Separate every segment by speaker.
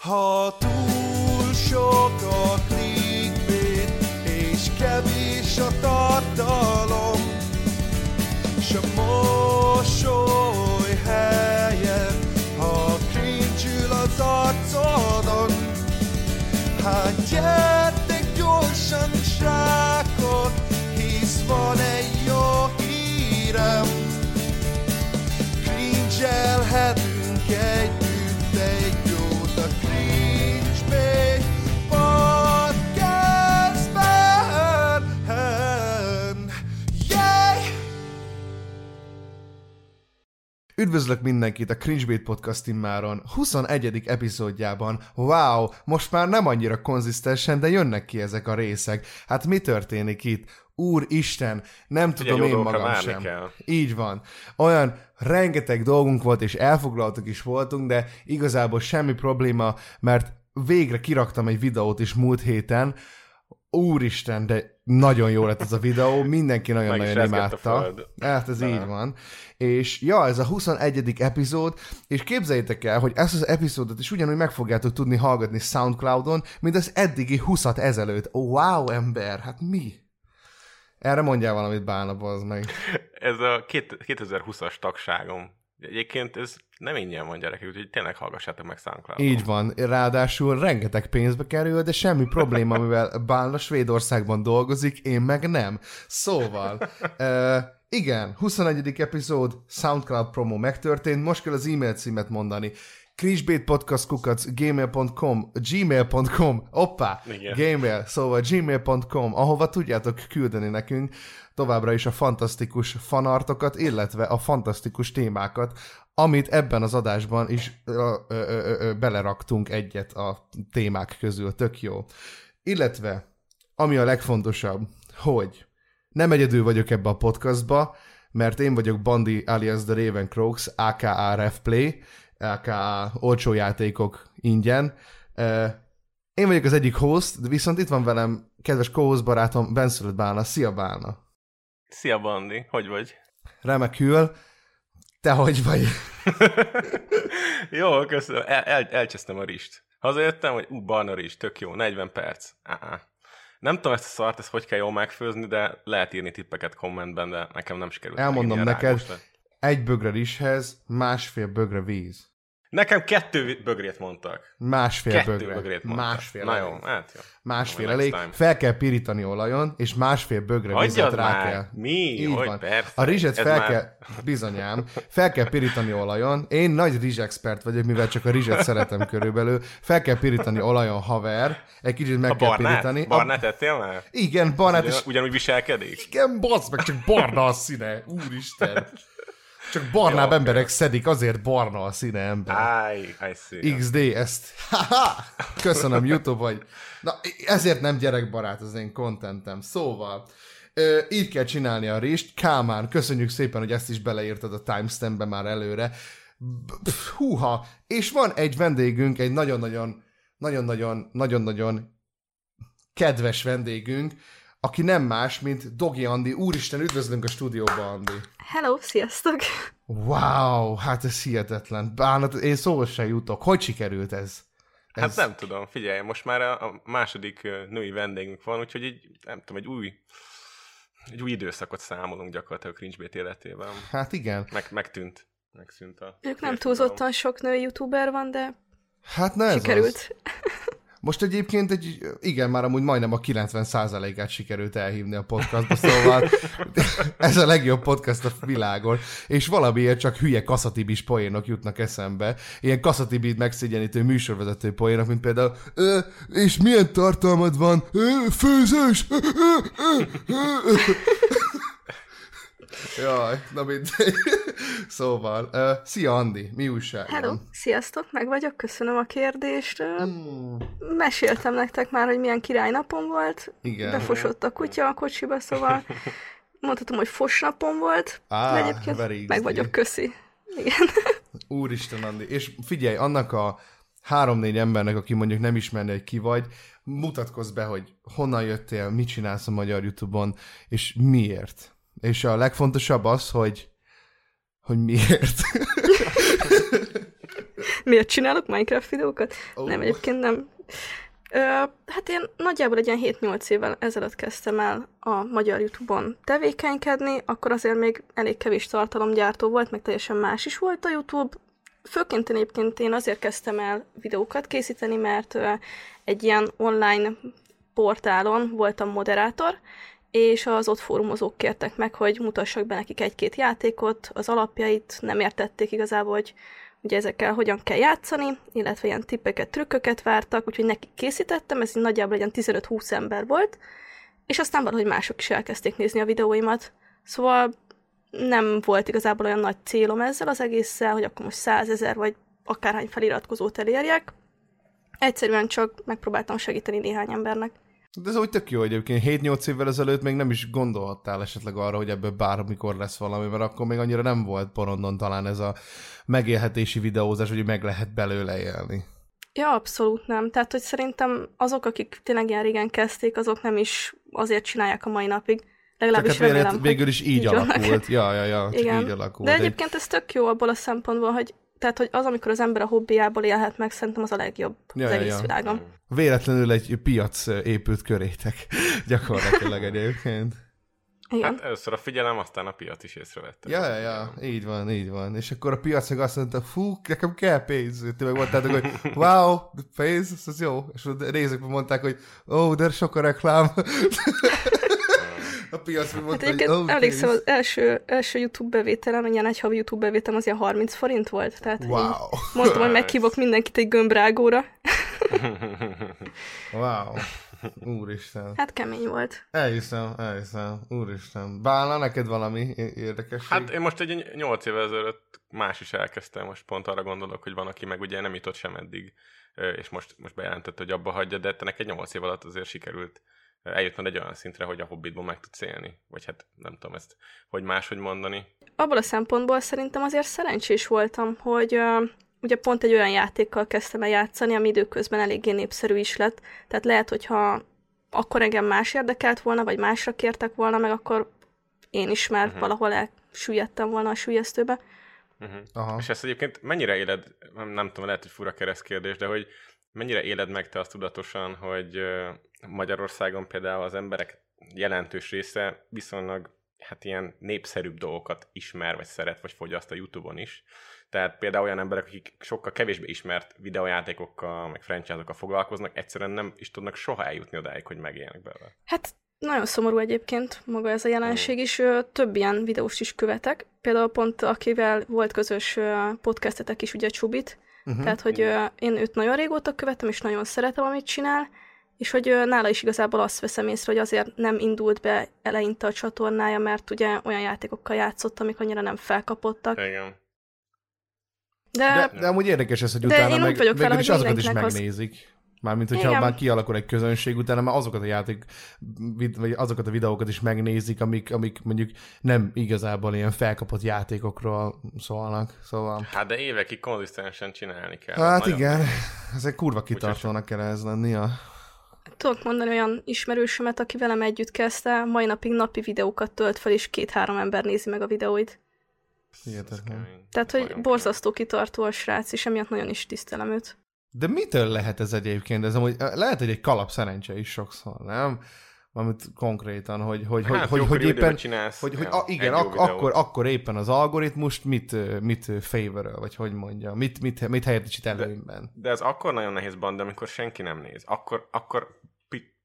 Speaker 1: Ha Üdvözlök mindenkit a Cringebait Podcast immáron 21. epizódjában. Wow, most már nem annyira konzisztensen, de jönnek ki ezek a részek. Hát mi történik itt? Úristen, nem
Speaker 2: Ugye,
Speaker 1: tudom én magam sem.
Speaker 2: kell.
Speaker 1: Így van. Olyan rengeteg dolgunk volt, és elfoglaltak is voltunk, de igazából semmi probléma, mert végre kiraktam egy videót is múlt héten. Úristen, de nagyon jó lett ez a videó, mindenki nagyon-nagyon imádta. Hát ez
Speaker 2: Bele.
Speaker 1: így van. És ja, ez a 21. epizód, és képzeljétek el, hogy ezt az epizódot is ugyanúgy meg fogjátok tudni hallgatni Soundcloudon, mint az eddigi 20 ezelőtt. Wow, ember, hát mi? Erre mondjál valamit, Bálna, az meg.
Speaker 2: Ez a két- 2020-as tagságom. Egyébként ez nem ingyen van gyerekek, úgyhogy tényleg hallgassátok meg soundcloud
Speaker 1: Így van, ráadásul rengeteg pénzbe kerül, de semmi probléma, mivel Bálna Svédországban dolgozik, én meg nem. Szóval, uh, igen, 21. epizód, SoundCloud promo megtörtént, most kell az e-mail címet mondani. gmail.com, gmail.com, oppá,
Speaker 2: Igen.
Speaker 1: gmail, szóval gmail.com, ahova tudjátok küldeni nekünk továbbra is a fantasztikus fanartokat, illetve a fantasztikus témákat, amit ebben az adásban is ö, ö, ö, ö, beleraktunk egyet a témák közül, tök jó. Illetve, ami a legfontosabb, hogy nem egyedül vagyok ebbe a podcastba, mert én vagyok Bandi alias The Raven Croaks, aka Ref Aka olcsó játékok ingyen. Én vagyok az egyik host, de viszont itt van velem kedves co barátom Benszülött Bálna. Szia Bálna!
Speaker 2: Szia, Bandi, hogy vagy?
Speaker 1: Remekül. Te hogy vagy?
Speaker 2: Jó, köszönöm. El, el, elcsesztem a rist. Hazajöttem, hogy ú, barna rist, tök jó, 40 perc. Uh-uh. Nem tudom ezt a szart, ezt hogy kell jól megfőzni, de lehet írni tippeket kommentben, de nekem nem sikerült.
Speaker 1: Elmondom neked, egy bögre rizshez, másfél bögre víz.
Speaker 2: Nekem kettő bögrét mondtak.
Speaker 1: Másfél
Speaker 2: Kettő
Speaker 1: bögre.
Speaker 2: bögrét mondtak.
Speaker 1: Másfél
Speaker 2: Na jó, hát jó.
Speaker 1: Másfél
Speaker 2: Next
Speaker 1: elég.
Speaker 2: time.
Speaker 1: Fel kell pirítani olajon, és másfél bögre vizet
Speaker 2: Hagyjad
Speaker 1: rá
Speaker 2: már!
Speaker 1: kell.
Speaker 2: Mi?
Speaker 1: Így
Speaker 2: hogy
Speaker 1: van.
Speaker 2: persze.
Speaker 1: A rizset
Speaker 2: Ez
Speaker 1: fel
Speaker 2: már-
Speaker 1: kell, bizonyám, fel kell pirítani olajon. Én nagy rizsexpert vagyok, mivel csak a rizset szeretem körülbelül. Fel kell pirítani olajon, haver. Egy kicsit meg
Speaker 2: A
Speaker 1: kell
Speaker 2: barnát?
Speaker 1: pirítani.
Speaker 2: Barnát ettél már?
Speaker 1: Igen, barnát, és
Speaker 2: Ugyan, ugyanúgy viselkedik?
Speaker 1: igen, bazd meg, csak barna a színe. Úristen. Csak barnább
Speaker 2: Jó,
Speaker 1: emberek szedik, azért barna a színe ember.
Speaker 2: Áj, I see.
Speaker 1: XD, ezt. Haha! Köszönöm, YouTube vagy. Na, ezért nem gyerekbarát az én contentem. Szóval, ö, így kell csinálni a rist. Kámán, köszönjük szépen, hogy ezt is beleírtad a timestampbe már előre. Pff, Húha! És van egy vendégünk, egy nagyon-nagyon, nagyon-nagyon, nagyon-nagyon kedves vendégünk, aki nem más, mint Dogi Andi. Úristen, üdvözlünk a stúdióba, Andi.
Speaker 3: Hello, sziasztok!
Speaker 1: Wow, hát ez hihetetlen. Bánat, én szóval sem jutok. Hogy sikerült ez? ez...
Speaker 2: Hát nem tudom, figyelj, most már a, második női vendégünk van, úgyhogy egy, nem tudom, egy új, egy új időszakot számolunk gyakorlatilag a Cringebait életében.
Speaker 1: Hát igen.
Speaker 2: Meg, megtűnt. Megszűnt a...
Speaker 3: Ők nem túlzottan sok női youtuber van, de
Speaker 1: Hát na ez az. Most egyébként egy, igen, már amúgy majdnem a 90%-át sikerült elhívni a podcastba, szóval ez a legjobb podcast a világon, és valamiért csak hülye kaszatibis poénok jutnak eszembe, ilyen kaszatibit megszégyenítő műsorvezető poénok, mint például Ö, és milyen tartalmad van? Ö, főzés! Ö, ö, ö, ö, ö. Jaj, na mindegy. Szóval, uh, szia Andi, mi újság?
Speaker 3: Hello, sziasztok, meg vagyok, köszönöm a kérdést. Ö,
Speaker 1: Hmm,
Speaker 3: Meséltem nektek már, hogy milyen királynapom volt.
Speaker 1: igen.
Speaker 3: Befosott a kutya a kocsiba, szóval mondhatom, hogy fosnapom volt.
Speaker 1: Á,
Speaker 3: de egyébként meg vagyok, köszi. Igen.
Speaker 1: Úristen, Andi. És figyelj, annak a három-négy embernek, aki mondjuk nem ismerné, hogy ki vagy, mutatkozz be, hogy honnan jöttél, mit csinálsz a magyar YouTube-on, és miért. És a legfontosabb az, hogy hogy miért.
Speaker 3: Miért csinálok Minecraft videókat?
Speaker 1: Ó.
Speaker 3: Nem, egyébként nem. Ö, hát én nagyjából egy ilyen 7-8 évvel ezelőtt kezdtem el a magyar YouTube-on tevékenykedni, akkor azért még elég kevés tartalomgyártó volt, meg teljesen más is volt a YouTube. Főként én egyébként én azért kezdtem el videókat készíteni, mert ö, egy ilyen online portálon voltam moderátor, és az ott fórumozók kértek meg, hogy mutassak be nekik egy-két játékot, az alapjait, nem értették igazából, hogy ugye ezekkel hogyan kell játszani, illetve ilyen tippeket, trükköket vártak, úgyhogy nekik készítettem, ez így nagyjából egy ilyen 15-20 ember volt, és aztán valahogy mások is elkezdték nézni a videóimat. Szóval nem volt igazából olyan nagy célom ezzel az egésszel, hogy akkor most százezer vagy akárhány feliratkozót elérjek. Egyszerűen csak megpróbáltam segíteni néhány embernek.
Speaker 1: De ez úgy tök jó egyébként. 7-8 évvel ezelőtt még nem is gondolhattál esetleg arra, hogy ebből bármikor lesz valami, mert akkor még annyira nem volt porondon talán ez a megélhetési videózás, hogy meg lehet belőle élni.
Speaker 3: Ja, abszolút nem. Tehát, hogy szerintem azok, akik tényleg ilyen régen kezdték, azok nem is azért csinálják a mai napig.
Speaker 1: Csak
Speaker 3: Legalábbis
Speaker 1: hát vélet,
Speaker 3: remélem,
Speaker 1: végül
Speaker 3: hogy
Speaker 1: is így,
Speaker 3: vannak.
Speaker 1: alakult. Ja, ja, ja, csak
Speaker 3: Igen.
Speaker 1: így alakult.
Speaker 3: De
Speaker 1: Egy-
Speaker 3: egyébként ez tök jó abból a szempontból, hogy tehát, hogy az, amikor az ember a hobbiából élhet meg, szerintem az a legjobb
Speaker 1: Ja,
Speaker 3: az
Speaker 1: ja,
Speaker 3: egész
Speaker 1: ja.
Speaker 3: világon.
Speaker 1: Véletlenül egy piac épült körétek. Gyakorlatilag egyébként.
Speaker 3: Igen.
Speaker 2: Hát először a figyelem, aztán a piac is észrevette.
Speaker 1: Ja, ja, ja, így van, így van. És akkor a piac meg azt mondta, fú, nekem kell pénz. Ti meg mondtátok, hogy wow, pénz, az jó. És a nézők meg mondták, hogy ó, oh, de sok a reklám. a piac
Speaker 3: Hát
Speaker 1: mondta, hogy
Speaker 3: egyébként
Speaker 1: ó, oh,
Speaker 3: emlékszem, az első, első YouTube bevételem, egy ilyen egy havi YouTube bevételem, az ilyen 30 forint volt. Tehát
Speaker 1: Wow,
Speaker 3: mondtam, hogy meghívok mindenkit egy gömbrágóra.
Speaker 1: wow. Úristen.
Speaker 3: Hát kemény volt.
Speaker 1: Elhiszem, elhiszem. Úristen. Bálna neked valami é- érdekesség?
Speaker 2: Hát én most egy 8 évvel ezelőtt más is elkezdtem, most pont arra gondolok, hogy van, aki meg ugye nem jutott sem eddig, és most, most bejelentett, hogy abba hagyja, de te neked 8 év alatt azért sikerült eljutnod egy olyan szintre, hogy a hobbitból meg tudsz élni. Vagy hát nem tudom ezt, hogy máshogy mondani.
Speaker 3: Abból a szempontból szerintem azért szerencsés voltam, hogy uh, ugye pont egy olyan játékkal kezdtem el játszani, ami időközben eléggé népszerű is lett. Tehát lehet, hogyha akkor engem más érdekelt volna, vagy másra kértek volna, meg akkor én is már uh-huh. valahol elsüllyedtem volna a sülyeztőbe.
Speaker 2: Uh-huh.
Speaker 1: Aha.
Speaker 2: És ezt egyébként mennyire éled, nem, nem tudom, lehet, hogy fura kereszt kérdés, de hogy mennyire éled meg te azt tudatosan, hogy Magyarországon például az emberek jelentős része viszonylag hát ilyen népszerűbb dolgokat ismer, vagy szeret, vagy fogyaszt a Youtube-on is. Tehát például olyan emberek, akik sokkal kevésbé ismert videójátékokkal, meg franchise-okkal foglalkoznak, egyszerűen nem is tudnak soha eljutni odáig, hogy megélnek belőle.
Speaker 3: Hát nagyon szomorú egyébként maga ez a jelenség is. Ö, Több ilyen videóst is követek. Például pont akivel volt közös podcastetek is, ugye Csubit.
Speaker 1: Uh-huh.
Speaker 3: Tehát, hogy ö, én őt nagyon régóta követem, és nagyon szeretem, amit csinál, és hogy ö, nála is igazából azt veszem észre, hogy azért nem indult be eleinte a csatornája, mert ugye olyan játékokkal játszott, amik annyira nem felkapottak.
Speaker 2: Igen.
Speaker 3: De,
Speaker 1: De, de amúgy érdekes ez, hogy
Speaker 3: De
Speaker 1: utána
Speaker 3: én úgy
Speaker 1: meg,
Speaker 3: vagyok vele,
Speaker 1: végül is
Speaker 3: hogy
Speaker 1: azokat is
Speaker 3: mindenkinek az-
Speaker 1: megnézik. Mármint, hogyha
Speaker 3: Igen.
Speaker 1: már kialakul egy közönség, utána már azokat a játék, vagy azokat a videókat is megnézik, amik, amik mondjuk nem igazából ilyen felkapott játékokról szólnak. Szóval...
Speaker 2: Hát de évekig konzisztensen csinálni kell.
Speaker 1: Hát
Speaker 2: Nagyon-
Speaker 1: igen, ezek kurva kitartónak kell ez lenni. Ja.
Speaker 3: tudok mondani olyan ismerősömet, aki velem együtt kezdte, mai napig napi videókat tölt fel, és két-három ember nézi meg a videóit.
Speaker 2: Ez
Speaker 1: Hihetetlen.
Speaker 3: Tehát, hogy borzasztó kitartó a srác, és emiatt nagyon is tisztelem őt.
Speaker 1: De mitől lehet ez egyébként? Ez amúgy, lehet, hogy egy kalap szerencse is sokszor, nem? Valamit konkrétan, hogy, hogy,
Speaker 2: Hát,
Speaker 1: hogy, hogy, hogy éppen,
Speaker 2: csinálsz
Speaker 1: hogy, hogy a, igen, ak-
Speaker 2: videót.
Speaker 1: akkor, akkor éppen az algoritmust mit, ö, mit favor vagy hogy mondja, mit, mit, mit helyettesít előnyben.
Speaker 2: De ez akkor nagyon nehéz band, amikor senki nem néz. Akkor, akkor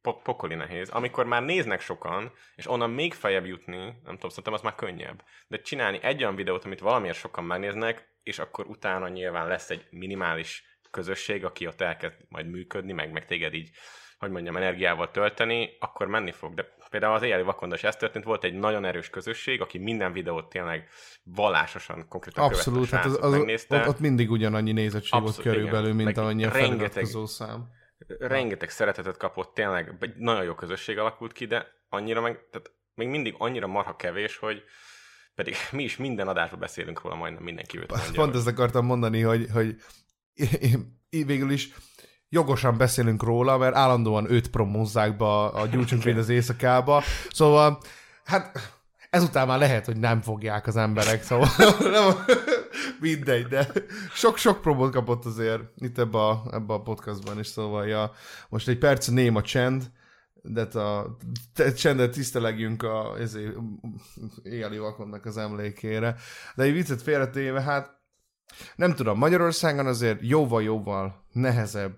Speaker 2: po- pokoli nehéz. Amikor már néznek sokan, és onnan még feljebb jutni, nem tudom, szerintem az már könnyebb. De csinálni egy olyan videót, amit valamiért sokan megnéznek, és akkor utána nyilván lesz egy minimális közösség, aki ott elkezd majd működni, meg, meg téged így, hogy mondjam, energiával tölteni, akkor menni fog. De például az éjjeli vakonda is ez történt, volt egy nagyon erős közösség, aki minden videót tényleg vallásosan, konkrétan
Speaker 1: Abszolút, hát az, az,
Speaker 2: megnézte.
Speaker 1: ott, ott mindig ugyanannyi nézettség volt körülbelül,
Speaker 2: igen.
Speaker 1: mint amennyi a
Speaker 2: rengeteg-
Speaker 1: szám.
Speaker 2: rengeteg szeretetet kapott, tényleg egy nagyon jó közösség alakult ki, de annyira meg, tehát még mindig annyira marha kevés, hogy pedig mi is minden adásban beszélünk róla, majdnem mindenki őt mondja.
Speaker 1: Pont ezt akartam mondani, hogy, hogy én- én végül is jogosan beszélünk róla, mert állandóan őt promózzák be a, a Gyújtsunk az éjszakába, szóval hát ezután már lehet, hogy nem fogják az emberek, szóval nem, Mindegy, de sok-sok promót kapott azért itt ebbe a, ebbe a podcastban is, szóval ja, most egy perc néma csend, de a csendet tisztelegjünk a éjjeli vakonnak az emlékére. De egy viccet félretéve, hát nem tudom, Magyarországon azért jóval-jóval nehezebb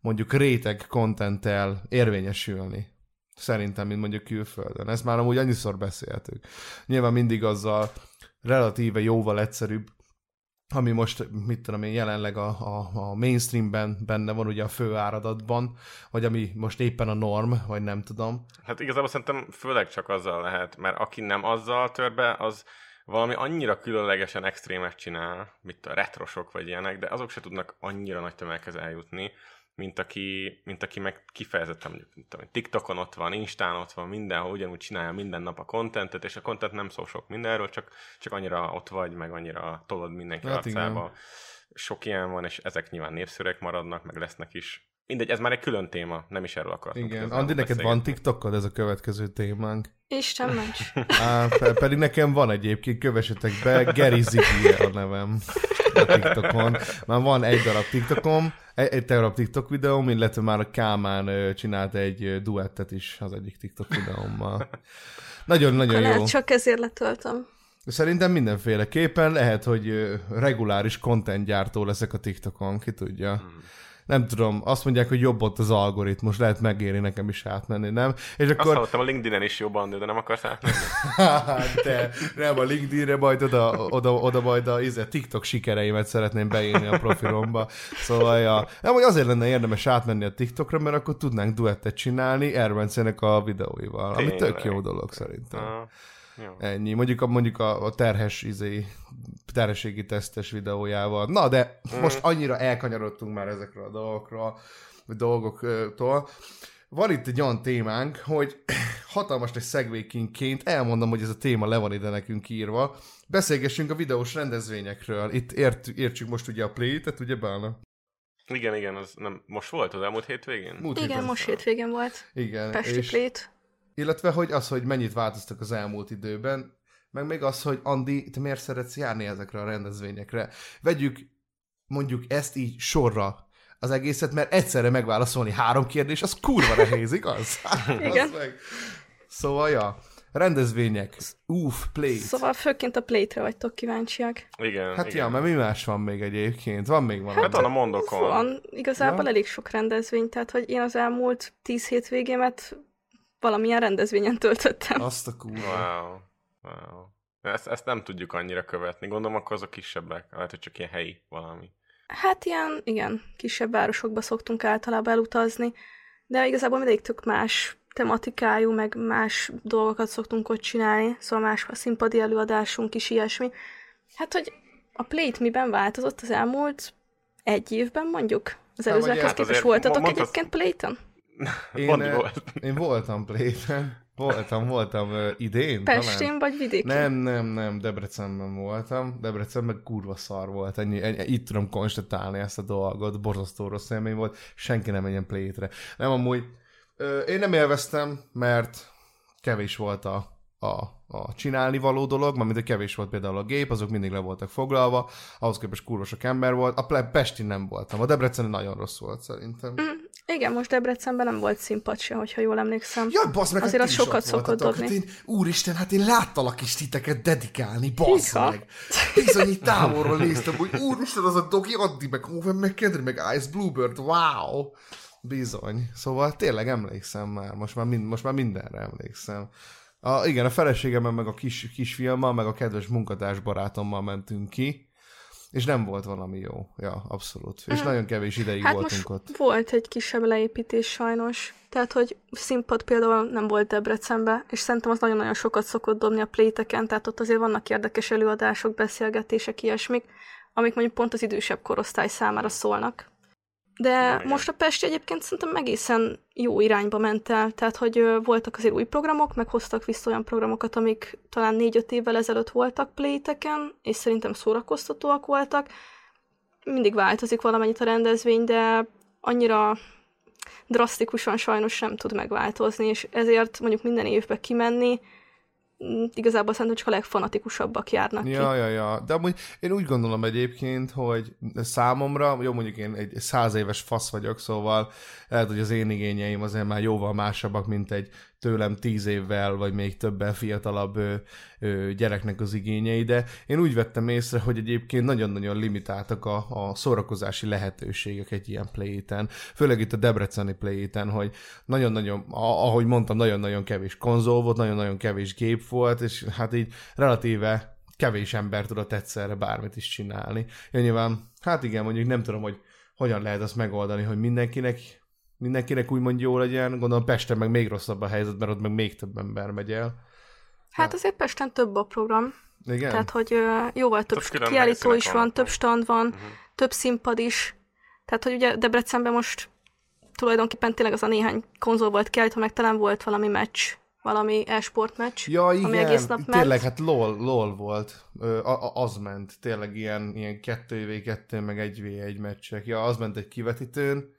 Speaker 1: mondjuk réteg kontenttel érvényesülni. Szerintem, mint mondjuk külföldön. Ezt már amúgy annyiszor beszéltük. Nyilván mindig azzal relatíve jóval egyszerűbb, ami most, mit tudom én, jelenleg a, a, a mainstreamben benne van ugye a fő áradatban, vagy ami most éppen a norm, vagy nem tudom.
Speaker 2: Hát igazából szerintem főleg csak azzal lehet, mert aki nem azzal tör be, az valami annyira különlegesen extrémet csinál, mint a retrosok vagy ilyenek, de azok se tudnak annyira nagy tömeghez eljutni, mint aki, mint aki meg kifejezetten mondjuk, mint tudom, TikTokon ott van, Instán ott van, mindenhol ugyanúgy csinálja minden nap a kontentet, és a kontent nem szól sok mindenről, csak, csak annyira ott vagy, meg annyira tolod mindenki hát arcába. Igen. Sok ilyen van, és ezek nyilván népszerűek maradnak, meg lesznek is. Mindegy, ez már egy külön téma, nem is erről akartunk.
Speaker 1: Igen, Andi, neked van TikTokod, ez a következő témánk?
Speaker 3: Isten ments.
Speaker 1: Á, pedig nekem van egyébként, kövessetek be, Geri Ziggy a nevem a TikTokon. Már van egy darab TikTokom, egy, egy darab TikTok videóm, illetve már a Kálmán csinált egy duettet is az egyik TikTok videómmal. Nagyon-nagyon jó.
Speaker 3: csak ezért letöltöm.
Speaker 1: Szerintem mindenféleképpen lehet, hogy reguláris content gyártó leszek a TikTokon, ki tudja. Hmm nem tudom, azt mondják, hogy jobb ott az algoritmus, lehet megéri nekem is átmenni, nem?
Speaker 2: És akkor... Azt hallottam, a LinkedIn-en is jobban, de nem akarsz átmenni?
Speaker 1: hát te, nem a LinkedIn-re, majd oda, oda, oda majd a izé, TikTok sikereimet szeretném beírni a profilomba. Szóval, ja, nem, hogy azért lenne érdemes átmenni a TikTokra, mert akkor tudnánk duettet csinálni Erbencenek a videóival, Tényleg. ami tök jó dolog szerintem. Uh. Jó. Ennyi. Mondjuk a, mondjuk a, a terhes izé, terhességi tesztes videójával. Na, de mm. most annyira elkanyarodtunk már ezekről a dolgokról, dolgoktól. Van itt egy olyan témánk, hogy hatalmas egy szegvékinként elmondom, hogy ez a téma le van ide nekünk írva. Beszélgessünk a videós rendezvényekről. Itt ért, értsük most ugye a Play-et, ugye Bálna?
Speaker 2: Igen, igen, az nem, most volt az elmúlt hétvégén?
Speaker 3: Múlt igen, héten most hétvégén volt.
Speaker 1: Igen.
Speaker 3: Pesti és, Play-t.
Speaker 1: Illetve, hogy az, hogy mennyit változtak az elmúlt időben, meg még az, hogy Andi, te miért szeretsz járni ezekre a rendezvényekre? Vegyük mondjuk ezt így sorra az egészet, mert egyszerre megválaszolni három kérdés, az kurva nehéz, igaz?
Speaker 3: Igen.
Speaker 1: meg. Szóval, ja, rendezvények, uff, play
Speaker 3: Szóval főként a play-re vagytok kíváncsiak.
Speaker 2: Igen,
Speaker 1: Hát
Speaker 2: igen.
Speaker 1: ja, mert mi más van még egyébként? Van még valami?
Speaker 2: Hát van a mondokon.
Speaker 3: Van, igazából ja. elég sok rendezvény, tehát hogy én az elmúlt tíz hétvégémet valamilyen rendezvényen töltöttem.
Speaker 1: Azt a kurva.
Speaker 2: Wow. wow. Ezt, ezt nem tudjuk annyira követni. Gondolom, akkor azok kisebbek. Lehet, hogy csak ilyen helyi valami.
Speaker 3: Hát ilyen, igen, kisebb városokba szoktunk általában elutazni, de igazából mindig tök más tematikájú, meg más dolgokat szoktunk ott csinálni, szóval más a színpadi előadásunk is ilyesmi. Hát, hogy a Plate miben változott az elmúlt egy évben mondjuk? Az hát, előzőekhez hát képest voltatok mondtad... egyébként Play-ten?
Speaker 1: Én, volt. én voltam Playten. Voltam, voltam uh, idén
Speaker 3: Pestén
Speaker 1: talán.
Speaker 3: vagy vidéken?
Speaker 1: Nem, nem, nem, Debrecenben voltam. Debrecenben kurva szar volt. Ennyi, ennyi, itt tudom konstatálni ezt a dolgot. Borzasztó rossz élmény volt. Senki nem menjen Playtre. Nem, amúgy uh, én nem élveztem, mert kevés volt a, a a csinálni való dolog, mert a kevés volt például a gép, azok mindig le voltak foglalva, ahhoz képest kurva sok ember volt, a Pestin nem voltam, a Debrecen nagyon rossz volt szerintem. Mm,
Speaker 3: igen, most Debrecenben nem volt színpad se, hogyha jól emlékszem.
Speaker 1: Jaj, basz meg,
Speaker 3: Azért az sokat szokott dobni.
Speaker 1: Hát én, úristen, hát én láttalak is titeket dedikálni, basz meg. Bizony, itt távolról néztem, hogy úristen, az a dogi addi meg Owen McKendry, meg Ice Bluebird, wow. Bizony. Szóval tényleg emlékszem már, most már, mind, most már mindenre emlékszem. A, igen, a feleségemmel, meg a kis, kisfiammal, meg a kedves munkatárs barátommal mentünk ki, és nem volt valami jó. Ja, abszolút. És nagyon kevés ideig hát voltunk most ott.
Speaker 3: volt egy kisebb leépítés sajnos. Tehát, hogy színpad például nem volt Debrecenbe, és szerintem az nagyon-nagyon sokat szokott dobni a pléteken, tehát ott azért vannak érdekes előadások, beszélgetések, ilyesmik, amik mondjuk pont az idősebb korosztály számára szólnak. De Igen. most a Pesti egyébként szerintem egészen jó irányba ment el, tehát hogy voltak azért új programok, meg hoztak vissza olyan programokat, amik talán négy-öt évvel ezelőtt voltak playteken, és szerintem szórakoztatóak voltak. Mindig változik valamennyit a rendezvény, de annyira drasztikusan sajnos nem tud megváltozni, és ezért mondjuk minden évbe kimenni, igazából szerintem csak a legfanatikusabbak járnak.
Speaker 1: Ja, ja, ja. De amúgy én úgy gondolom egyébként, hogy számomra, jó mondjuk én egy száz éves fasz vagyok, szóval lehet, hogy az én igényeim azért már jóval másabbak, mint egy tőlem tíz évvel, vagy még többen fiatalabb ö, ö, gyereknek az igényei, de én úgy vettem észre, hogy egyébként nagyon-nagyon limitáltak a, a szórakozási lehetőségek egy ilyen playten, főleg itt a Debreceni playten, hogy nagyon-nagyon, ahogy mondtam, nagyon-nagyon kevés konzol volt, nagyon-nagyon kevés gép volt, és hát így relatíve kevés ember tudott egyszerre bármit is csinálni. Ja, nyilván, hát igen, mondjuk nem tudom, hogy hogyan lehet azt megoldani, hogy mindenkinek mindenkinek úgymond jó legyen, gondolom Pesten meg még rosszabb a helyzet, mert ott meg még több ember megy el.
Speaker 3: Hát azért Pesten több a program.
Speaker 1: Igen?
Speaker 3: Tehát, hogy jóval több több kiállító is van, több stand van, uh-huh. több színpad is. Tehát, hogy ugye Debrecenben most tulajdonképpen tényleg az a néhány konzol volt kiállítva, meg talán volt valami meccs, valami e-sport meccs,
Speaker 1: ja, igen.
Speaker 3: ami egész nap ment.
Speaker 1: Tényleg, hát LOL, LOL volt. Ö, az ment. Tényleg ilyen, ilyen 2v2, meg 1v1 meccsek. Ja, az ment egy kivetítőn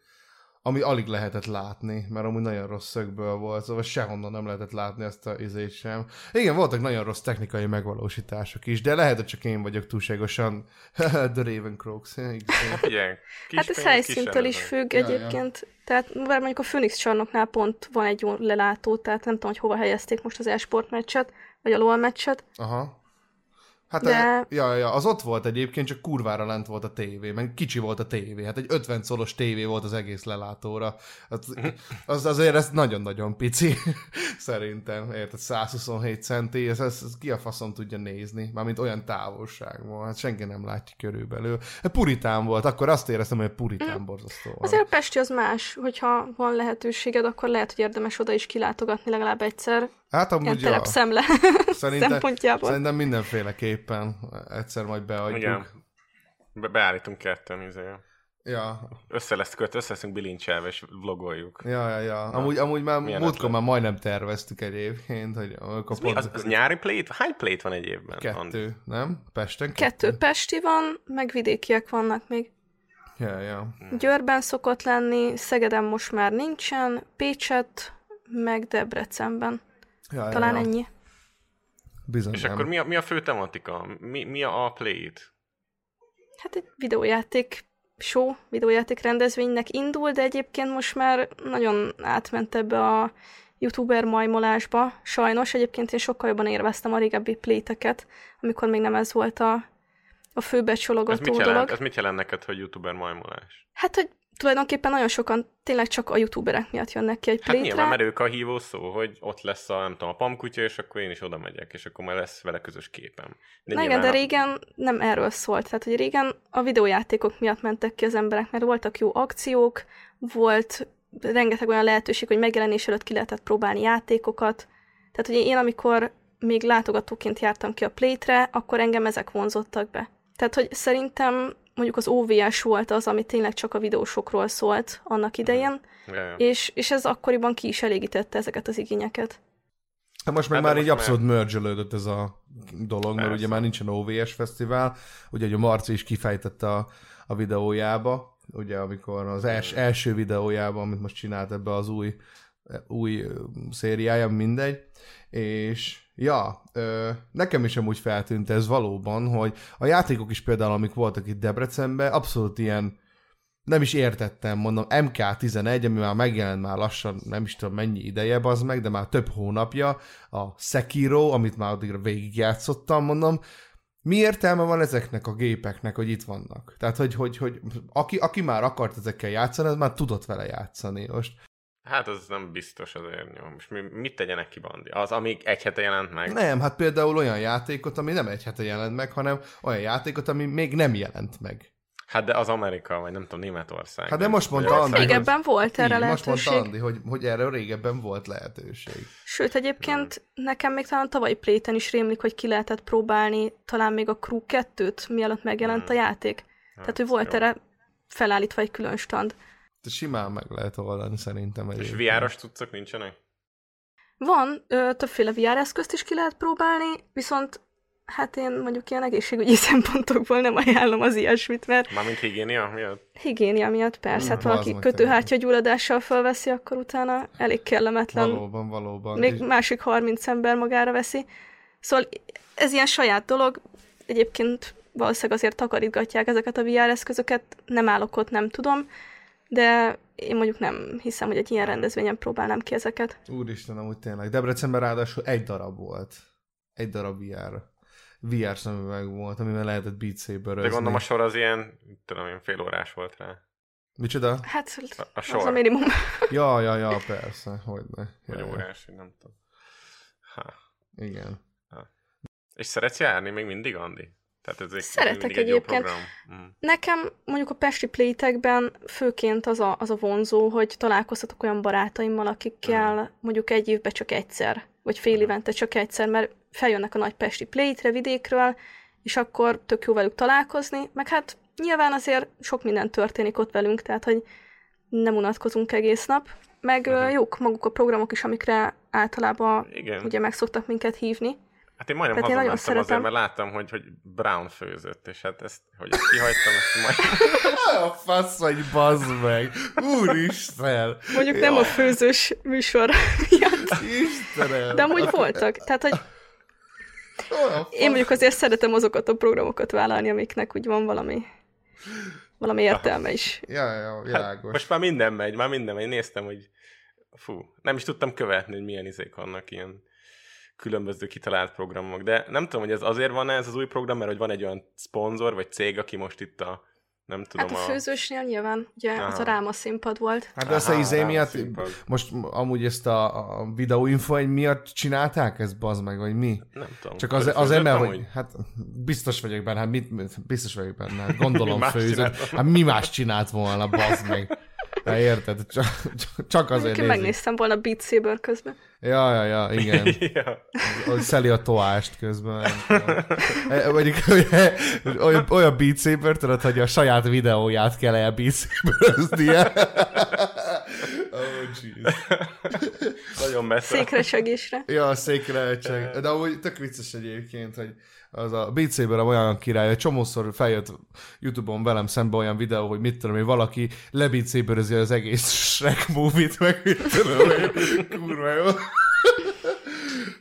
Speaker 1: ami alig lehetett látni, mert amúgy nagyon rossz szögből volt, szóval sehonnan nem lehetett látni ezt a izét sem. Igen, voltak nagyon rossz technikai megvalósítások is, de lehet, hogy csak én vagyok túlságosan The Raven Crocs.
Speaker 2: Hát igen,
Speaker 3: hát ez helyszíntől is függ ja, egyébként. Ja. Tehát bár mondjuk a Phoenix csarnoknál pont van egy jó lelátó, tehát nem tudom, hogy hova helyezték most az e-sport meccset, vagy a LOL meccset.
Speaker 1: Aha. Hát de... ja, ja, az ott volt egyébként, csak kurvára lent volt a tévé, meg kicsi volt a tévé. Hát egy 50 szolos tévé volt az egész lelátóra. Hát, az azért ez nagyon-nagyon pici, szerintem. Érted, 127 centi, ez, ez, ez, ki a faszom tudja nézni, mármint olyan távolságban. Hát senki nem látja körülbelül. Hát puritán volt, akkor azt éreztem, hogy puritán mm. borzasztó.
Speaker 3: Azért a Pesti az más, hogyha van lehetőséged, akkor lehet, hogy érdemes oda is kilátogatni legalább egyszer.
Speaker 1: Hát amúgy
Speaker 3: ja. szemle szerintem, szempontjából.
Speaker 1: Szerintem mindenféleképpen egyszer majd beadjuk. Igen.
Speaker 2: Be- beállítunk ketten, izé.
Speaker 1: Ja.
Speaker 2: Össze lesz köt, össze leszünk bilincselve, és vlogoljuk.
Speaker 1: Ja, ja, ja. Na, amúgy, amúgy már múltkor már majdnem terveztük egyébként, hogy
Speaker 2: amikor pont... az, az nyári plét? Hány plét van egy évben?
Speaker 1: Kettő, Andi? nem? Pesten
Speaker 3: kettő? Kettő pesti van, meg vidékiek vannak még.
Speaker 1: Ja, ja.
Speaker 3: Győrben szokott lenni, Szegeden most már nincsen, Pécset, meg Debrecenben. Ja, Talán ja, ja. ennyi.
Speaker 1: Bizony
Speaker 2: És nem. akkor mi a, mi a fő tematika? Mi, mi a, a play-it?
Speaker 3: Hát egy videójáték show, videójáték rendezvénynek indul, de egyébként most már nagyon átment ebbe a youtuber majmolásba. Sajnos egyébként én sokkal jobban érveztem a régebbi pléteket, amikor még nem ez volt a, a főbecsologató ez
Speaker 2: mit
Speaker 3: jelent, dolog.
Speaker 2: Ez mit jelent neked, hogy youtuber majmolás?
Speaker 3: Hát, hogy tulajdonképpen nagyon sokan tényleg csak a youtuberek miatt jönnek ki egy
Speaker 2: plétre. Hát nyilván, mert ők a hívó szó, hogy ott lesz a, nem tudom, a pamkutya, és akkor én is oda megyek, és akkor már lesz vele közös képem.
Speaker 3: De Na igen, de régen nem erről szólt. Tehát, hogy régen a videójátékok miatt mentek ki az emberek, mert voltak jó akciók, volt rengeteg olyan lehetőség, hogy megjelenés előtt ki lehetett próbálni játékokat. Tehát, hogy én amikor még látogatóként jártam ki a plétre, akkor engem ezek vonzottak be. Tehát, hogy szerintem mondjuk az OVS volt az, ami tényleg csak a videósokról szólt annak idején, mm. yeah. és, és ez akkoriban ki is elégítette ezeket az igényeket.
Speaker 1: Hát most meg hát már most így abszolút mergelődött ez a dolog, mert ugye már nincsen OVS fesztivál, ugye a Marci is kifejtette a, a videójába, ugye amikor az els, első videójában, amit most csinált ebbe az új, új szériája, mindegy, és Ja, ö, nekem is amúgy feltűnt ez valóban, hogy a játékok is például, amik voltak itt Debrecenben, abszolút ilyen, nem is értettem, mondom, MK11, ami már megjelent már lassan, nem is tudom mennyi ideje az meg, de már több hónapja, a Sekiro, amit már addigra végigjátszottam, mondom, mi értelme van ezeknek a gépeknek, hogy itt vannak? Tehát, hogy, hogy, hogy aki, aki már akart ezekkel játszani, az már tudott vele játszani. Most
Speaker 2: Hát az nem biztos azért nyom. És mi, mit tegyenek ki Bandi? Az, amíg egy hete jelent meg?
Speaker 1: Nem, hát például olyan játékot, ami nem egy hete jelent meg, hanem olyan játékot, ami még nem jelent meg.
Speaker 2: Hát de az Amerika, vagy nem tudom, Németország.
Speaker 1: Hát de most mondta Andi,
Speaker 3: Régebben hogy... volt erre így, lehetőség.
Speaker 1: Most mondta Andi, hogy, hogy erre régebben volt lehetőség.
Speaker 3: Sőt, egyébként hmm. nekem még talán tavalyi pléten is rémlik, hogy ki lehetett próbálni talán még a Crew 2-t, mielőtt megjelent hmm. a játék. Hát, Tehát, hogy volt jó. erre felállítva egy külön stand
Speaker 1: simán meg lehet oldani szerintem.
Speaker 2: És VR-os tudszak nincsenek?
Speaker 3: Van, ö, többféle VR eszközt is ki lehet próbálni, viszont hát én mondjuk ilyen egészségügyi szempontokból nem ajánlom az ilyesmit, mert...
Speaker 2: Mármint higiénia miatt?
Speaker 3: Higiénia miatt, persze. Hát valaki kötőhártya gyulladással felveszi, akkor utána elég kellemetlen.
Speaker 1: Valóban, valóban.
Speaker 3: Még és... másik 30 ember magára veszi. Szóval ez ilyen saját dolog, egyébként valószínűleg azért takarítgatják ezeket a VR eszközöket, nem állok ott, nem tudom, de én mondjuk nem hiszem, hogy egy ilyen rendezvényen próbálnám ki ezeket.
Speaker 1: Úristen, amúgy tényleg. Debrecenben ráadásul egy darab volt. Egy darab VR. VR szemüveg volt, amivel lehetett Beat saber
Speaker 2: De gondolom a sor az ilyen, tudom én, fél órás volt rá.
Speaker 1: Micsoda?
Speaker 3: Hát
Speaker 2: A, a
Speaker 3: az
Speaker 2: sor.
Speaker 3: a minimum.
Speaker 1: Ja, ja, ja, persze, hogy ne.
Speaker 2: Vagy
Speaker 1: Ja, ja.
Speaker 2: órás, nem tudom. Ha.
Speaker 1: Igen.
Speaker 2: És szeretsz járni még mindig, Andi? Tehát ez egy,
Speaker 3: Szeretek
Speaker 2: egy
Speaker 3: egyébként.
Speaker 2: Mm.
Speaker 3: Nekem mondjuk a Pesti Playtekben főként az a, az a vonzó, hogy találkozhatok olyan barátaimmal, akikkel mondjuk egy évben csak egyszer, vagy fél
Speaker 2: Mhm.
Speaker 3: évente csak egyszer, mert feljönnek a nagy Pesti Playtre vidékről, és akkor tök jó velük találkozni, meg hát nyilván azért sok minden történik ott velünk, tehát hogy nem unatkozunk egész nap, meg
Speaker 2: Mhm.
Speaker 3: uh jók maguk a programok is, amikre általában
Speaker 2: Igen.
Speaker 3: ugye meg szoktak minket hívni.
Speaker 2: Hát én majdnem
Speaker 3: Tehát
Speaker 2: hazamentem azért,
Speaker 3: szeretem.
Speaker 2: mert láttam, hogy, hogy Brown főzött, és hát ezt, hogy ezt kihagytam, ezt majd...
Speaker 1: A fasz vagy, bazd meg! Úristen!
Speaker 3: Mondjuk nem a főzős műsor miatt,
Speaker 1: Istenem!
Speaker 3: de amúgy voltak. Tehát, hogy Én mondjuk azért szeretem azokat a programokat vállalni, amiknek úgy van valami, valami értelme is.
Speaker 1: Ja, ja, világos.
Speaker 2: Hát, most már minden megy, már minden megy. Néztem, hogy fú, nem is tudtam követni, hogy milyen izék vannak ilyen különböző kitalált programok, de nem tudom, hogy ez azért van ez az új program, mert hogy van egy olyan szponzor, vagy cég, aki most itt a, nem tudom,
Speaker 3: Hát a főzősnél nyilván, ugye az
Speaker 2: Aha.
Speaker 3: a ráma színpad volt.
Speaker 1: Hát de azt a izé miatt,
Speaker 2: színpad.
Speaker 1: most amúgy ezt a, a videóinfo egy miatt csinálták ezt, bazd meg, vagy mi?
Speaker 2: nem tudom.
Speaker 1: Csak az, az emel, hogy hát biztos vagyok benne, hát mit, biztos vagyok benne, hát gondolom főzött. Hát mi más csinált volna, bazd meg. De érted, csak, csak azért
Speaker 3: én
Speaker 1: nézik.
Speaker 3: megnéztem volna Beat Saber közben.
Speaker 1: Ja, ja, ja, igen.
Speaker 2: ja.
Speaker 1: Hogy szeli a toást közben. E, Mondjuk ugye, olyan, olyan Beat Saber, tudod, hogy a saját videóját kell el Beat Saber-öznie. oh, jeez.
Speaker 2: Nagyon messze.
Speaker 3: Székre segésre.
Speaker 1: Ja, székre csak. De amúgy tök vicces egyébként, hogy az a Saber olyan király, hogy csomószor feljött Youtube-on velem szembe olyan videó, hogy mit tudom, hogy valaki lebeat saberezi az egész Shrek movie-t, meg mit tudom, hogy kurva jó.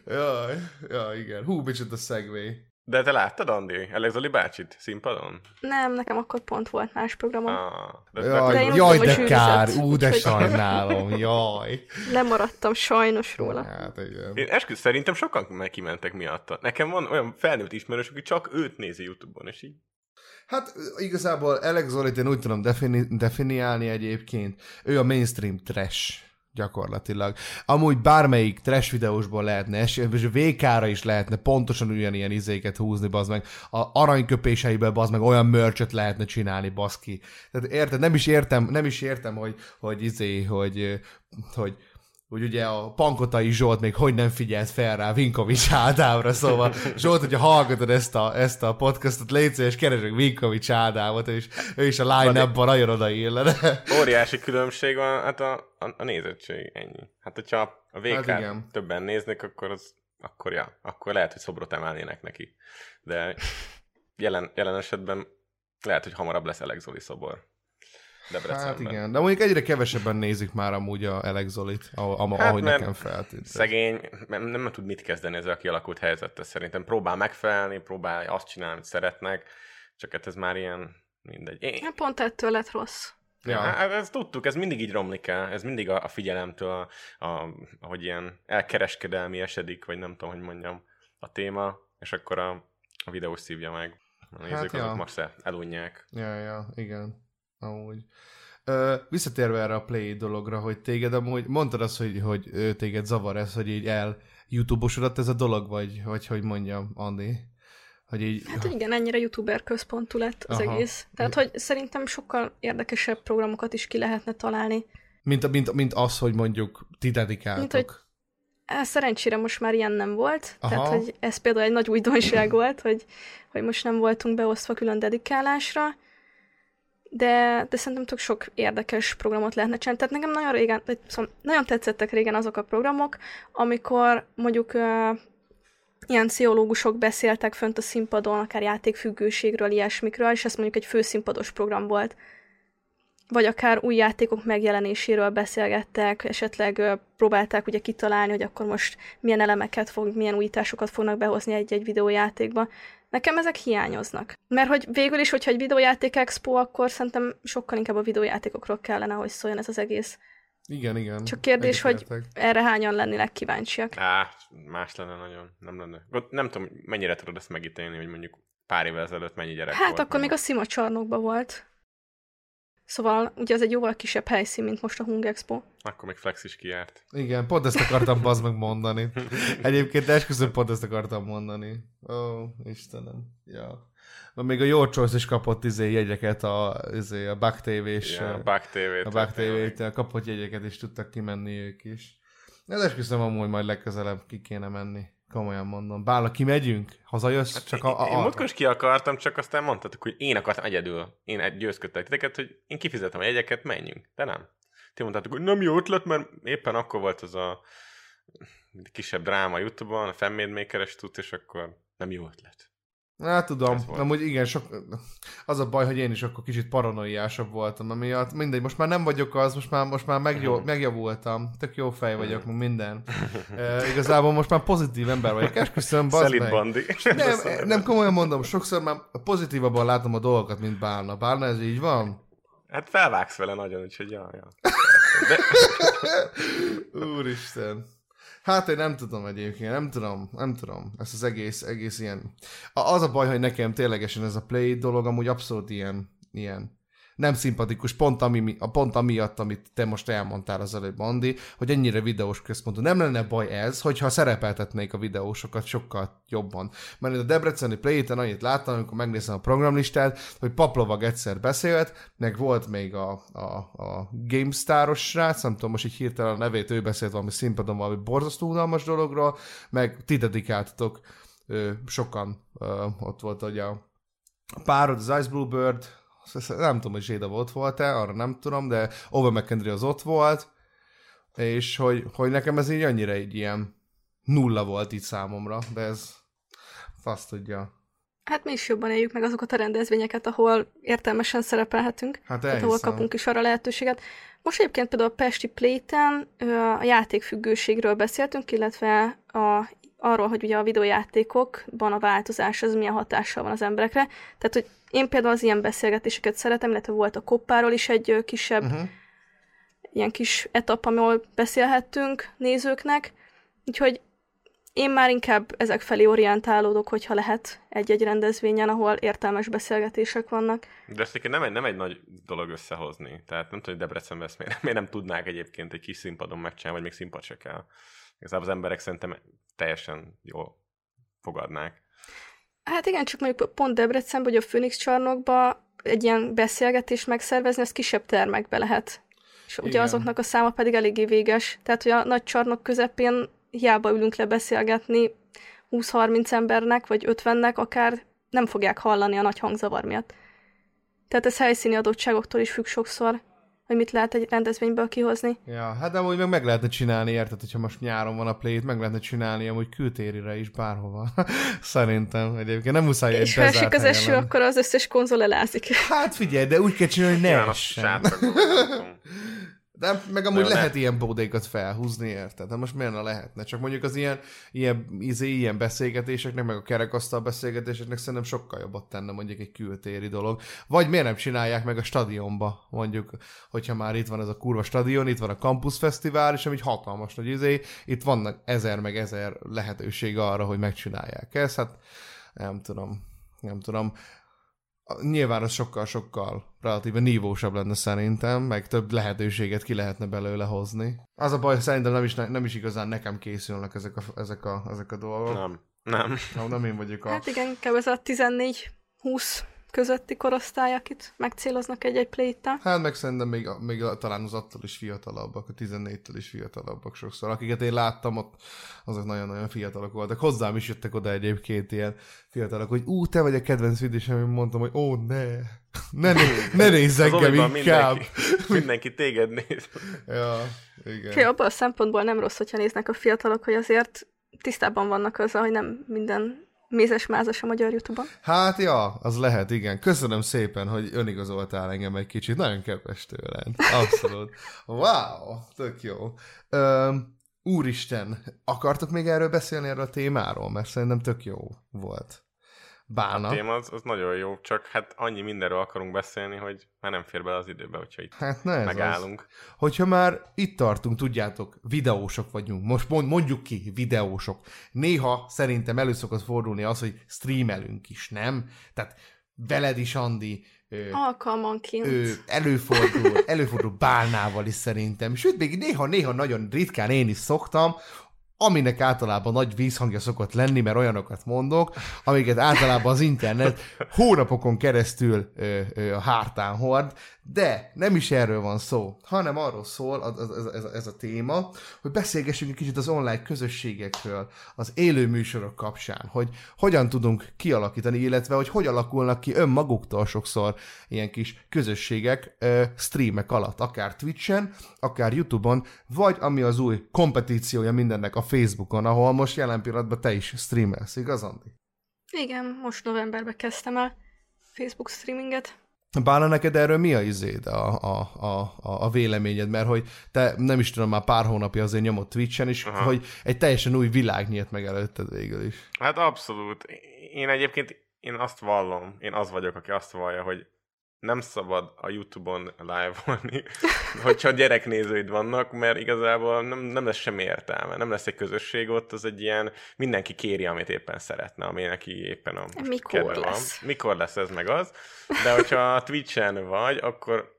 Speaker 1: Jaj, ja, igen. Hú, micsoda segway.
Speaker 2: De te láttad, Andi? Alex Zoli bácsit színpadon?
Speaker 3: Nem, nekem akkor pont volt más programom.
Speaker 2: Ah, de,
Speaker 1: Jaj,
Speaker 3: De én úgy
Speaker 1: jaj
Speaker 3: tudom,
Speaker 1: de kár,
Speaker 3: sűrűzött,
Speaker 1: ú, de
Speaker 3: úgyhogy-
Speaker 1: sajnálom, jaj.
Speaker 3: Lemaradtam sajnos róla.
Speaker 1: Hát igen.
Speaker 2: Én esküsz, szerintem sokan kimentek miatta. Nekem van olyan felnőtt ismerős, aki csak őt nézi Youtube-on, és így
Speaker 1: Hát igazából Alex Zolit én úgy tudom defini- definiálni egyébként. Ő a mainstream trash gyakorlatilag. Amúgy bármelyik trash videósból lehetne, és VK-ra is lehetne pontosan ugyanilyen izéket húzni, bazd meg. A aranyköpéseiből, bazd meg, olyan mörcsöt lehetne csinálni, baszki. Tehát érted, nem is értem, nem is értem, hogy, hogy izé, hogy, hogy hogy ugye a Pankotai Zsolt még hogy nem figyelt fel rá Vinkovics Ádámra, szóval Zsolt, hogyha hallgatod ezt a, ezt a podcastot, légy szíves, keresek Vinkovics Ádámot, és ő is a line-upban nagyon odaillene.
Speaker 2: óriási különbség van, hát a, a, a nézettség, ennyi. Hát hogyha a VK
Speaker 1: Hát igen.
Speaker 2: többen néznek, akkor az, akkor ja, akkor lehet, hogy szobrot emelnének neki. De jelen, jelen esetben lehet, hogy hamarabb lesz Alex Zoli szobor. Debrecenben.
Speaker 1: Hát igen, de mondjuk egyre kevesebben nézik már amúgy a Alex Zolit, ahogy,
Speaker 2: Hát,
Speaker 1: ahogy
Speaker 2: mert
Speaker 1: nekem feltűnt.
Speaker 2: Szegény, nem, nem tud mit kezdeni ezzel a kialakult helyzettel szerintem. Próbál megfelelni, próbál azt csinálni, amit szeretnek, csak hát ez már ilyen mindegy. Én,
Speaker 3: Hát pont ettől lett rossz.
Speaker 1: Ja.
Speaker 2: Ja. Hát ezt tudtuk, ez mindig így romlik el, ez mindig a, a figyelemtől, a, a, ahogy ilyen elkereskedelmi esedik, vagy nem tudom, hogy mondjam, a téma, és akkor a, a videó szívja meg. A nézők hát,
Speaker 1: ja.
Speaker 2: azok most el- elunják.
Speaker 1: Ja, ja, igen. Amúgy. Ö, visszatérve erre a Play dologra, hogy téged amúgy, mondtad azt, hogy, hogy téged zavar ez, hogy így el YouTube-osodott ez a dolog, vagy, vagy hogy mondjam, Andi? Hogy így...
Speaker 3: Hát igen, ennyire youtuber központú lett az
Speaker 1: Aha.
Speaker 3: egész. Tehát, hogy szerintem sokkal érdekesebb programokat is ki lehetne találni.
Speaker 1: Mint, mint, mint az, hogy mondjuk ti dedikáltok.
Speaker 3: Mint, hogy- Hát szerencsére most már ilyen nem volt,
Speaker 1: Aha.
Speaker 3: tehát hogy ez például egy nagy újdonság volt, hogy, hogy most nem voltunk beosztva külön dedikálásra, de, de szerintem tök sok érdekes programot lehetne csinálni. Tehát nekem nagyon régen, szóval nagyon tetszettek régen azok a programok, amikor mondjuk uh, ilyen pszichológusok beszéltek fönt a színpadon, akár játékfüggőségről, ilyesmikről, és ez mondjuk egy főszínpados program volt. vagy akár új játékok megjelenéséről beszélgettek, esetleg ö, próbálták ugye kitalálni, hogy akkor most milyen elemeket fog, milyen újításokat fognak behozni egy-egy videójátékba. Nekem ezek hiányoznak. Mert hogy végül is, hogyha egy videójáték expo, akkor szerintem sokkal inkább a videójátékokról kellene, hogy szóljon ez az egész.
Speaker 1: Igen, igen.
Speaker 3: Csak kérdés, hogy erre hányan lennének kíváncsiak.
Speaker 2: Á, más lenne nagyon. Nem lenne. Nem tudom, mennyire tudod ezt megítélni, hogy mondjuk pár évvel ezelőtt mennyi gyerek
Speaker 3: Hát
Speaker 2: volt.
Speaker 3: akkor még a Szima csarnokban volt. Szóval ugye ez egy jóval kisebb helyszín, mint most a Hung Expo.
Speaker 2: Akkor még Flex is kijárt.
Speaker 1: Igen, pont ezt akartam bazd meg mondani. Egyébként esküszöm pont ezt akartam mondani. Ó, Istenem. Ja. Na, még a Your Choice is kapott izé jegyeket a, izé, a Bug TV-s...
Speaker 2: Ja, a Bug TV-t.
Speaker 1: a Bug TV-t kapott jegyeket, és tudtak kimenni ők is. Ez esküszöm amúgy majd legközelebb ki kéne menni. Komolyan mondom. Bála, kimegyünk? Hazajössz? Csak a, a,
Speaker 2: Hát én múltkor is ki akartam, csak aztán mondtatok, hogy én akartam egyedül. Én egy- győzködtek titeket, hogy én kifizetem a jegyeket, menjünk. De nem. Ti mondtátok, hogy nem jó ötlet, mert éppen akkor volt az a kisebb dráma Youtube-on, a Fanmade Maker-es tud, és akkor nem jó ötlet.
Speaker 1: Hát tudom, amúgy igen, sok, az a baj, hogy én is akkor kicsit paranoiásabb voltam, amiatt mindegy, most már nem vagyok az, most már, most már megjó,
Speaker 2: Mhm.
Speaker 1: megjavultam, tök jó fej vagyok, meg minden. E, igazából most már pozitív ember vagyok, esküszöm, bazd meg.
Speaker 2: Bandi.
Speaker 1: Nem, nem komolyan mondom, sokszor már pozitívabban látom a dolgokat, mint Bálna. Bálna, ez így van?
Speaker 2: Hát felvágsz vele nagyon, úgyhogy ja, ja. De,
Speaker 1: Úristen. Hát én nem tudom egyébként, nem tudom, nem tudom. Ez az egész, egész ilyen... Az a baj, hogy nekem ténylegesen ez a play dolog amúgy abszolút ilyen, ilyen nem szimpatikus, pont, ami, a pont amiatt, amit te most elmondtál az előbb, Andi, hogy ennyire videós központú. Nem lenne baj ez, hogyha szerepeltetnék a videósokat sokkal jobban. Mert a Debreceni play annyit láttam, amikor megnézem a programlistát, hogy Paplovag egyszer beszélt, meg volt még a, a, a GameStar-os srác, nem tudom most így hirtelen a nevét, ő beszélt valami színpadon valami borzasztó unalmas dologról, meg ti dedikáltatok sokan, ott volt ugye a párod, az Ice Bluebird, nem tudom, hogy Zséda ott volt-e, arra nem tudom, de Over McKendry az ott volt, és hogy, hogy nekem ez így annyira egy ilyen nulla volt itt számomra, de ez fasz tudja.
Speaker 3: Hát mi is jobban éljük meg azokat a rendezvényeket, ahol értelmesen szerepelhetünk,
Speaker 1: Hát
Speaker 3: tehát ahol kapunk is arra lehetőséget. Most egyébként például a Pesti Playten ö, a játékfüggőségről beszéltünk, illetve a, arról, hogy ugye a videójátékokban a változás az milyen hatással van az emberekre. Tehát, hogy én például az ilyen beszélgetéseket szeretem, illetve volt a koppáról is egy kisebb
Speaker 1: Uh-huh.
Speaker 3: ilyen kis etap, ahol beszélhettünk nézőknek, úgyhogy én már inkább ezek felé orientálódok, hogyha lehet egy-egy rendezvényen, ahol értelmes beszélgetések vannak.
Speaker 2: de ezt nem egy, nem egy nagy dolog összehozni. Tehát nem tudom, hogy Debrecenben ezt miért, miért nem tudnák egyébként egy kis színpadon megcsinálni, vagy még színpad se kell. Igazából az emberek szerintem teljesen jól fogadnák.
Speaker 3: Hát igen, csak mondjuk pont Debrecenben, hogy a Phoenix csarnokba egy ilyen beszélgetést megszervezni, ez kisebb termekbe lehet. És ugye
Speaker 1: Igen.
Speaker 3: azoknak a száma pedig eléggé véges. Tehát, hogy a nagy csarnok közepén hiába ülünk le beszélgetni 20-30 embernek, vagy 50-nek, akár nem fogják hallani a nagy hangzavar miatt. Tehát ez helyszíni adottságoktól is függ sokszor, hogy mit lehet egy rendezvényből kihozni.
Speaker 1: Ja, hát de amúgy meg meg lehetne csinálni, érted, hogyha most nyáron van a play meg lehetne csinálni amúgy kültérire is bárhova. Szerintem egyébként nem muszáj egy
Speaker 3: És ha esik az eső,
Speaker 1: lenni.
Speaker 3: akkor az összes konzol elázik.
Speaker 1: Hát figyelj, de úgy kell csinálni, hogy ne essen. De meg amúgy
Speaker 2: de-
Speaker 1: lehet ilyen bódékat felhúzni, érted? De most miért ne lehetne? Csak mondjuk az ilyen, ilyen, izé, ilyen beszélgetéseknek, meg a kerekasztal beszélgetéseknek szerintem sokkal jobbat tenne mondjuk egy kültéri dolog. Vagy miért nem csinálják meg a stadionba, mondjuk, hogyha már itt van ez a kurva stadion, itt van a Campus Fesztivál, és ami hatalmas nagy izé, itt vannak ezer meg ezer lehetőség arra, hogy megcsinálják ezt, hát nem tudom, nem tudom. Nyilván az sokkal-sokkal relatíve nívósabb lenne szerintem, meg több lehetőséget ki lehetne belőle hozni. Az a baj, szerintem nem is, nem is igazán nekem készülnek ezek a, ezek a, ezek a dolgok.
Speaker 2: Nem. Nem.
Speaker 1: Nem, nem én vagyok a...
Speaker 3: Hát igen, inkább ez a 14-20 közötti korosztály, akit megcéloznak egy-egy play
Speaker 1: Hát meg szerintem még, még talán az attól is fiatalabbak, a 14-től is fiatalabbak sokszor. Akiket én láttam, ott azok nagyon-nagyon fiatalok voltak. Hozzám is jöttek oda egyébként ilyen fiatalok, hogy ú, te vagy a kedvenc videósem, én mondtam, hogy ó, ne, ne, ne, ne nézz engem inkább.
Speaker 2: mindenki, mindenki téged néz.
Speaker 1: Ja, igen.
Speaker 3: Úgyhogy abban a szempontból nem rossz, hogyha néznek a fiatalok, hogy azért tisztában vannak azzal, hogy nem minden mézes-mázas a magyar Youtube-on.
Speaker 1: Hát ja, az lehet, igen. Köszönöm szépen, hogy önigazoltál engem egy kicsit. Nagyon kedves tőled. Abszolút. Wow, tök jó. Üm, úristen, akartok még erről beszélni, erről a témáról? Mert szerintem tök jó volt. Bálna.
Speaker 2: A téma az, az nagyon jó, csak hát annyi mindenről akarunk beszélni, hogy már nem fér bele az időbe, hogyha itt
Speaker 1: Hát ne ez
Speaker 2: megállunk.
Speaker 1: Az. Hogyha már itt tartunk, tudjátok, videósok vagyunk, most mond, mondjuk ki, videósok. Néha szerintem elő szokott fordulni az, hogy streamelünk is, nem? Tehát veled is, Andi,
Speaker 3: Alkalmanként.
Speaker 1: ő előfordul, előfordul bálnával is szerintem. Sőt, még néha-néha nagyon ritkán én is szoktam, aminek általában nagy vízhangja szokott lenni, mert olyanokat mondok, amiket általában az internet hónapokon keresztül ö, ö, a hártán hord, de nem is erről van szó, hanem arról szól az, az, ez, ez a téma, hogy beszélgessünk egy kicsit az online közösségekről, az élő műsorok kapcsán, hogy hogyan tudunk kialakítani, illetve hogy hogy alakulnak ki önmaguktól sokszor ilyen kis közösségek ö, streamek alatt, akár Twitchen, akár YouTube-on, vagy ami az új kompetíciója mindennek a Facebookon, ahol most jelen pillanatban te is streamelsz, igaz, Andi?
Speaker 3: Igen, most novemberben kezdtem el Facebook streaminget.
Speaker 1: Bána, neked erről mi a izéd, a, a, a, a, véleményed? Mert hogy te nem is tudom, már pár hónapja azért nyomott Twitchen, és
Speaker 2: Aha.
Speaker 1: hogy egy teljesen új világ nyílt meg előtted végül is.
Speaker 2: Hát abszolút. Én egyébként én azt vallom, én az vagyok, aki azt vallja, hogy nem szabad a Youtube-on live-olni, hogyha gyereknézőid vannak, mert igazából nem, nem lesz semmi értelme. Nem lesz egy közösség ott, az egy ilyen, mindenki kéri, amit éppen szeretne, ami neki éppen a
Speaker 3: Mikor lesz?
Speaker 2: Van. Mikor lesz ez meg az. De hogyha a Twitch-en vagy, akkor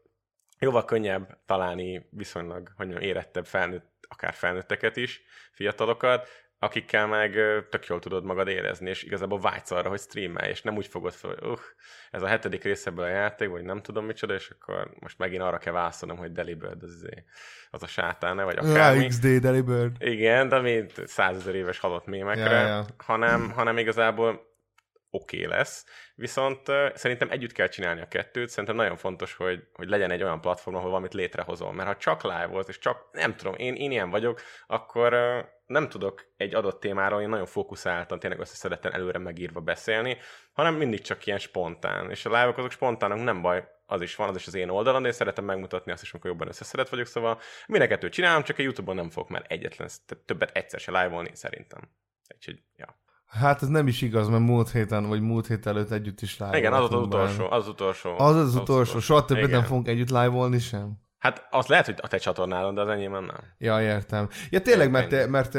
Speaker 2: jóval könnyebb találni viszonylag, hogy mondjam, érettebb felnőtt, akár felnőtteket is, fiatalokat, akikkel meg tök jól tudod magad érezni, és igazából vágysz arra, hogy streamelj, és nem úgy fogod fel, hogy uh, ez a hetedik része ebből a játék, vagy nem tudom micsoda, és akkor most megint arra kell válaszolnom, hogy Delibird az, izé- az a sátáne, vagy akármi.
Speaker 1: XD Delibird.
Speaker 2: Igen, de mint százezer éves halott mémekre,
Speaker 1: Ja, ja.
Speaker 2: Hanem, hanem igazából oké okay lesz. Viszont uh, szerintem együtt kell csinálni a kettőt, szerintem nagyon fontos, hogy, hogy legyen egy olyan platform, ahol valamit létrehozol. Mert ha csak live volt, és csak, nem tudom, én, én ilyen vagyok, akkor uh, nem tudok egy adott témáról én nagyon fókuszáltan, tényleg összeszedetten előre megírva beszélni, hanem mindig csak ilyen spontán. És a live azok spontánok, nem baj, az is van, az is az én oldalam, de én szeretem megmutatni azt is, amikor jobban összeszedett vagyok, szóval mind a kettőt csinálom, csak a Youtube-on nem fogok már egyetlen, tehát többet egyszer se live-olni, szerintem. Úgyhogy, ja.
Speaker 1: Hát ez nem is igaz, mert múlt héten, vagy múlt hét előtt együtt is live
Speaker 2: Igen, az az utolsó, az az utolsó.
Speaker 1: Az az utolsó, soha többet
Speaker 2: Igen.
Speaker 1: nem fogunk együtt live-olni sem.
Speaker 2: Hát az lehet, hogy a te csatornádon, de az enyémben nem.
Speaker 1: Ja, értem. Ja, tényleg, mert te, mert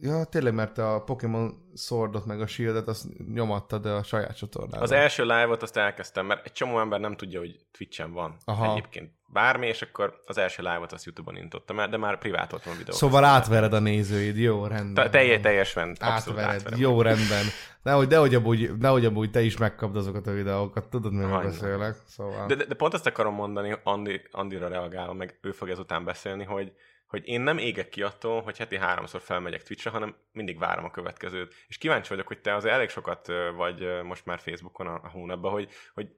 Speaker 1: ja, tényleg, mert a Pokémon Swordot meg a Shieldet azt nyomattad a saját csatornádon.
Speaker 2: Az első live-ot azt elkezdtem, mert egy csomó ember nem tudja, hogy Twitch-en van
Speaker 1: Aha.
Speaker 2: egyébként bármi, és akkor az első live-ot azt YouTube-on indítottam el, de már privát ott van videó.
Speaker 1: Szóval átvered a nézőid, jó, rendben.
Speaker 2: Te, teljes, teljesen, abszolút
Speaker 1: átvered,
Speaker 2: átverem.
Speaker 1: jó, rendben. Nehogy, nehogy, amúgy, nehogy amúgy te is megkapd azokat a videókat, tudod, miről beszélek, szóval.
Speaker 2: De, de, de pont azt akarom mondani, Andi, Andira reagálva, meg ő fog ezután beszélni, hogy, hogy én nem égek ki attól, hogy heti háromszor felmegyek Twitchre, hanem mindig várom a következőt. És kíváncsi vagyok, hogy te azért elég sokat vagy most már Facebookon a, a hónapban, hogy, hogy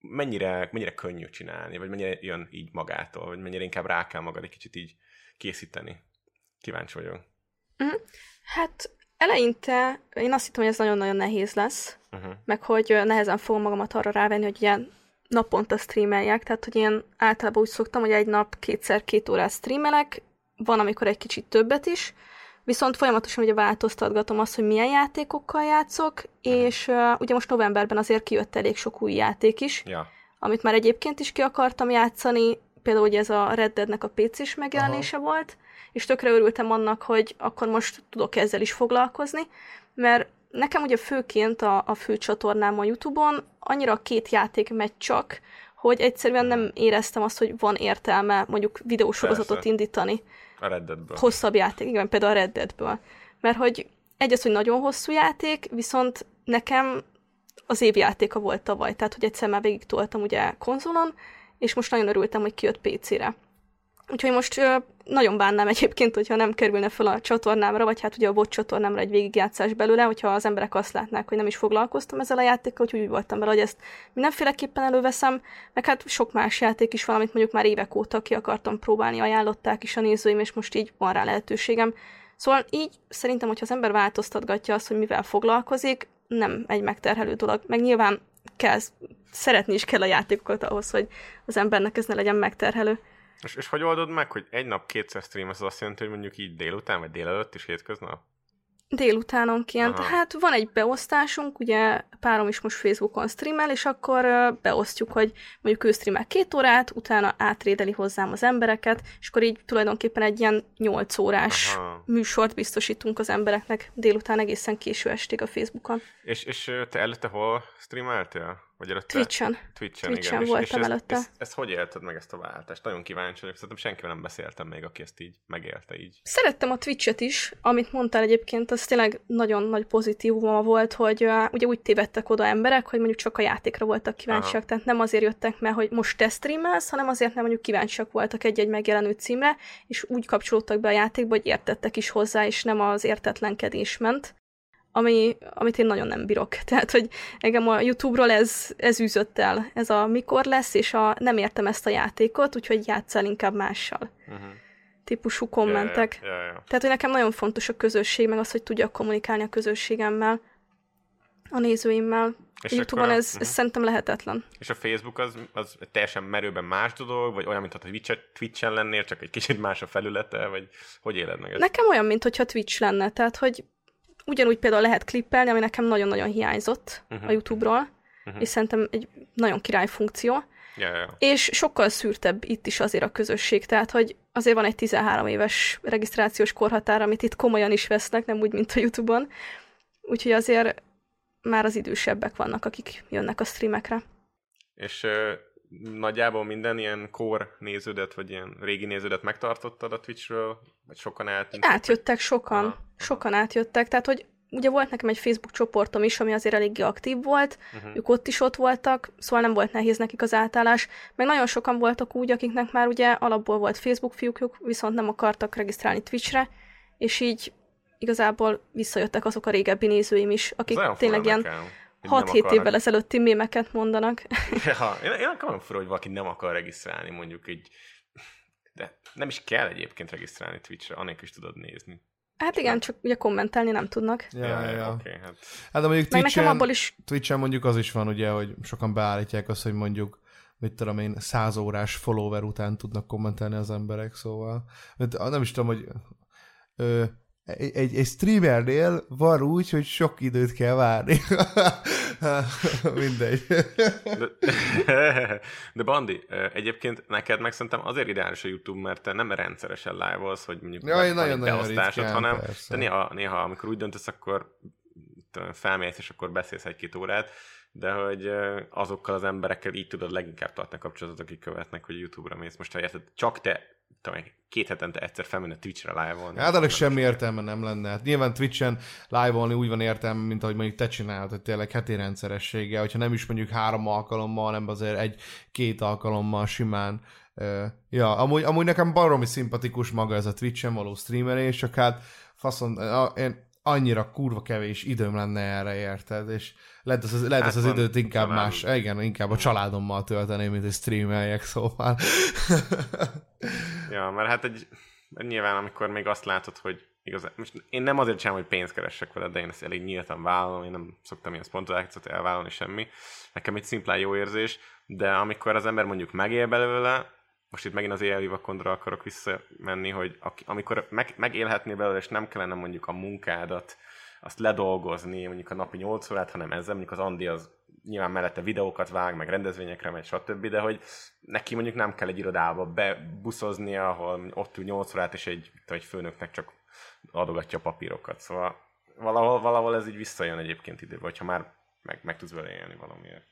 Speaker 2: mennyire, mennyire könnyű csinálni, vagy mennyire jön így magától, vagy mennyire inkább rá kell magad egy kicsit így készíteni. Kíváncsi vagyok.
Speaker 3: Hát eleinte én azt hittem, hogy ez nagyon-nagyon nehéz lesz,
Speaker 2: Uh-huh.
Speaker 3: meg hogy nehezen fogom magamat arra rávenni, hogy ilyen naponta streameljek, tehát hogy én általában úgy szoktam, hogy egy nap kétszer két órát streamelek, van, amikor egy kicsit többet is, viszont folyamatosan ugye változtatgatom azt, hogy milyen játékokkal játszok, és uh, ugye most novemberben azért kijött elég sok új játék is,
Speaker 2: Ja.
Speaker 3: amit már egyébként is ki akartam játszani, például ugye ez a Red Deadnek a PC-s megjelenése Aha. volt, és tökre örültem annak, hogy akkor most tudok ezzel is foglalkozni, mert nekem ugye főként a, a fő csatornám a Youtube-on annyira két játék megy csak, hogy egyszerűen nem éreztem azt, hogy van értelme mondjuk videósorozatot
Speaker 2: Persze.
Speaker 3: indítani
Speaker 2: A Red
Speaker 3: hosszabb játék, igen, például a Red. Mert hogy egy az, hogy nagyon hosszú játék, viszont nekem az év játéka volt tavaly, tehát hogy egyszer már végig toltam ugye konzolon, és most nagyon örültem, hogy kijött PC-re. Úgyhogy most nagyon bánnám egyébként, hogyha nem kerülne fel a csatornámra, vagy hát ugye a bot csatornámra egy végigjátszás belőle, hogyha az emberek azt látnák, hogy nem is foglalkoztam ezzel a játékkal, úgyhogy úgy voltam vele, hogy ezt mindenféleképpen előveszem, meg hát sok más játék is van, amit mondjuk már évek óta ki akartam próbálni, ajánlották is a nézőim, és most így van rá lehetőségem. Szóval így szerintem, hogyha az ember változtatgatja azt, hogy mivel foglalkozik, nem egy megterhelő dolog. Meg nyilván kell, szeretni is kell a játékokat ahhoz, hogy az embernek ez ne legyen megterhelő.
Speaker 2: És, és hogy oldod meg, hogy egy nap kétszer stream, az azt jelenti, hogy mondjuk így délután, vagy délelőtt is hétköznap?
Speaker 3: délutánonként. Aha. Hát van egy beosztásunk, ugye párom is most Facebookon streamel, és akkor beosztjuk, hogy mondjuk ő streamel két órát, utána átrédeli hozzám az embereket, és akkor így tulajdonképpen egy ilyen nyolc órás Aha. műsort biztosítunk az embereknek délután egészen késő estig a Facebookon.
Speaker 2: És, és te előtte hol streameltél?
Speaker 3: Vagy előtte? Twitch-en.
Speaker 2: Twitch-en,
Speaker 3: Twitch-en
Speaker 2: igen.
Speaker 3: voltam
Speaker 2: és, és
Speaker 3: előtte.
Speaker 2: Ezt, ezt, ezt, hogy élted meg ezt a váltást? Nagyon kíváncsi vagyok. Szerintem senkivel nem beszéltem még, aki ezt így megélte így.
Speaker 3: Szerettem a Twitch-et is, amit mondtál egyébként, az tényleg nagyon nagy pozitívuma volt, hogy uh, ugye úgy tévedtek oda emberek, hogy mondjuk csak a játékra voltak kíváncsiak, Aha. tehát nem azért jöttek, mert hogy most te streamelsz, hanem azért, mert mondjuk kíváncsiak voltak egy-egy megjelenő címre, és úgy kapcsolódtak be a játékba, hogy értettek is hozzá, és nem az értetlenkedés ment ami, amit én nagyon nem bírok. Tehát, hogy engem a YouTube-ról ez, ez űzött el, ez a mikor lesz, és a nem értem ezt a játékot, úgyhogy játszál inkább mással. Uh-huh. Típusú kommentek.
Speaker 2: Ja, ja, ja, ja.
Speaker 3: Tehát, hogy nekem nagyon fontos a közösség, meg az, hogy tudjak kommunikálni a közösségemmel, a nézőimmel. És YouTube-on ez, uh-huh. ez szerintem lehetetlen.
Speaker 2: És a Facebook az, az teljesen merőben más dolog, vagy olyan, mint hogy Twitch-en lennél, csak egy kicsit más a felülete, vagy hogy éled meg ezt?
Speaker 3: Nekem olyan, mint hogyha Twitch lenne, tehát hogy ugyanúgy például lehet klippelni, ami nekem nagyon-nagyon hiányzott uh-huh. a YouTube-ról, uh-huh. és szerintem egy nagyon király funkció.
Speaker 2: Yeah, yeah.
Speaker 3: És sokkal szűrtebb itt is azért a közösség, tehát hogy azért van egy 13 éves regisztrációs korhatár, amit itt komolyan is vesznek, nem úgy, mint a YouTube-on. Úgyhogy azért már az idősebbek vannak, akik jönnek a streamekre.
Speaker 2: És nagyjából minden ilyen kor néződet, vagy ilyen régi néződet megtartottad a Twitchről? Vagy sokan eltűntek?
Speaker 3: Átjöttek sokan. Aha, sokan átjöttek, tehát hogy ugye volt nekem egy Facebook csoportom is, ami azért eléggé aktív volt, uh-huh. ők ott is ott voltak, szóval nem volt nehéz nekik az átállás, meg nagyon sokan voltak úgy, akiknek már ugye alapból volt Facebook fiúkjuk, viszont nem akartak regisztrálni Twitchre, és így igazából visszajöttek azok a régebbi nézőim is, akik tényleg ilyen 6-7 évvel ezelőtti mémeket mondanak.
Speaker 2: Ja, én, én akarom fura, hogy valaki nem akar regisztrálni, mondjuk egy... De nem is kell egyébként regisztrálni Twitchre, anélkül is tudod nézni.
Speaker 3: Hát igen, csak ugye kommentálni nem tudnak.
Speaker 1: Ja, ja, ja.
Speaker 2: Okay, hát.
Speaker 1: hát de mondjuk Twitch-en, abból is... Twitch-en mondjuk az is van ugye, hogy sokan beállítják azt, hogy mondjuk mit tudom én, száz órás follower után tudnak kommentelni az emberek, szóval nem is tudom, hogy ö, egy, egy, egy streamernél van úgy, hogy sok időt kell várni. Mindegy.
Speaker 2: De, de Bandi, egyébként neked meg szerintem azért ideális a YouTube, mert te nem rendszeresen live hogy mondjuk
Speaker 1: ja, nagyon, nagyon ritkán,
Speaker 2: hanem persze. te néha, néha, amikor úgy döntesz, akkor felmész, és akkor beszélsz egy-két órát, de hogy azokkal az emberekkel így tudod leginkább tartani kapcsolatot, akik követnek, hogy YouTube-ra mész. Most ha érted, csak te tudom, két hetente egyszer felmenne Twitch-re live-olni.
Speaker 1: Hát ennek semmi értelme nem lenne. Hát nyilván Twitch-en live-olni úgy van értelme, mint ahogy mondjuk te csinálod, hogy tényleg heti rendszerességgel, hogyha nem is mondjuk három alkalommal, hanem azért egy-két alkalommal simán. Ja, amúgy, amúgy nekem baromi szimpatikus maga ez a Twitch-en való streamerés, csak hát faszon, uh, én annyira kurva kevés időm lenne erre, érted? És lehet az, lehet hát az, az időt inkább család. más, igen, inkább a családommal tölteném, mint hogy streameljek, szóval.
Speaker 2: ja, mert hát egy, nyilván amikor még azt látod, hogy igazán, most én nem azért csinálom, hogy pénzt keressek veled, de én ezt elég nyíltan vállalom, én nem szoktam ilyen spontanációt elvállalni semmi. Nekem egy szimplán jó érzés, de amikor az ember mondjuk megél belőle, most itt megint az éjjeli vakondra akarok visszamenni, hogy amikor meg, megélhetnél belőle, és nem kellene mondjuk a munkádat, azt ledolgozni, mondjuk a napi 8 órát, hanem ezzel, mondjuk az Andi az nyilván mellette videókat vág, meg rendezvényekre megy, stb., de hogy neki mondjuk nem kell egy irodába bebuszoznia, ahol ott ül 8 órát, és egy, egy főnöknek csak adogatja a papírokat. Szóval valahol, valahol ez így visszajön egyébként idő, vagy ha már meg, meg tudsz vele élni valamiért.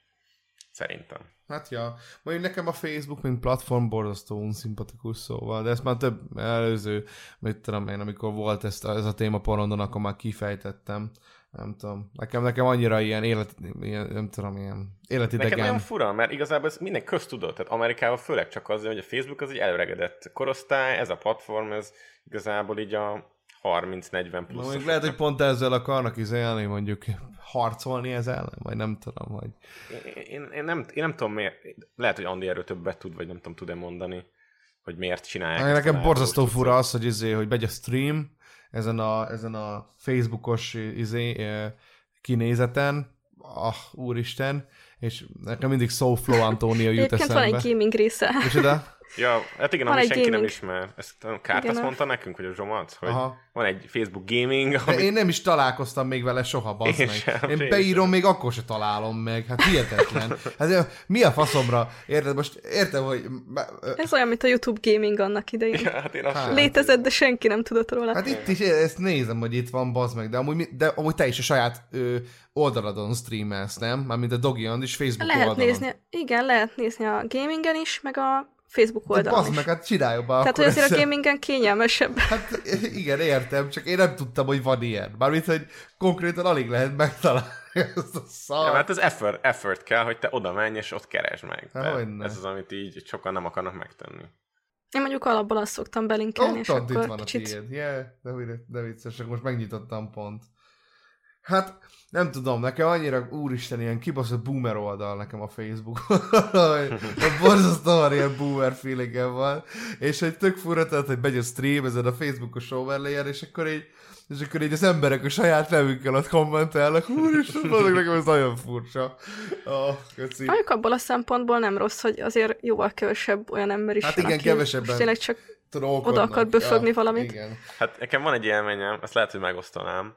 Speaker 2: Szerintem.
Speaker 1: Hát ja, mondjuk nekem a Facebook, mint platform borzasztó szimpatikus szóval, de ezt már több előző, mit tudom én, amikor volt ezt, ez a téma porondon, akkor már kifejtettem. Nem tudom, nekem, nekem annyira ilyen élet, ilyen, nem tudom, ilyen életidegen.
Speaker 2: Nekem olyan fura, mert igazából ez minden köztudott, tehát Amerikában főleg csak az, hogy a Facebook az egy előregedett korosztály, ez a platform, ez igazából így a 30-40 plusz.
Speaker 1: Mondjuk lehet, hogy pont ezzel akarnak izélni, mondjuk harcolni ezzel ellen, vagy nem tudom, hogy...
Speaker 2: Én, én, én, nem, én nem tudom miért, lehet, hogy Andi erről többet tud, vagy nem tudom, tud-e mondani, hogy miért csinálják.
Speaker 1: Nekem borzasztó fura az, hogy, izé, hogy megy a stream, ezen a, ezen a Facebookos izé, kinézeten, ah, úristen, és nekem mindig Soulflow Antonio jut
Speaker 3: Egyébként van
Speaker 1: eszembe.
Speaker 3: egy gaming része.
Speaker 1: És oda?
Speaker 2: Ja, hát igen,
Speaker 3: Van
Speaker 2: amit
Speaker 3: egy
Speaker 2: senki nem
Speaker 3: gaming.
Speaker 2: ismer. Ezt a Kárt
Speaker 3: Igen,
Speaker 2: azt
Speaker 3: a-
Speaker 2: mondta nekünk, hogy a Zsomac, hogy
Speaker 1: Aha.
Speaker 2: van egy Facebook gaming,
Speaker 1: De
Speaker 2: ami...
Speaker 1: én nem is találkoztam még vele soha, bazd
Speaker 2: Én
Speaker 1: meg.
Speaker 2: sem,
Speaker 1: én beírom, még akkor se találom meg. Hát hihetetlen. Hát mi a faszomra? Érted? Most értem, hogy...
Speaker 3: Ez olyan, mint a YouTube gaming annak idején.
Speaker 2: Ja, hát én azt
Speaker 1: Hát.
Speaker 2: sem-
Speaker 3: Létezett, de senki nem tudott róla.
Speaker 1: Hát itt is ezt nézem, hogy itt van, bazd meg, de amúgy, de amúgy te is a saját ö, oldaladon streamelsz, nem? Mármint a Dogion is Facebook
Speaker 3: lehet
Speaker 1: oldalon.
Speaker 3: nézni, igen, lehet nézni a gamingen is, meg a Facebook
Speaker 1: De
Speaker 3: oldalon
Speaker 1: bazd
Speaker 3: is.
Speaker 1: meg, hát csináljon be
Speaker 3: Tehát,
Speaker 1: akkor
Speaker 3: hogy azért a
Speaker 1: ezt.
Speaker 3: gamingen kényelmesebb.
Speaker 1: Hát igen, értem, csak én nem tudtam, hogy van ilyen. Mármint, hogy konkrétan alig lehet megtalálni ezt a szart.
Speaker 2: Ja, mert ez effort, effort kell, hogy te oda menj, és ott keresd meg.
Speaker 1: Há,
Speaker 2: De
Speaker 1: hogyne.
Speaker 2: ez az, amit így sokan nem akarnak megtenni.
Speaker 3: Én mondjuk alapból azt szoktam belinkelni, és
Speaker 1: Ott, ott itt
Speaker 3: akkor
Speaker 1: van a
Speaker 3: kicsit...
Speaker 1: tiéd. Yeah, de, de, de vicces, most megnyitottam pont. Hát, nem tudom, nekem annyira, úristen, ilyen kibaszott boomer oldal nekem a Facebook. hogy borzasztóan ilyen boomer feelingem van. És egy tök fura, tehát, hogy megy a stream ezen a Facebookos overlayer, és akkor így, és akkor így az emberek a saját nevükkel ott kommentelnek. Úristen, azok nekem ez nagyon furcsa. Oh, köszi.
Speaker 3: Mondjuk abból a szempontból nem rossz, hogy azért jóval kevesebb olyan ember is
Speaker 1: Hát
Speaker 3: van,
Speaker 1: igen,
Speaker 3: aki
Speaker 1: kevesebben.
Speaker 3: tényleg csak oda akar böfögni valamit.
Speaker 1: Igen.
Speaker 2: Hát nekem van egy élményem, azt lehet, hogy megosztanám,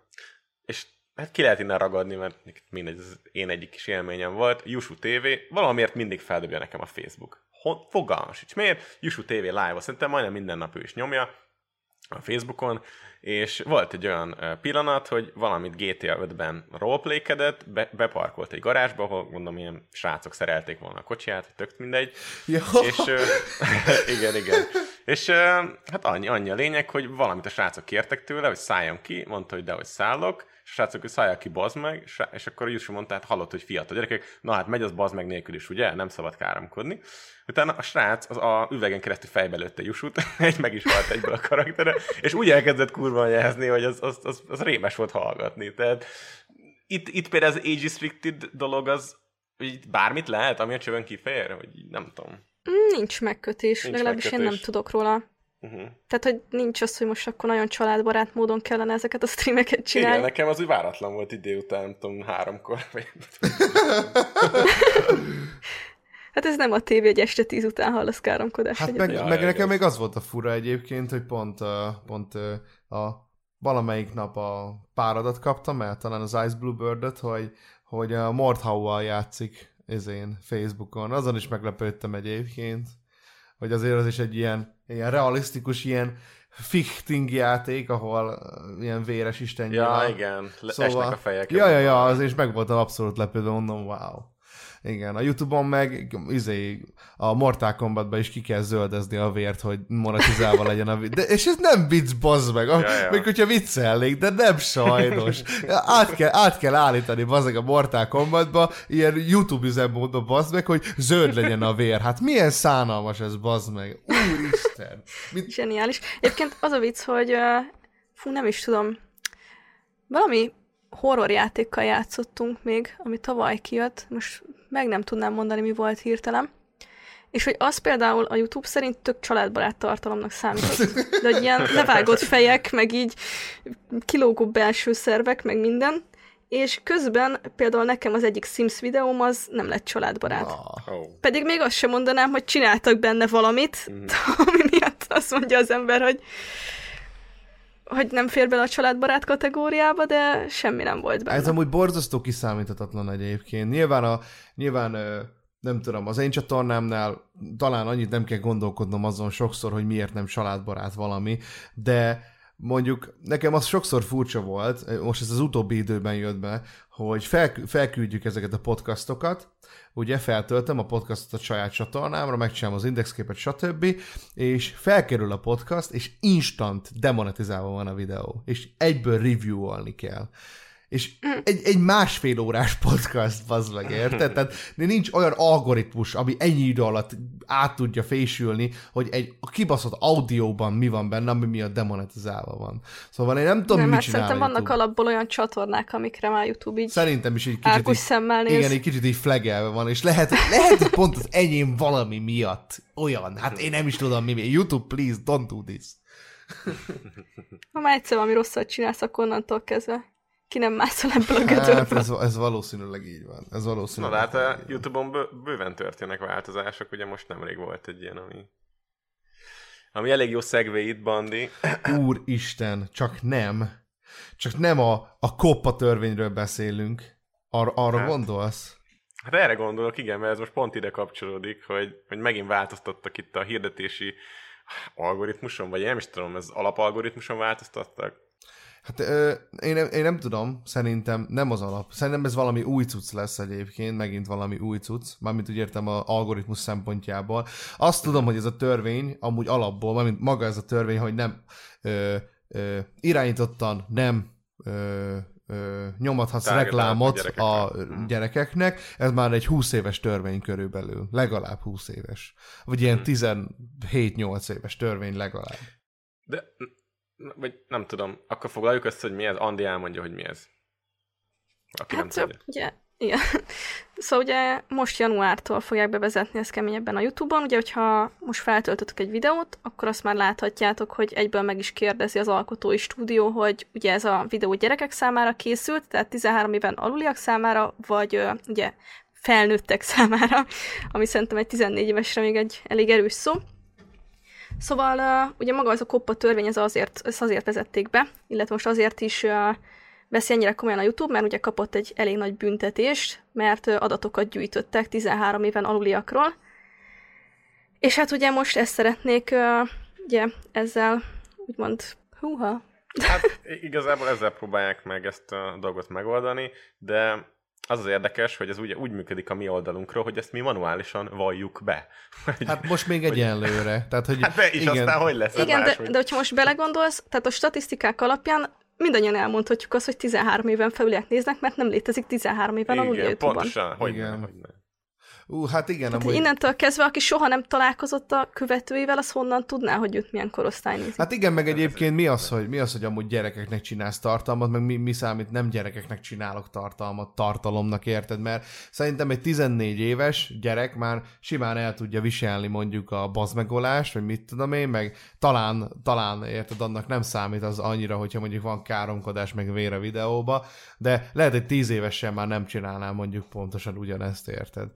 Speaker 2: és hát ki lehet innen ragadni, mert mindegy, ez az én egyik kis élményem volt. Yusu TV, valamiért mindig feldobja nekem a Facebook. Hon, fogalmas sincs. Miért? Yusu TV live szerintem majdnem minden nap ő is nyomja a Facebookon, és volt egy olyan pillanat, hogy valamit GTA 5-ben roleplaykedett, be, beparkolt egy garázsba, ahol mondom, ilyen srácok szerelték volna a kocsiját, tök mindegy,
Speaker 1: Ja.
Speaker 2: és igen, igen. És hát annyi, annyi a lényeg, hogy valamit a srácok kértek tőle, hogy szálljon ki, mondta, hogy de, hogy szállok, és a srácok, hogy szálljak ki, bazd meg, és, akkor Jussi mondta, hát hallott, hogy fiatal gyerekek, na hát megy az bazd meg nélkül is, ugye? Nem szabad káromkodni. Utána a srác az a üvegen keresztül fejbe lőtte Jusut, egy meg is halt egyből a karaktere, és úgy elkezdett kurva jelzni, hogy az, az, az, az rémes volt hallgatni. Tehát itt, itt például az age restricted dolog az, hogy bármit lehet, ami a csövön kifér, hogy nem tudom.
Speaker 3: Mm, nincs megkötés,
Speaker 2: Nincs
Speaker 3: legalábbis én nem
Speaker 2: megkötés.
Speaker 3: tudok róla.
Speaker 2: Uh-huh.
Speaker 3: Tehát, hogy nincs az, hogy most akkor nagyon családbarát módon kellene ezeket a streameket csinálni.
Speaker 2: Igen, nekem az úgy váratlan volt idő után, nem tudom, háromkor.
Speaker 3: Hát ez nem a tévé, hogy este tíz után hallasz káromkodás.
Speaker 1: Hát meg,
Speaker 2: Ja,
Speaker 1: meg nekem még az volt a fura egyébként, hogy pont, pont a valamelyik nap a páradat kaptam el, talán az Ice Bluebird-öt, hogy, hogy a Mordhau-val játszik ezén Facebookon. Azon is meglepődtem egyébként, hogy azért az is egy ilyen, ilyen realisztikus, ilyen fichting játék, ahol ilyen véres isten
Speaker 2: Ja, igen, Le-
Speaker 1: Szóval-
Speaker 2: esnek a fejek.
Speaker 1: Ja, ja, ja, az és meg voltam abszolút lepődve, mondom, wow. Igen, a Youtube-on meg izé, a Mortal Kombatban is ki kell zöldezni a vért, hogy monetizálva legyen a videó. És ez nem vicc, bazd meg.
Speaker 2: Ja,
Speaker 1: Ja. Még hogyha viccelnék, de nem sajnos. Át kell, át kell állítani bazd meg a Mortal Kombatba, ilyen YouTube üzemmódba bazd meg, hogy zöld legyen a vér. Hát milyen szánalmas ez, bazd meg. Úristen. Mit,
Speaker 3: Zseniális. Egyébként az a vicc, hogy fú, nem is tudom, valami horror játékkal játszottunk még, ami tavaly kijött, most meg nem tudnám mondani, mi volt hirtelen. És hogy az például a YouTube szerint tök családbarát tartalomnak számított. De hogy ilyen levágott fejek, meg így kilógó belső szervek, meg minden. És közben például nekem az egyik Sims videóm az nem lett családbarát.
Speaker 2: Oh.
Speaker 3: Pedig még azt sem mondanám, hogy csináltak benne valamit,
Speaker 2: Mhm.
Speaker 3: ami miatt azt mondja az ember, hogy hogy nem fér bele a családbarát kategóriába, de semmi nem volt benne.
Speaker 1: Ez amúgy borzasztó kiszámíthatatlan egyébként. Nyilván, a, nyilván nem tudom, az én csatornámnál talán annyit nem kell gondolkodnom azon sokszor, hogy miért nem családbarát valami, de mondjuk nekem az sokszor furcsa volt, most ez az utóbbi időben jött be, hogy fel, felküldjük ezeket a podcastokat, ugye feltöltöm a podcastot a saját csatornámra, megcsinálom az indexképet, stb., és felkerül a podcast, és instant demonetizálva van a videó, és egyből review-olni kell. És egy, egy másfél órás podcast, bazd meg, érted? Tehát nincs olyan algoritmus, ami ennyi idő alatt át tudja fésülni, hogy egy kibaszott audióban mi van benne, ami miatt demonetizálva van. Szóval én nem tudom,
Speaker 3: nem,
Speaker 1: mit
Speaker 3: hát
Speaker 1: csinál
Speaker 3: szerintem vannak alapból olyan csatornák, amikre már YouTube így
Speaker 1: Szerintem is egy kicsit így,
Speaker 3: szemmel néz.
Speaker 1: igen, egy kicsit így flagelve van, és lehet, lehet, hogy pont az enyém valami miatt olyan. Hát én nem is tudom mi. YouTube, please, don't do this.
Speaker 3: Ha már egyszer valami rosszat csinálsz, akkor onnantól kezdve ki nem mászol ebből a
Speaker 1: Hát ez, ez valószínűleg így van. Ez
Speaker 2: Na
Speaker 1: valószínűleg
Speaker 2: de hát a. Youtube-on bő- bőven történnek változások, ugye most nemrég volt egy ilyen, ami ami elég jó szegvé itt, Bandi.
Speaker 1: Úristen, csak nem. Csak nem a, a koppa törvényről beszélünk. Ar- arra
Speaker 2: Hát.
Speaker 1: gondolsz?
Speaker 2: Hát erre gondolok, igen, mert ez most pont ide kapcsolódik, hogy, hogy megint változtattak itt a hirdetési algoritmuson, vagy én nem is tudom, ez alapalgoritmuson változtattak.
Speaker 1: Hát ö, én, nem, én nem tudom, szerintem nem az alap. Szerintem ez valami új cucc lesz egyébként, megint valami új cucc, mármint úgy értem az algoritmus szempontjából. Azt tudom, hogy ez a törvény amúgy alapból, mármint maga ez a törvény, hogy nem ö, ö, irányítottan nem ö, ö, nyomathatsz
Speaker 2: a
Speaker 1: reklámot
Speaker 2: gyerekeknek.
Speaker 1: a gyerekeknek, ez már egy 20 éves törvény körülbelül, legalább 20 éves. Vagy ilyen
Speaker 2: Mhm.
Speaker 1: 17-8 éves törvény legalább.
Speaker 2: De, vagy nem tudom, akkor foglaljuk össze, hogy mi ez. Andi elmondja, hogy mi ez. Aki nem
Speaker 3: Hát
Speaker 2: tudja.
Speaker 3: ugye, igen. Szóval ugye most januártól fogják bevezetni ezt keményebben a Youtube-on. Ugye, hogyha most feltöltöttök egy videót, akkor azt már láthatjátok, hogy egyből meg is kérdezi az alkotói stúdió, hogy ugye ez a videó gyerekek számára készült, tehát 13 éven aluliak számára, vagy ugye felnőttek számára, ami szerintem egy 14 évesre még egy elég erős szó. Szóval uh, ugye maga az a koppa törvény, ez azért, ezt azért vezették be, illetve most azért is uh, veszi ennyire komolyan a YouTube, mert ugye kapott egy elég nagy büntetést, mert ö, adatokat gyűjtöttek 13 éven aluliakról. És hát ugye most ezt szeretnék uh, ugye ezzel úgymond húha,
Speaker 2: Hát igazából ezzel próbálják meg ezt a dolgot megoldani, de az az érdekes, hogy ez ugye úgy működik a mi oldalunkról, hogy ezt mi manuálisan valljuk be. Hogy-
Speaker 1: Hát most még egyenlőre. Tehát, hogy
Speaker 2: hát de, és
Speaker 1: igen,
Speaker 2: aztán hogy lesz?
Speaker 3: Igen, de,
Speaker 2: máshogy?
Speaker 3: de hogyha most belegondolsz, tehát a statisztikák alapján mindannyian elmondhatjuk azt, hogy 13 éven felüliek néznek, mert nem létezik 13 éven alul a
Speaker 2: Igen,
Speaker 3: YouTube-on.
Speaker 2: pontosan. Hogy
Speaker 1: Igen.
Speaker 2: ne, hogy ne.
Speaker 1: Ú, hát igen,
Speaker 3: Tehát
Speaker 1: amúgy...
Speaker 3: innentől kezdve, aki soha nem találkozott a követőivel, az honnan tudná, hogy őt milyen korosztály nézi.
Speaker 1: Hát igen, meg egyébként mi az, hogy, mi az, hogy amúgy gyerekeknek csinálsz tartalmat, meg mi, mi számít nem gyerekeknek csinálok tartalmat, tartalomnak érted, mert szerintem egy 14 éves gyerek már simán el tudja viselni mondjuk a bazmegolást, vagy mit tudom én, meg talán, talán érted, annak nem számít az annyira, hogyha mondjuk van káromkodás, meg vér a videóba, de lehet, hogy 10 évesen már nem csinálná mondjuk pontosan ugyanezt, érted.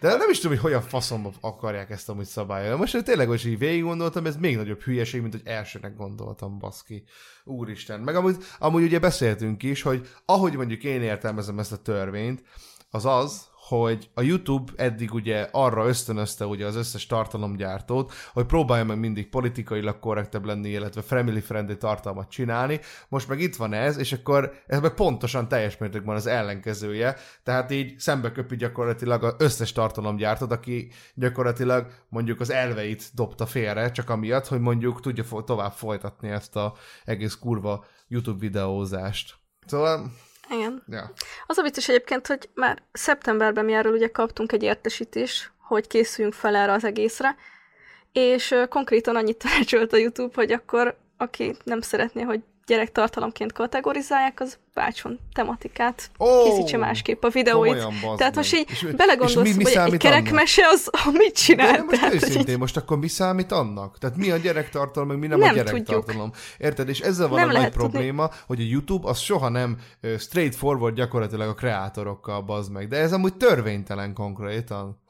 Speaker 1: De nem is tudom, hogy hogyan faszomba akarják ezt amúgy szabályolni. Most tényleg, hogy így végig gondoltam, ez még nagyobb hülyeség, mint hogy elsőnek gondoltam, baszki. Úristen. Meg amúgy, amúgy ugye beszéltünk is, hogy ahogy mondjuk én értelmezem ezt a törvényt, az az, hogy a YouTube eddig ugye arra ösztönözte ugye az összes tartalomgyártót, hogy próbálja meg mindig politikailag korrektebb lenni, illetve family friendly tartalmat csinálni. Most meg itt van ez, és akkor ez meg pontosan teljes mértékben az ellenkezője. Tehát így szembe köpi gyakorlatilag az összes tartalomgyártót, aki gyakorlatilag mondjuk az elveit dobta félre, csak amiatt, hogy mondjuk tudja tovább folytatni ezt a egész kurva YouTube videózást. Szóval,
Speaker 3: Igen.
Speaker 1: ja.
Speaker 3: Az a vicces egyébként, hogy már szeptemberben mi erről ugye kaptunk egy értesítést, hogy készüljünk fel erre az egészre, és konkrétan annyit tanácsolt a YouTube, hogy akkor aki nem szeretné, hogy gyerektartalomként kategorizálják, az váltson tematikát,
Speaker 1: Ó!
Speaker 3: készítse másképp a videóit. Tehát most így
Speaker 1: És
Speaker 3: belegondolsz,
Speaker 1: és mi- mi
Speaker 3: hogy egy kerekmese az, mit csinál.
Speaker 1: De most
Speaker 3: Tehát,
Speaker 1: őszintén,
Speaker 3: így
Speaker 1: most akkor mi számít annak? Tehát mi a gyerektartalom, meg mi nem,
Speaker 3: Nem
Speaker 1: a gyerektartalom? Érted? És ezzel van
Speaker 3: Nem
Speaker 1: a nagy
Speaker 3: tudni.
Speaker 1: probléma, hogy a YouTube az soha nem straightforward gyakorlatilag a kreátorokkal bazd meg. De ez amúgy törvénytelen konkrétan.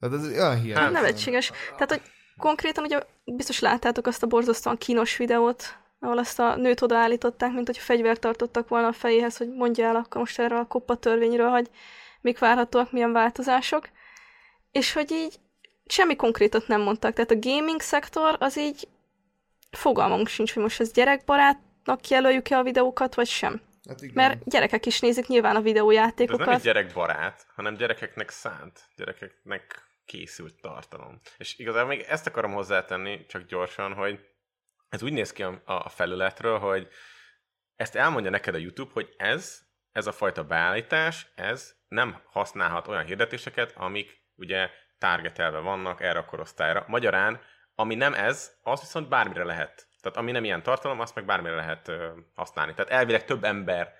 Speaker 1: Tehát ez olyan hihetetlen.
Speaker 3: nevetséges. Tehát, hogy konkrétan ugye biztos láttátok azt a borzasztóan kínos videót, ahol azt a nőt odaállították, mint hogy fegyvert tartottak volna a fejéhez, hogy mondja el akkor most erről a koppa törvényről, hogy mik várhatóak, milyen változások. És hogy így semmi konkrétat nem mondtak. Tehát a gaming szektor az így fogalmunk sincs, hogy most ez gyerekbarátnak jelöljük-e a videókat, vagy sem.
Speaker 1: Hát igen.
Speaker 3: Mert gyerekek is nézik nyilván a
Speaker 2: De ez
Speaker 3: videójátékokat.
Speaker 2: nem egy gyerekbarát, hanem gyerekeknek szánt, gyerekeknek készült tartalom. És igazából még ezt akarom hozzátenni, csak gyorsan, hogy ez úgy néz ki a, a felületről, hogy ezt elmondja neked a YouTube, hogy ez, ez a fajta beállítás, ez nem használhat olyan hirdetéseket, amik ugye targetelve vannak erre a korosztályra. Magyarán, ami nem ez, az viszont bármire lehet. Tehát ami nem ilyen tartalom, azt meg bármire lehet ö, használni. Tehát elvileg több ember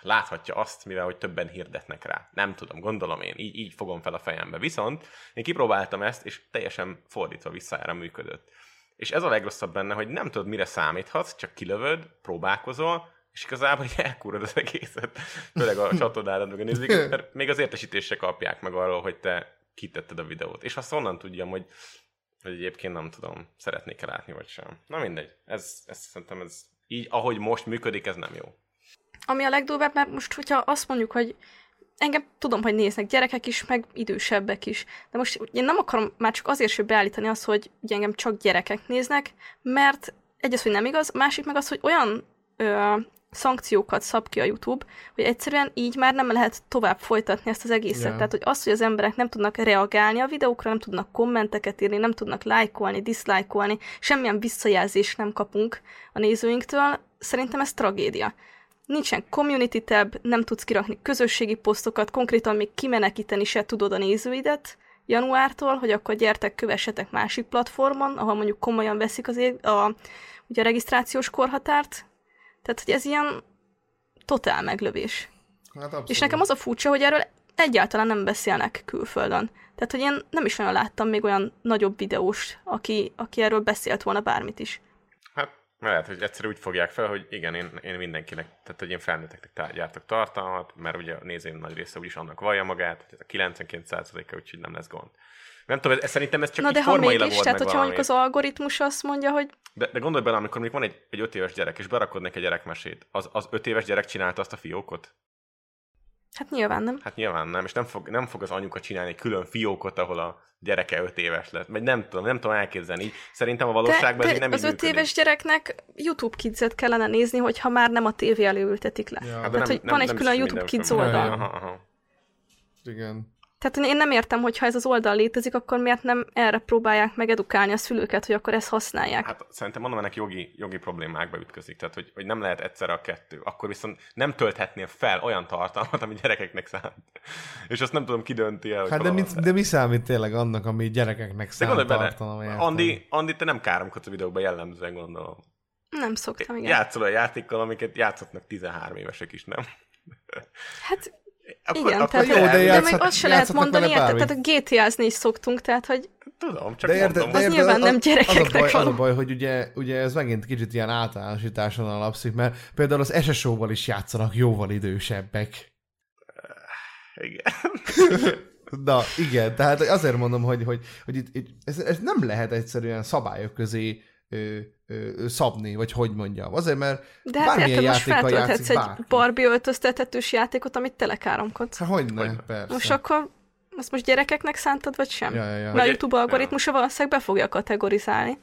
Speaker 2: láthatja azt, mivel hogy többen hirdetnek rá. Nem tudom, gondolom én, így, így fogom fel a fejembe. Viszont én kipróbáltam ezt, és teljesen fordítva visszára működött. És ez a legrosszabb benne, hogy nem tudod, mire számíthatsz, csak kilövöd, próbálkozol, és igazából így elkúrod az egészet, főleg a csatornára meg a nézőket, mert még az értesítésre kapják meg arról, hogy te kitetted a videót. És azt onnan tudjam, hogy, hogy egyébként nem tudom, szeretnék-e látni, vagy sem. Na mindegy, ez, ez szerintem ez így, ahogy most működik, ez nem jó.
Speaker 3: Ami a legdurvább, mert most, hogyha azt mondjuk, hogy engem tudom, hogy néznek gyerekek is, meg idősebbek is. De most én nem akarom már csak azért sem beállítani azt, hogy ugye engem csak gyerekek néznek, mert egyes, hogy nem igaz, másik meg az, hogy olyan ö, szankciókat szab ki a YouTube, hogy egyszerűen így már nem lehet tovább folytatni ezt az egészet. Yeah. Tehát, hogy az, hogy az emberek nem tudnak reagálni a videókra, nem tudnak kommenteket írni, nem tudnak lájkolni, diszlájkolni, semmilyen visszajelzést nem kapunk a nézőinktől, szerintem ez tragédia nincsen community tab, nem tudsz kirakni közösségi posztokat, konkrétan még kimenekíteni se tudod a nézőidet januártól, hogy akkor gyertek, kövessetek másik platformon, ahol mondjuk komolyan veszik az ég, a, ugye a regisztrációs korhatárt. Tehát, hogy ez ilyen totál meglövés. Hát És nekem az a furcsa, hogy erről egyáltalán nem beszélnek külföldön. Tehát, hogy én nem is nagyon láttam még olyan nagyobb videós, aki, aki erről beszélt volna bármit is.
Speaker 2: Mert lehet, hogy egyszer úgy fogják fel, hogy igen, én, én mindenkinek, tehát hogy én felnőtteknek gyártok tartalmat, mert ugye a nézőim nagy része úgyis annak vallja magát, hogy ez a 99%-a, úgyhogy nem lesz gond. Nem tudom, ez, szerintem ez csak
Speaker 3: Na de ha mégis, tehát hogyha mondjuk az algoritmus azt mondja, hogy...
Speaker 2: De, de gondolj bele, amikor mondjuk van egy, egy öt éves gyerek, és berakod neki egy gyerekmesét, az, az öt éves gyerek csinálta azt a fiókot?
Speaker 3: Hát nyilván nem.
Speaker 2: Hát nyilván nem, és nem fog, nem fog az anyuka csinálni egy külön fiókot, ahol a gyereke öt éves lett. Vagy nem tudom, nem tudom elképzelni. Így szerintem a valóságban de,
Speaker 3: ez
Speaker 2: nem
Speaker 3: az öt éves gyereknek YouTube Kids-et kellene nézni, hogyha már nem a tévé elé ültetik le. Ja. Hát, Tehát, nem, hogy nem, van egy nem külön YouTube Kids oldal. Aha, aha.
Speaker 1: Igen.
Speaker 3: Tehát én nem értem, hogy ha ez az oldal létezik, akkor miért nem erre próbálják meg edukálni a szülőket, hogy akkor ezt használják?
Speaker 2: Hát szerintem mondom, ennek jogi, jogi problémákba ütközik, tehát hogy, hogy nem lehet egyszerre a kettő. Akkor viszont nem tölthetnél fel olyan tartalmat, ami gyerekeknek szánt. És azt nem tudom, ki dönti el.
Speaker 1: Hát de mi, de mi számít tényleg annak, ami gyerekeknek szánt tartalom?
Speaker 2: Andi, Andi, te nem káromkodsz a videóban jellemzően, gondolom.
Speaker 3: Nem szoktam, igen.
Speaker 2: Játszol a játékkal, amiket játszhatnak 13 évesek is, nem?
Speaker 3: Hát akkor, Igen, akkor tehát, jó, de, játszhat, de még azt se lehet mondani, érted? Tehát a GTA-zni is szoktunk, tehát hogy
Speaker 2: Tudom, csak de érde, mondom.
Speaker 3: De érde, az nyilván nem gyerekeknek
Speaker 1: az a, baj, az a baj, hogy ugye, ugye ez megint kicsit ilyen általánosításon alapszik, mert például az SSO-val is játszanak jóval idősebbek.
Speaker 2: Igen.
Speaker 1: Na, igen, tehát azért mondom, hogy, hogy, hogy itt, itt ez, ez nem lehet egyszerűen szabályok közé ö, ö, szabni, vagy hogy mondjam. Azért, mert
Speaker 3: De hát bármilyen játékkal játszik egy Barbie öltöztethetős játékot, amit telekáromkodsz.
Speaker 1: Hát hogy ne, persze.
Speaker 3: Most akkor azt most gyerekeknek szántad, vagy sem?
Speaker 1: Ja, ja, ja.
Speaker 3: Mert a YouTube algoritmusa ja. valószínűleg be fogja kategorizálni.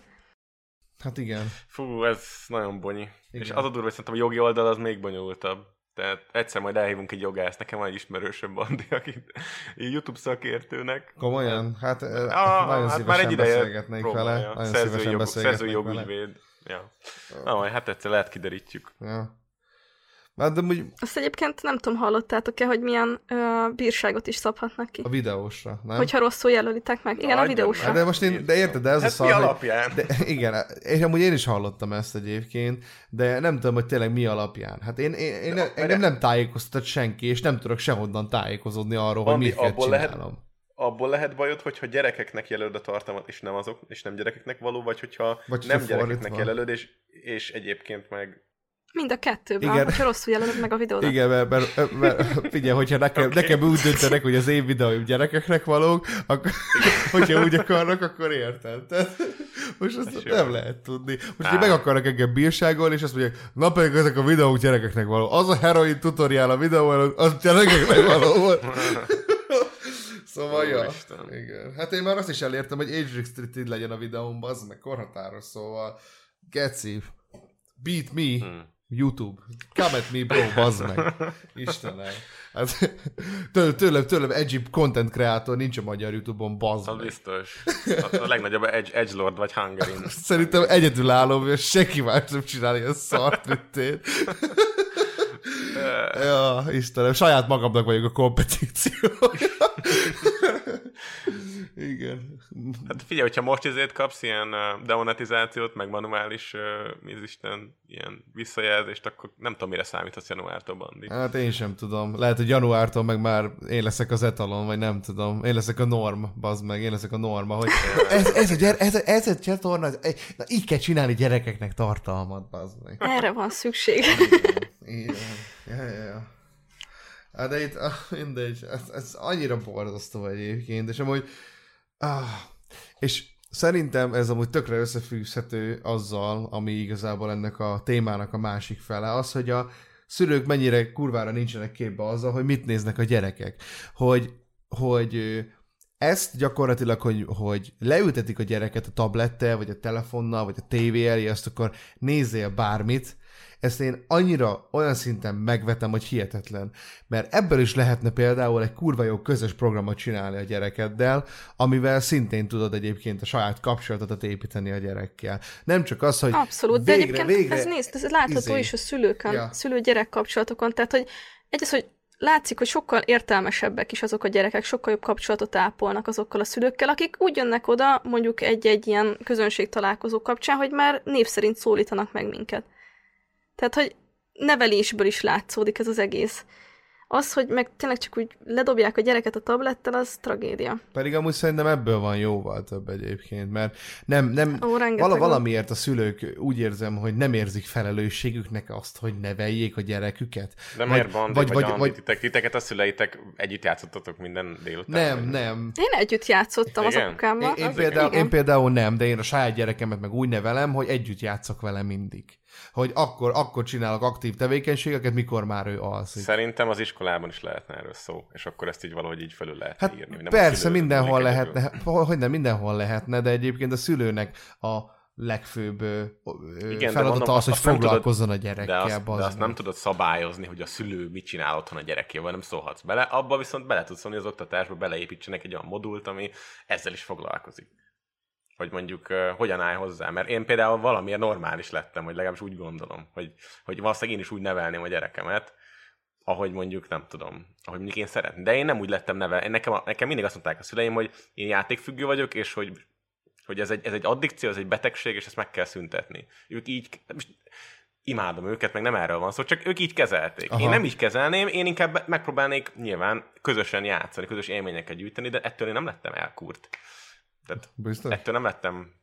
Speaker 1: Hát igen.
Speaker 2: Fú, ez nagyon bonyi. Igen. És az a durva, hogy szerintem a jogi oldal az még bonyolultabb. Tehát egyszer majd elhívunk egy jogászt, nekem van egy ismerősöbb Andi, akit YouTube szakértőnek.
Speaker 1: Komolyan? Hát a, nagyon hát már egy ideje beszélgetnék vele. Nagyon
Speaker 2: szerzői, jog, szerzői jogügyvéd. Ja. Na, majd hát egyszer lehet kiderítjük.
Speaker 1: Ja. Hát de úgy...
Speaker 3: Azt egyébként nem tudom, hallottátok-e, hogy milyen ö, bírságot is szabhatnak ki?
Speaker 1: A videósra, nem?
Speaker 3: Hogyha rosszul jelölitek meg. Igen, Na, a videósra.
Speaker 1: De most én, de érted, de ez
Speaker 2: hát
Speaker 1: a szar,
Speaker 2: mi alapján?
Speaker 1: De, igen, és amúgy én is hallottam ezt egyébként, de nem tudom, hogy tényleg mi alapján. Hát én, én, én de, engem nem tájékoztat senki, és nem tudok sehonnan tájékozódni arról, hogy mit kell csinálnom. Lehet,
Speaker 2: abból lehet bajod, hogyha gyerekeknek jelölöd a tartalmat, és nem azok, és nem gyerekeknek való, vagy hogyha vagy nem gyerekeknek jelölöd, és, és egyébként meg
Speaker 3: Mind a kettőben, Igen. hogyha rosszul jelölöd meg a videót.
Speaker 1: Igen, mert, mert, mert figyelj, hogyha nekem, okay. nekem úgy döntenek, hogy az én videóim gyerekeknek valók, akkor, hogyha úgy akarnak, akkor érted. Tehát, most azt nem jó. lehet tudni. Most, hogy meg akarnak engem bírságolni, és azt mondják, na pedig ezek a videók gyerekeknek való. Az a heroin tutoriál a videó az gyerekeknek való volt. Szóval, ja. Igen. Hát én már azt is elértem, hogy age restricted legyen a videómban, az meg korhatáros, szóval geci, beat me, hmm. YouTube. Come at me, bro, bazd meg. Istenem. Hát, tőlem, tőlem, tőlem edgy content kreator nincs a magyar YouTube-on, bazd
Speaker 2: meg. Biztos. A, a legnagyobb edge, edge lord vagy Hungarin.
Speaker 1: Szerintem egyedül állom, és senki más nem csinál ilyen szart, mint én. ja, Istenem, saját magamnak vagyok a kompetíció. Igen.
Speaker 2: Hát figyelj, hogyha most ezért kapsz ilyen demonetizációt, meg manuális, uh, Isten, ilyen visszajelzést, akkor nem tudom, mire számíthatsz januártól, Bandi.
Speaker 1: Hát én sem tudom. Lehet, hogy januártól meg már én leszek az etalon, vagy nem tudom. Én leszek a norm, bazd meg, én leszek a norma, hogy ez, ez, a, gyere, ez, a, ez a csatorna, ez, na így kell csinálni gyerekeknek tartalmat, bazd meg.
Speaker 3: Erre van szükség.
Speaker 1: Igen. Ja, ja, ja. Hát de itt, ah, mindegy, ez, ez annyira borzasztó egyébként, és amúgy, ah, és szerintem ez amúgy tökre összefűzhető azzal, ami igazából ennek a témának a másik fele, az, hogy a szülők mennyire kurvára nincsenek képbe azzal, hogy mit néznek a gyerekek. Hogy, hogy ezt gyakorlatilag, hogy, hogy leültetik a gyereket a tablettel, vagy a telefonnal, vagy a tévé elé, azt akkor nézzél bármit, ezt én annyira olyan szinten megvetem, hogy hihetetlen. Mert ebből is lehetne például egy kurva jó közös programot csinálni a gyerekeddel, amivel szintén tudod egyébként a saját kapcsolatodat építeni a gyerekkel. Nem csak az, hogy
Speaker 3: Abszolút, de végre, egyébként végre, ez nézd, ez látható izé. is a szülőkön, ja. szülő-gyerek kapcsolatokon, tehát hogy egy az, hogy látszik, hogy sokkal értelmesebbek is azok a gyerekek, sokkal jobb kapcsolatot ápolnak azokkal a szülőkkel, akik úgy jönnek oda mondjuk egy-egy ilyen közönség találkozó kapcsán, hogy már név szerint szólítanak meg minket. Tehát, hogy nevelésből is látszódik ez az egész. Az, hogy meg tényleg csak úgy ledobják a gyereket a tablettel, az tragédia.
Speaker 1: Pedig amúgy szerintem ebből van jóval több egyébként, mert nem, nem Ó, vala, valamiért a szülők úgy érzem, hogy nem érzik felelősségüknek azt, hogy neveljék a gyereküket.
Speaker 2: De miért van? Vagy, vagy, vagy, vagy, titek, titeket a szüleitek együtt játszottatok minden délután?
Speaker 1: Nem, vagy? nem.
Speaker 3: Én együtt játszottam igen? az apukámmal.
Speaker 1: Én, én, például, én például nem, de én a saját gyerekemet meg úgy nevelem, hogy együtt játszok vele mindig hogy akkor, akkor csinálok aktív tevékenységeket, mikor már ő alszik.
Speaker 2: Szerintem az iskolában is lehetne erről szó, és akkor ezt így valahogy így felül lehet
Speaker 1: hát
Speaker 2: írni.
Speaker 1: Nem persze, mindenhol lehetne, hogy nem, mindenhol lehetne, de egyébként a szülőnek a legfőbb Igen, feladata az, hogy foglalkozzon tudod, a gyerekkel.
Speaker 2: De azt, de azt nem tudod szabályozni, hogy a szülő mit csinál otthon a gyerekével, nem szólhatsz bele. Abba viszont bele tudsz szólni, az oktatásba beleépítsenek egy olyan modult, ami ezzel is foglalkozik hogy mondjuk uh, hogyan állj hozzá. Mert én például valamiért normális lettem, hogy legalábbis úgy gondolom, hogy, hogy valószínűleg én is úgy nevelném a gyerekemet, ahogy mondjuk nem tudom, ahogy mondjuk én szeretném. De én nem úgy lettem nevel. Én nekem, nekem mindig azt mondták a szüleim, hogy én játékfüggő vagyok, és hogy, hogy ez, egy, ez egy addikció, ez egy betegség, és ezt meg kell szüntetni. Ők így, most imádom őket, meg nem erről van szó, csak ők így kezelték. Aha. Én nem így kezelném, én inkább megpróbálnék nyilván közösen játszani, közös élményeket gyűjteni, de ettől én nem lettem elkúrt. Tehát Biztos? ettől nem lettem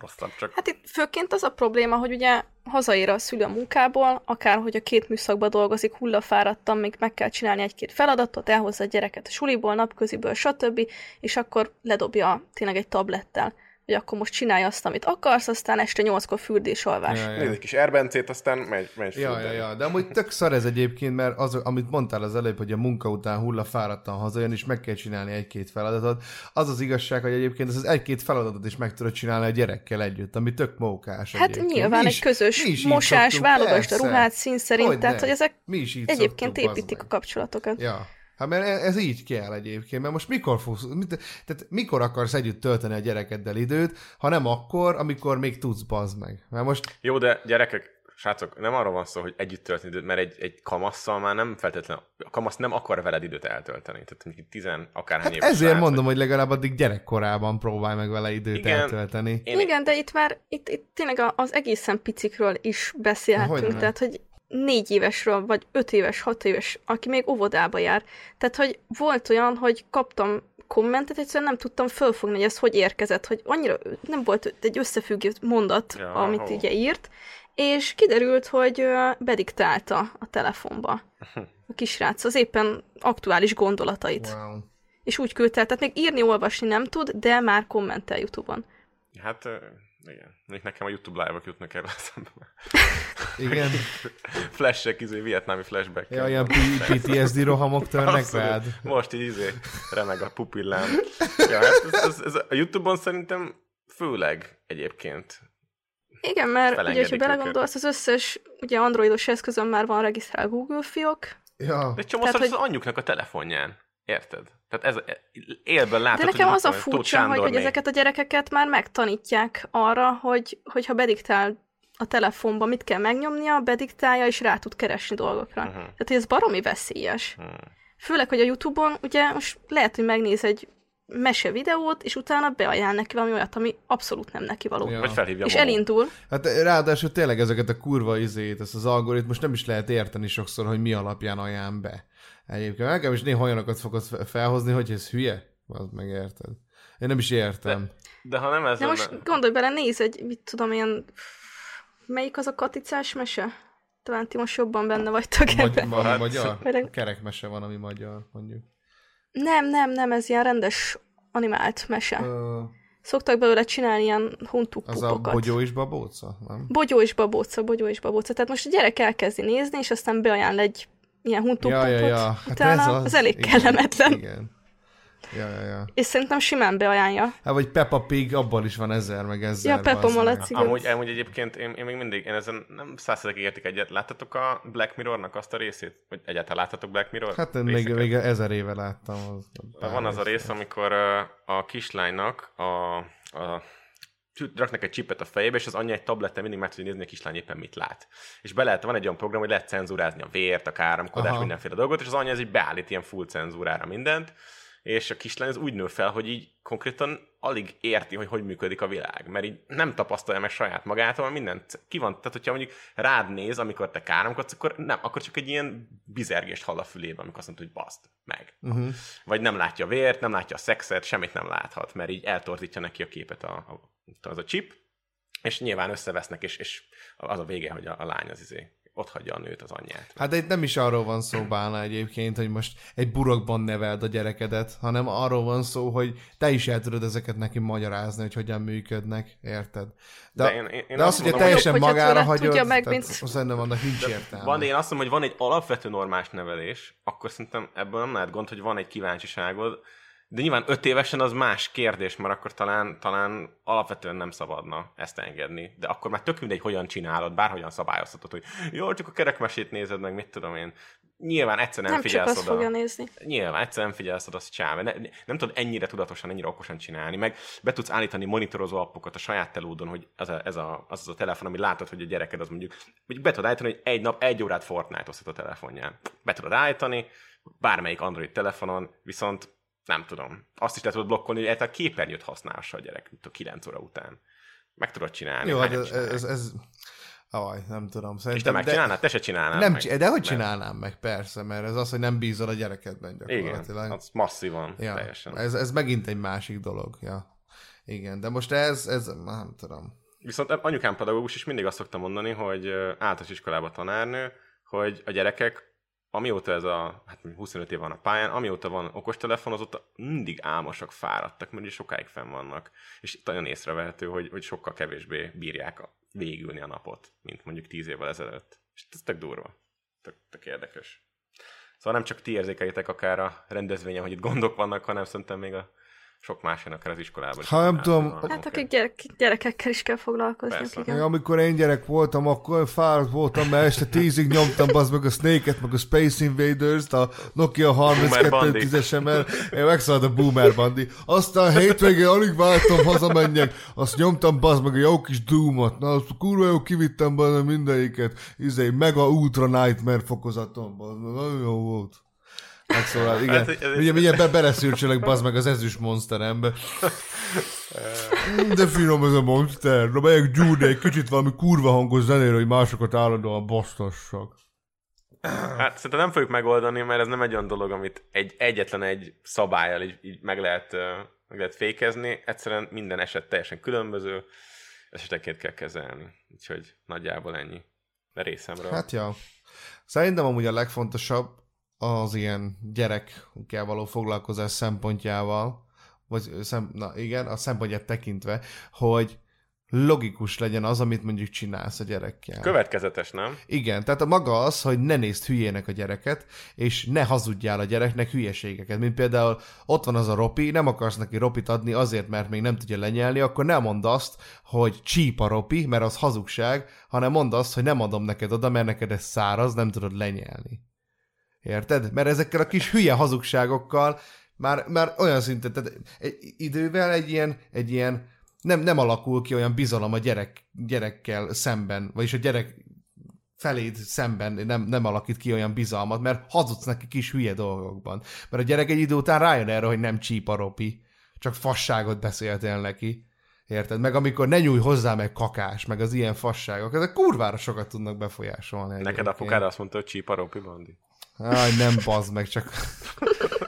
Speaker 2: rosszabb, csak...
Speaker 3: Hát itt főként az a probléma, hogy ugye hazaér a szülő a munkából, akár hogy a két műszakban dolgozik, hullafáradtan, még meg kell csinálni egy-két feladatot, elhozza a gyereket a suliból, napköziből, stb., és akkor ledobja tényleg egy tablettel hogy akkor most csinálj azt, amit akarsz, aztán este nyolckor fürdés, alvás. Ja,
Speaker 2: ja. Nézd egy kis erbencét, aztán megy, megy
Speaker 1: ja, ja, ja, de amúgy tök szar ez egyébként, mert az, amit mondtál az előbb, hogy a munka után hulla fáradtan hazajön, és meg kell csinálni egy-két feladatot. Az az igazság, hogy egyébként ez az egy-két feladatot is meg tudod csinálni a gyerekkel együtt, ami tök mókás.
Speaker 3: Hát egyébként. nyilván mi egy közös mosás, válogasd a ruhát szín szerint, hogy tehát hogy ezek mi is egyébként építik a kapcsolatokat.
Speaker 1: Ja. Hát mert e- ez így kell egyébként, mert most mikor fogsz, mit, tehát mikor akarsz együtt tölteni a gyerekeddel időt, ha nem akkor, amikor még tudsz, bazd meg. Mert most...
Speaker 2: Jó, de gyerekek, srácok, nem arról van szó, hogy együtt tölteni időt, mert egy, egy kamasszal már nem feltétlenül, a kamasz nem akar veled időt eltölteni. Tehát mondjuk tizen, akárhány hát
Speaker 1: éves ezért srác, mondom, hogy legalább addig gyerekkorában próbálj meg vele időt igen, eltölteni.
Speaker 3: Én... Igen, de itt már, itt, itt tényleg az egészen picikről is beszélhetünk, hogy tehát hogy négy évesről, vagy öt éves, hat éves, aki még óvodába jár. Tehát, hogy volt olyan, hogy kaptam kommentet, egyszerűen nem tudtam fölfogni, hogy ez hogy érkezett, hogy annyira nem volt egy összefüggő mondat, ja, amit oh. ugye írt, és kiderült, hogy bediktálta a telefonba a kisrác az éppen aktuális gondolatait. Wow. És úgy küldte, tehát még írni, olvasni nem tud, de már kommentel YouTube-on.
Speaker 2: Hát igen. Még nekem a YouTube live-ok jutnak erre eszembe.
Speaker 1: Igen.
Speaker 2: Flashek, izé, vietnámi flashback.
Speaker 1: Ja, ilyen PTSD rohamok törnek rád.
Speaker 2: Most így izé, remeg a pupillám. Ja, hát ez, ez, ez, a YouTube-on szerintem főleg egyébként.
Speaker 3: Igen, mert ugye, ha belegondolsz, az összes ugye androidos eszközön már van regisztrál Google fiók.
Speaker 1: Ja.
Speaker 2: De csomószor hogy... az anyjuknak a telefonján. Érted? Tehát ez élben látod,
Speaker 3: De nekem az a furcsa, hogy, hogy ezeket a gyerekeket már megtanítják arra, hogy, hogyha bediktál a telefonba, mit kell megnyomnia, bediktálja, és rá tud keresni dolgokra. Uh-huh. Tehát, ez baromi veszélyes. Uh-huh. Főleg, hogy a Youtube-on ugye most lehet, hogy megnéz egy mese videót, és utána beajánl neki valami olyat, ami abszolút nem neki való.
Speaker 2: Ja. Vagy felhívja
Speaker 3: És elindul.
Speaker 1: Hát ráadásul tényleg ezeket a kurva izét, ezt az algoritmus nem is lehet érteni sokszor, hogy mi alapján ajánl be. Egyébként nekem is néha olyanokat fogod felhozni, hogy ez hülye. Az megérted. Én nem is értem.
Speaker 2: De, de ha nem ez
Speaker 3: De most gondolj bele, nézz egy, mit tudom, ilyen... Melyik az a katicás mese? Talán ti most jobban benne vagytok
Speaker 1: Magy-
Speaker 3: ebben.
Speaker 1: ma-
Speaker 2: Hát,
Speaker 1: magyar?
Speaker 3: Mert-
Speaker 1: Kerekmese van, ami magyar, mondjuk.
Speaker 3: Nem, nem, nem, ez ilyen rendes animált mese.
Speaker 1: Ö,
Speaker 3: Szoktak belőle csinálni ilyen huntuk
Speaker 1: az a bogyó és babóca, nem?
Speaker 3: Bogyó és babóca, bogyó és babóca. Tehát most a gyerek elkezdi nézni, és aztán beajánl egy ilyen huntuk
Speaker 1: Ja, ja, ja. Hát
Speaker 3: Utána
Speaker 1: ez
Speaker 3: az,
Speaker 1: az.
Speaker 3: az elég
Speaker 1: Igen,
Speaker 3: kellemetlen.
Speaker 1: Igen. Ja, ja, ja.
Speaker 3: És szerintem simán beajánlja.
Speaker 1: Hát vagy Peppa Pig, abban is van ezer, meg ezer.
Speaker 3: Ja, Peppa
Speaker 1: bazd meg.
Speaker 3: Malac, igen.
Speaker 2: Amúgy, amúgy egyébként én, én még mindig, én ezen nem százszerzeg értik egyet. Láttatok a Black Mirrornak azt a részét? Vagy egyáltalán láttatok Black Mirror
Speaker 1: Hát én még, még ezer éve láttam. Az,
Speaker 2: Van az a rész, amikor a kislánynak a, a raknak egy csipet a fejébe, és az anyja egy tableten mindig meg tudja nézni, a kislány éppen mit lát. És be lehet, van egy olyan program, hogy lehet cenzúrázni a vért, a káromkodást, mindenféle dolgot, és az anyja ez így beállít ilyen full cenzúrára mindent, és a kislány az úgy nő fel, hogy így konkrétan alig érti, hogy hogy működik a világ, mert így nem tapasztalja meg saját magától, mindent ki van, tehát hogyha mondjuk rád néz, amikor te káromkodsz, akkor nem, akkor csak egy ilyen bizergést hall a fülébe, amikor azt mondod, hogy baszd meg.
Speaker 1: Uh-huh.
Speaker 2: Vagy nem látja a vért, nem látja a szexet, semmit nem láthat, mert így eltorzítja neki a képet a, a, az a chip, és nyilván összevesznek, és, és az a vége, hogy a, a lány az izé, ott hagyja a nőt, az anyját.
Speaker 1: Hát itt nem is arról van szó, Bálna egyébként, hogy most egy burokban neveld a gyerekedet, hanem arról van szó, hogy te is el tudod ezeket neki magyarázni, hogy hogyan működnek, érted? De,
Speaker 2: De én- én-
Speaker 1: de az,
Speaker 2: azt
Speaker 1: hogy teljesen
Speaker 3: hogy-
Speaker 1: magára hagyod,
Speaker 3: tudja meg,
Speaker 1: tehát
Speaker 3: mint-
Speaker 1: szerintem annak nincs értelme.
Speaker 2: Van, de én azt mondom, hogy van egy alapvető normális nevelés, akkor szerintem ebből nem lehet gond, hogy van egy kíváncsiságod, de nyilván öt évesen az más kérdés, mert akkor talán, talán alapvetően nem szabadna ezt engedni. De akkor már tök mindegy, hogyan csinálod, bárhogyan szabályoztatod, hogy jó, csak a kerekmesét nézed meg, mit tudom én. Nyilván egyszer nem,
Speaker 3: Nem, csak
Speaker 2: figyelsz
Speaker 3: azt
Speaker 2: oda.
Speaker 3: fogja nézni.
Speaker 2: Nyilván, egyszer nem figyelsz oda, azt csinálva. Ne, ne, nem tudod ennyire tudatosan, ennyire okosan csinálni. Meg be tudsz állítani monitorozó appokat a saját telódon, hogy az a, ez a, az, az a telefon, ami látod, hogy a gyereked az mondjuk, mondjuk be tudod állítani, hogy egy nap egy órát Fortnite-ozhat a telefonján. Be tudod állítani, bármelyik Android telefonon, viszont nem tudom. Azt is le tudod blokkolni, hogy egyáltalán képernyőt használhassa a gyerek, mint a 9 óra után. Meg tudod csinálni.
Speaker 1: Jó, hát ez, ez, ez, Aj, nem tudom.
Speaker 2: És te
Speaker 1: Szerintem,
Speaker 2: megcsinálnád? Te se csinálnád
Speaker 1: nem,
Speaker 2: meg.
Speaker 1: de hogy
Speaker 2: Mert-
Speaker 1: csinálnám meg, persze, mert ez az, hogy nem bízol a gyerekedben
Speaker 2: Igen,
Speaker 1: gyakorlatilag.
Speaker 2: az masszívan,
Speaker 1: ja,
Speaker 2: teljesen.
Speaker 1: ez, ez megint egy másik dolog, ja. Igen, de most ez, ez nem tudom.
Speaker 2: Viszont anyukám pedagógus is mindig azt szokta mondani, hogy általános iskolában tanárnő, hogy a gyerekek, amióta ez a, hát 25 év van a pályán, amióta van okostelefon, azóta mindig álmosak, fáradtak, mert ugye sokáig fenn vannak. És itt nagyon észrevehető, hogy, hogy sokkal kevésbé bírják a, végülni a napot, mint mondjuk 10 évvel ezelőtt. És ez tök durva. Tök, tök érdekes. Szóval nem csak ti érzékelitek akár a rendezvényen, hogy itt gondok vannak, hanem szerintem még a sok másén akár az iskolában. is
Speaker 1: Ha nem tudom,
Speaker 3: Hát akik gyerek, gyerekekkel is kell foglalkozniuk,
Speaker 2: Persze.
Speaker 3: igen.
Speaker 1: Amikor én gyerek voltam, akkor fáradt voltam, mert este tízig nyomtam az meg a Snake-et, meg a Space Invaders-t, a Nokia
Speaker 2: Boomer Bandit.
Speaker 1: 3210-esemmel, én megszállt a Boomer Bandi. Aztán hétvégén alig váltam, hazamenjek, azt nyomtam bazd meg a jó kis Doom-ot, na azt kurva jó kivittem benne mindegyiket, izé, Mega Ultra Nightmare fokozaton, bazd meg, nagyon jó volt. Megszólal, igen.
Speaker 2: Hát, ez-
Speaker 1: Ugye mindjárt be bazd meg az ezüst monsterembe. De finom ez a monster. Na megyek gyúrni egy kicsit valami kurva hangos zenére, hogy másokat állandóan basztassak.
Speaker 2: Hát szerintem nem fogjuk megoldani, mert ez nem egy olyan dolog, amit egy, egyetlen egy szabályjal így, így meg, lehet, meg lehet fékezni. Egyszerűen minden eset teljesen különböző, esetenként kell kezelni. Úgyhogy nagyjából ennyi. De részemről.
Speaker 1: Hát ja. Szerintem amúgy a legfontosabb az ilyen gyerekkel való foglalkozás szempontjával, vagy szem, na igen, a szempontját tekintve, hogy logikus legyen az, amit mondjuk csinálsz a gyerekkel.
Speaker 2: Következetes, nem?
Speaker 1: Igen, tehát a maga az, hogy ne nézd hülyének a gyereket, és ne hazudjál a gyereknek hülyeségeket. Mint például ott van az a ropi, nem akarsz neki ropit adni azért, mert még nem tudja lenyelni, akkor nem mondd azt, hogy csíp a ropi, mert az hazugság, hanem mondd azt, hogy nem adom neked oda, mert neked ez száraz, nem tudod lenyelni. Érted? Mert ezekkel a kis hülye hazugságokkal már, már olyan szinten, tehát egy, idővel egy ilyen, egy ilyen nem, nem alakul ki olyan bizalom a gyerek, gyerekkel szemben, vagyis a gyerek feléd szemben nem, nem alakít ki olyan bizalmat, mert hazudsz neki kis hülye dolgokban. Mert a gyerek egy idő után rájön erre, hogy nem csípa ropi, csak fasságot beszéltél neki. Érted? Meg amikor ne nyújj hozzá, meg kakás, meg az ilyen fasságok, ezek kurvára sokat tudnak befolyásolni.
Speaker 2: Neked apukád azt mondta, hogy csípa Ropi Bandi.
Speaker 1: Aj, nem bazd meg, csak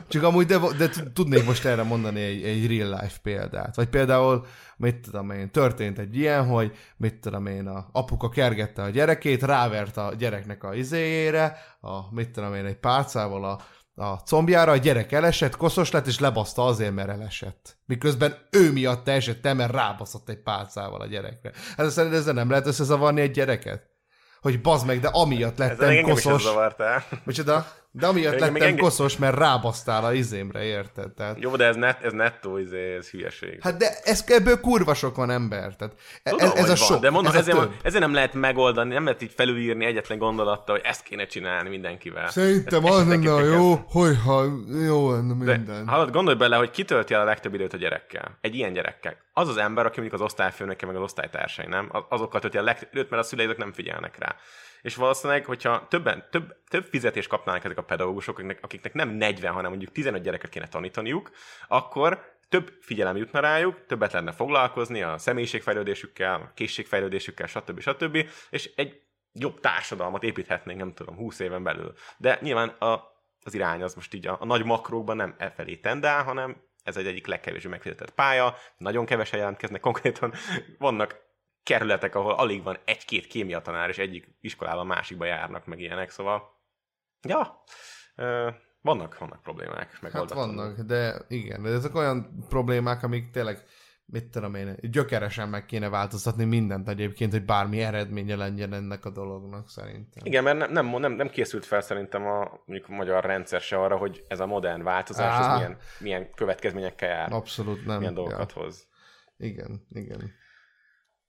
Speaker 1: Csak amúgy, de, de tudnék most erre mondani egy, egy real life példát. Vagy például, mit tudom én, történt egy ilyen, hogy mit tudom én, a apuka kergette a gyerekét, rávert a gyereknek a izéjére, a, mit tudom én, egy pálcával a, a combjára, a gyerek elesett, koszos lett, és lebaszta azért, mert elesett. Miközben ő miatt esett, mert rábaszott egy pálcával a gyerekre. Hát szerinted ezzel nem lehet összezavarni egy gyereket? Hogy bazd meg, de amiatt lettem
Speaker 2: Ez
Speaker 1: koszos.
Speaker 2: engem is zavartál.
Speaker 1: Micsoda? De amiatt
Speaker 2: Még-
Speaker 1: lettem
Speaker 2: még engem-
Speaker 1: koszos, mert rábasztál a izémre, érted? Tehát,
Speaker 2: Jó, de ez, net, ez nettó, izé, ez hülyeség.
Speaker 1: hát de ez, ebből kurva sok van ember. Tehát e-
Speaker 2: Tudom,
Speaker 1: ez, ez a
Speaker 2: van,
Speaker 1: sok,
Speaker 2: De mondom,
Speaker 1: ez
Speaker 2: ezért, ezért nem lehet megoldani, nem lehet így felülírni egyetlen gondolattal, hogy ezt kéne csinálni mindenkivel.
Speaker 1: Szerintem
Speaker 2: Ezt
Speaker 1: az lenne a jó, hogyha jó lenne
Speaker 2: De
Speaker 1: minden.
Speaker 2: hallod, gondolj bele, hogy ki tölti el a legtöbb időt a gyerekkel. Egy ilyen gyerekkel. Az az ember, aki mondjuk az osztályfőnöke, meg az osztálytársai, nem? Az- Azokkal tölti a legtöbb időt, mert a szüleik nem figyelnek rá. És valószínűleg, hogyha többen, több, több fizetést kapnának ezek a pedagógusok, akiknek, akiknek nem 40, hanem mondjuk 15 gyereket kéne tanítaniuk, akkor több figyelem jutna rájuk, többet lenne foglalkozni a személyiségfejlődésükkel, a készségfejlődésükkel, stb. stb. És egy jobb társadalmat építhetnénk, nem tudom, 20 éven belül. De nyilván a, az irány az most így a, a nagy makrókban nem e felé tendál, hanem ez egy egyik legkevésbé megfizetett pálya, nagyon kevesen jelentkeznek, konkrétan vannak kerületek, ahol alig van egy-két kémia tanár, és egyik iskolában másikba járnak, meg ilyenek, szóval ja, vannak, vannak problémák.
Speaker 1: Hát vannak, de igen, de ezek olyan problémák, amik tényleg, mit tudom én, gyökeresen meg kéne változtatni mindent egyébként, hogy bármi eredménye legyen ennek a dolognak szerintem.
Speaker 2: Igen, mert nem, nem, nem, nem készült fel szerintem a, mondjuk a magyar rendszer se arra, hogy ez a modern változás,
Speaker 1: Á.
Speaker 2: ez milyen, milyen következményekkel jár,
Speaker 1: Abszolút nem.
Speaker 2: milyen dolgokat hoz.
Speaker 1: Igen, igen.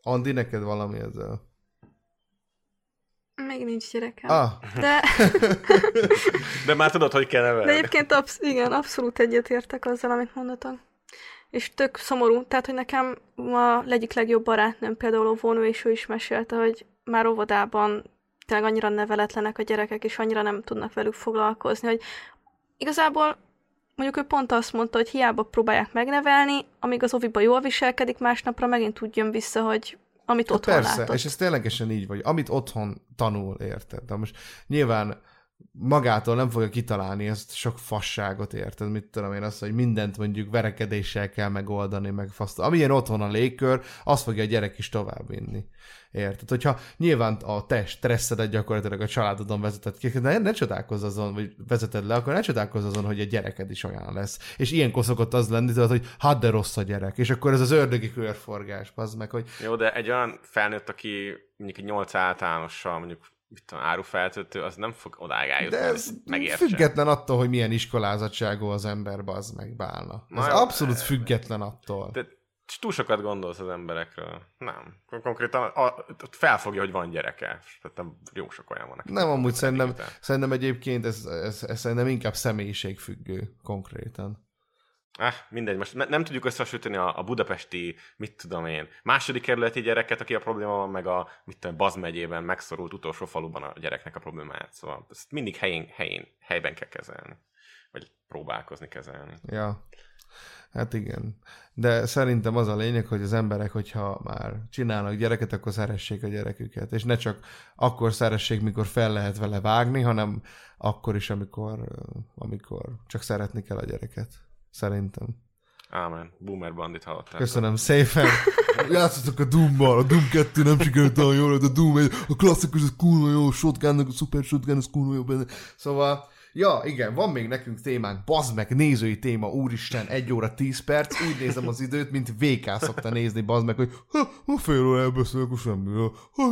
Speaker 1: Andi, neked valami ezzel?
Speaker 3: Még nincs gyerekem.
Speaker 1: Ah,
Speaker 3: De,
Speaker 2: De már tudod, hogy kell
Speaker 3: de
Speaker 2: nevelni.
Speaker 3: egyébként absz- igen, abszolút egyetértek azzal, amit mondatok. És tök szomorú. Tehát, hogy nekem a egyik legjobb barátnőm például óvónő, és ő is mesélte, hogy már óvodában tényleg annyira neveletlenek a gyerekek, és annyira nem tudnak velük foglalkozni, hogy igazából mondjuk ő pont azt mondta, hogy hiába próbálják megnevelni, amíg az oviba jól viselkedik, másnapra megint úgy jön vissza, hogy amit otthon
Speaker 1: Hát persze,
Speaker 3: látott.
Speaker 1: és ez ténylegesen így vagy. Amit otthon tanul, érted? De most nyilván magától nem fogja kitalálni ezt sok fasságot, érted? Mit tudom én azt, hogy mindent mondjuk verekedéssel kell megoldani, meg faszt. Amilyen otthon a légkör, azt fogja a gyerek is továbbvinni. Érted? Hogyha nyilván a te stresszedet gyakorlatilag a családodon vezeted ki, ne, ne csodálkozz azon, vagy vezeted le, akkor ne csodálkozz azon, hogy a gyereked is olyan lesz. És ilyenkor szokott az lenni, tudod, hogy hát de rossz a gyerek. És akkor ez az ördögi körforgás, az meg, hogy
Speaker 2: Jó, de egy olyan felnőtt, aki mondjuk egy 8 általánossal, mondjuk mit tudom, árufeltöltő, az nem fog odáig eljutni,
Speaker 1: De ez
Speaker 2: megértse.
Speaker 1: független attól, hogy milyen iskolázatságú az ember, az meg bálna.
Speaker 2: Na
Speaker 1: Ez
Speaker 2: jó,
Speaker 1: abszolút
Speaker 2: de-
Speaker 1: független attól.
Speaker 2: De túl sokat gondolsz az emberekről. Nem. Kon- Konkrétan a, a, felfogja, hogy van gyereke. Nem, jó sok olyan van.
Speaker 1: Nem, amúgy szerintem, szerintem egyébként ez, ez, ez szerintem inkább személyiségfüggő konkrétan.
Speaker 2: Ah, mindegy, most ne, nem tudjuk összehasonlítani a, a budapesti, mit tudom én, második kerületi gyereket, aki a probléma van, meg a, mit tudom, Baz megyében megszorult utolsó faluban a gyereknek a problémáját. Szóval ezt mindig helyén, helyén, helyben kell kezelni. Vagy próbálkozni kezelni.
Speaker 1: Ja. Hát igen. De szerintem az a lényeg, hogy az emberek, hogyha már csinálnak gyereket, akkor szeressék a gyereküket. És ne csak akkor szeressék, mikor fel lehet vele vágni, hanem akkor is, amikor, amikor csak szeretni kell a gyereket. Szerintem.
Speaker 2: Ámen. Boomer bandit hallottál.
Speaker 1: Köszönöm szépen. Játszottak a Doom-mal, a Doom 2 nem sikerült olyan jól, de a Doom egy, a klasszikus, az kurva jó, a shotgunnak, a super shotgun, az kurva jó benne. Szóval, ja, igen, van még nekünk témánk, bazd meg, nézői téma, úristen, 1 óra 10 perc, úgy nézem az időt, mint VK szokta nézni, bazd meg, hogy ha, ha fél óra elbeszélek, akkor semmi, ha,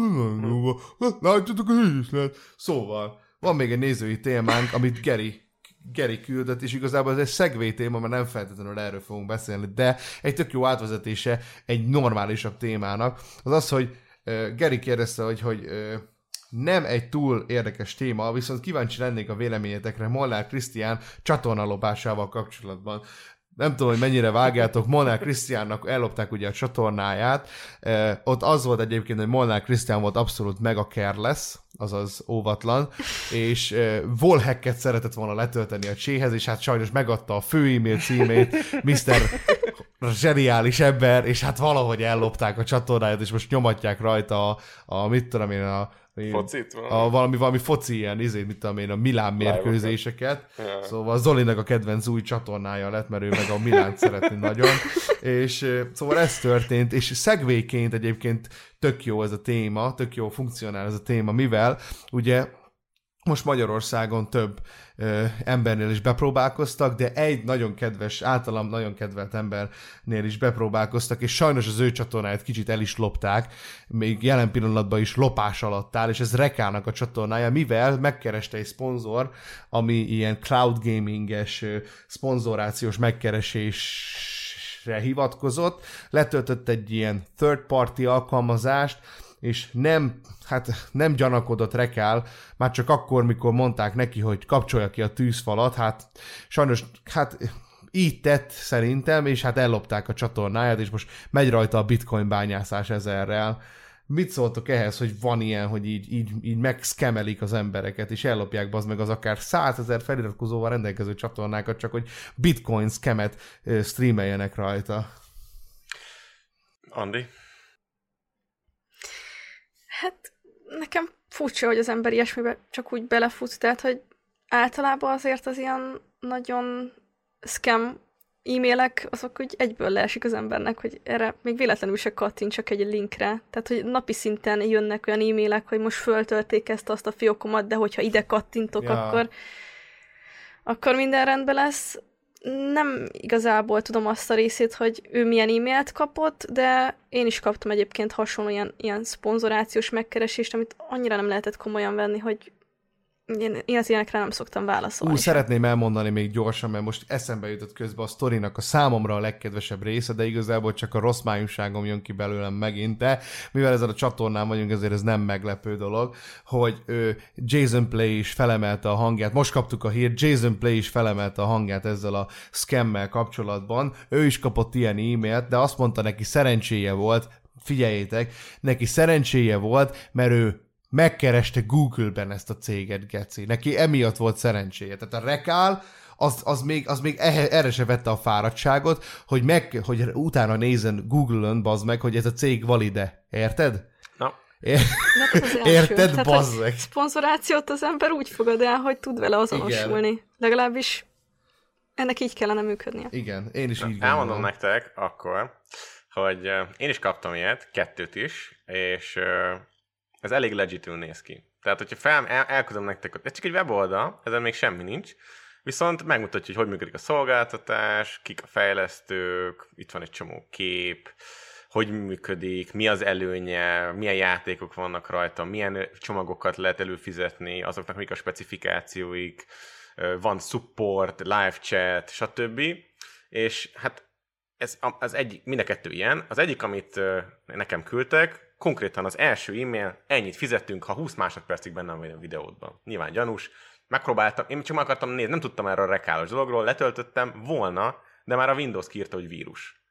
Speaker 1: jó, ha, látjátok, hogy így is lehet. Szóval, van még egy nézői témánk, amit Geri Geri küldött, és igazából ez egy szegvé téma, mert nem feltétlenül erről fogunk beszélni, de egy tök jó átvezetése egy normálisabb témának. Az az, hogy uh, Geri kérdezte, hogy, hogy uh, nem egy túl érdekes téma, viszont kíváncsi lennék a véleményetekre Molnár Krisztián csatornalopásával kapcsolatban. Nem tudom, hogy mennyire vágjátok, Molnár Krisztiánnak ellopták ugye a csatornáját. Eh, ott az volt egyébként, hogy Molnár Krisztián volt abszolút mega careless, azaz óvatlan, és eh, Volhacket szeretett volna letölteni a cséhez, és hát sajnos megadta a fő e-mail címét Mr. zseniális ember, és hát valahogy ellopták a csatornáját, és most nyomatják rajta a, a mit tudom én, a
Speaker 2: Focit?
Speaker 1: A, valami, valami foci ilyen, izé, mit tudom én, a Milán mérkőzéseket. Yeah. Szóval Zolinak a kedvenc új csatornája lett, mert ő meg a Milánt szeretni nagyon. És szóval ez történt, és szegvéként egyébként tök jó ez a téma, tök jó funkcionál ez a téma, mivel ugye most Magyarországon több ö, embernél is bepróbálkoztak, de egy nagyon kedves, általam nagyon kedvelt embernél is bepróbálkoztak, és sajnos az ő csatornáját kicsit el is lopták, még jelen pillanatban is lopás alatt áll, és ez Rekának a csatornája, mivel megkereste egy szponzor, ami ilyen cloud gaminges szponzorációs megkeresésre hivatkozott, letöltött egy ilyen third party alkalmazást, és nem, hát nem gyanakodott rekál, már csak akkor, mikor mondták neki, hogy kapcsolja ki a tűzfalat, hát sajnos, hát így tett szerintem, és hát ellopták a csatornáját, és most megy rajta a bitcoin bányászás ezerrel. Mit szóltok ehhez, hogy van ilyen, hogy így, így, így megszkemelik az embereket, és ellopják az meg az akár százezer feliratkozóval rendelkező csatornákat, csak hogy bitcoin skemet streameljenek rajta?
Speaker 2: Andi?
Speaker 3: Hát nekem furcsa, hogy az ember ilyesmibe csak úgy belefut, tehát hogy általában azért az ilyen nagyon scam e-mailek, azok úgy egyből leesik az embernek, hogy erre még véletlenül se csak egy linkre. Tehát, hogy napi szinten jönnek olyan e-mailek, hogy most föltölték ezt azt a fiókomat, de hogyha ide kattintok, ja. akkor akkor minden rendben lesz nem igazából tudom azt a részét, hogy ő milyen e-mailt kapott, de én is kaptam egyébként hasonló ilyen, ilyen szponzorációs megkeresést, amit annyira nem lehetett komolyan venni, hogy én, én az ilyenekre nem szoktam válaszolni.
Speaker 1: Ú, szeretném elmondani még gyorsan, mert most eszembe jutott közben a sztorinak a számomra a legkedvesebb része, de igazából csak a rossz májúságom jön ki belőlem megint, de mivel ezen a csatornán vagyunk, ezért ez nem meglepő dolog, hogy ő, Jason Play is felemelte a hangját, most kaptuk a hírt, Jason Play is felemelte a hangját ezzel a scammel kapcsolatban, ő is kapott ilyen e-mailt, de azt mondta neki szerencséje volt, figyeljétek, neki szerencséje volt, mert ő megkereste Google-ben ezt a céget, Geci. Neki emiatt volt szerencséje. Tehát a Rekál az, az még, az még erre se vette a fáradtságot, hogy, meg, hogy utána nézen Google-ön, bazd meg, hogy ez a cég valide. Érted?
Speaker 2: Na.
Speaker 1: Ér... Érted, bazd meg?
Speaker 3: Szponzorációt az ember úgy fogad el, hogy tud vele azonosulni. Igen. Legalábbis ennek így kellene működnie.
Speaker 1: Igen, én is Na, így
Speaker 2: gondolom. Elmondom nektek akkor, hogy én is kaptam ilyet, kettőt is, és ez elég legitül néz ki. Tehát, hogyha fel, el, elküldöm nektek, ez csak egy weboldal, ezen még semmi nincs, viszont megmutatja, hogy hogy működik a szolgáltatás, kik a fejlesztők, itt van egy csomó kép, hogy működik, mi az előnye, milyen játékok vannak rajta, milyen csomagokat lehet előfizetni, azoknak mik a specifikációik, van support, live chat, stb. És hát ez az egyik, mind a kettő ilyen. Az egyik, amit nekem küldtek, konkrétan az első e-mail, ennyit fizettünk, ha 20 másodpercig benne vagy a videódban. Nyilván gyanús. Megpróbáltam, én csak meg akartam nézni, nem tudtam erről a rekálos dologról, letöltöttem volna, de már a Windows kiírta, hogy vírus.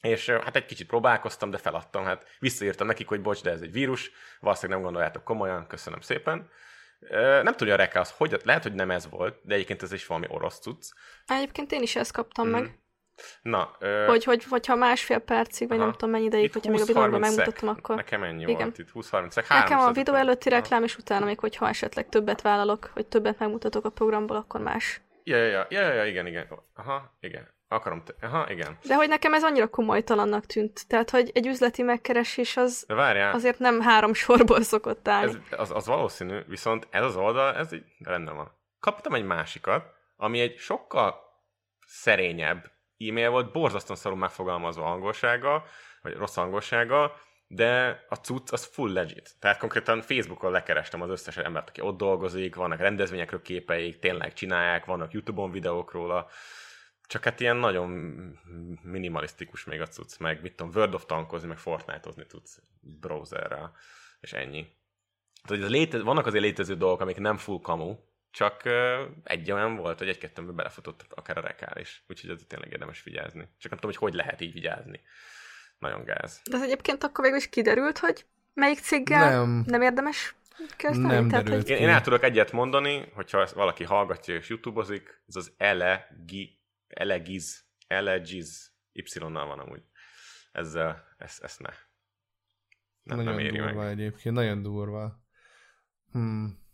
Speaker 2: És hát egy kicsit próbálkoztam, de feladtam. Hát visszaírtam nekik, hogy bocs, de ez egy vírus, valószínűleg nem gondoljátok komolyan, köszönöm szépen. Nem tudja a Reka az, hogy lehet, hogy nem ez volt, de egyébként ez is valami orosz cucc.
Speaker 3: Egyébként én is ezt kaptam mm. meg.
Speaker 2: Na,
Speaker 3: ö... hogy, hogy, hogyha másfél percig, vagy Aha. nem tudom mennyi ideig, hogyha még a videóban megmutattam, akkor...
Speaker 2: Nekem ennyi Igen. volt itt, 20-30 szek.
Speaker 3: Nekem a videó előtti reklám, és utána még, hogyha esetleg többet vállalok, vagy többet megmutatok a programból, akkor más.
Speaker 2: Ja, ja, ja, ja, ja igen, igen. Aha, igen. Akarom, te... aha, igen.
Speaker 3: De hogy nekem ez annyira komolytalannak tűnt. Tehát, hogy egy üzleti megkeresés az
Speaker 2: De várjál.
Speaker 3: azért nem három sorból szokott állni.
Speaker 2: Ez, az, az valószínű, viszont ez az oldal, ez így rendben van. Kaptam egy másikat, ami egy sokkal szerényebb e-mail volt, borzasztóan szarul megfogalmazva angolsága, vagy rossz angolsága, de a cucc az full legit. Tehát konkrétan Facebookon lekerestem az összes embert, aki ott dolgozik, vannak rendezvényekről képeik, tényleg csinálják, vannak YouTube-on videók róla, csak hát ilyen nagyon minimalisztikus még a cucc, meg mit tudom, World of Tankozni, meg Fortnite-ozni tudsz browserrel, és ennyi. Tehát, hogy léte, vannak azért létező dolgok, amik nem full kamu, csak egy olyan volt, hogy egy-kettőmbe belefutott akár a rekál is. Úgyhogy ez tényleg érdemes vigyázni. Csak nem tudom, hogy hogy lehet így vigyázni. Nagyon gáz.
Speaker 3: De az egyébként akkor végül is kiderült, hogy melyik céggel nem, nem érdemes kezdeni?
Speaker 1: Nem Tehát, derült
Speaker 2: hogy... én, én el tudok egyet mondani, hogyha valaki hallgatja és youtubeozik, ez az Elegiz, Elegiz, Elegiz Y-nal van amúgy. Ezzel, ezt, ezt ne. Nem,
Speaker 1: nagyon
Speaker 2: nem éri
Speaker 1: durva
Speaker 2: meg.
Speaker 1: egyébként, nagyon durva. Hmm.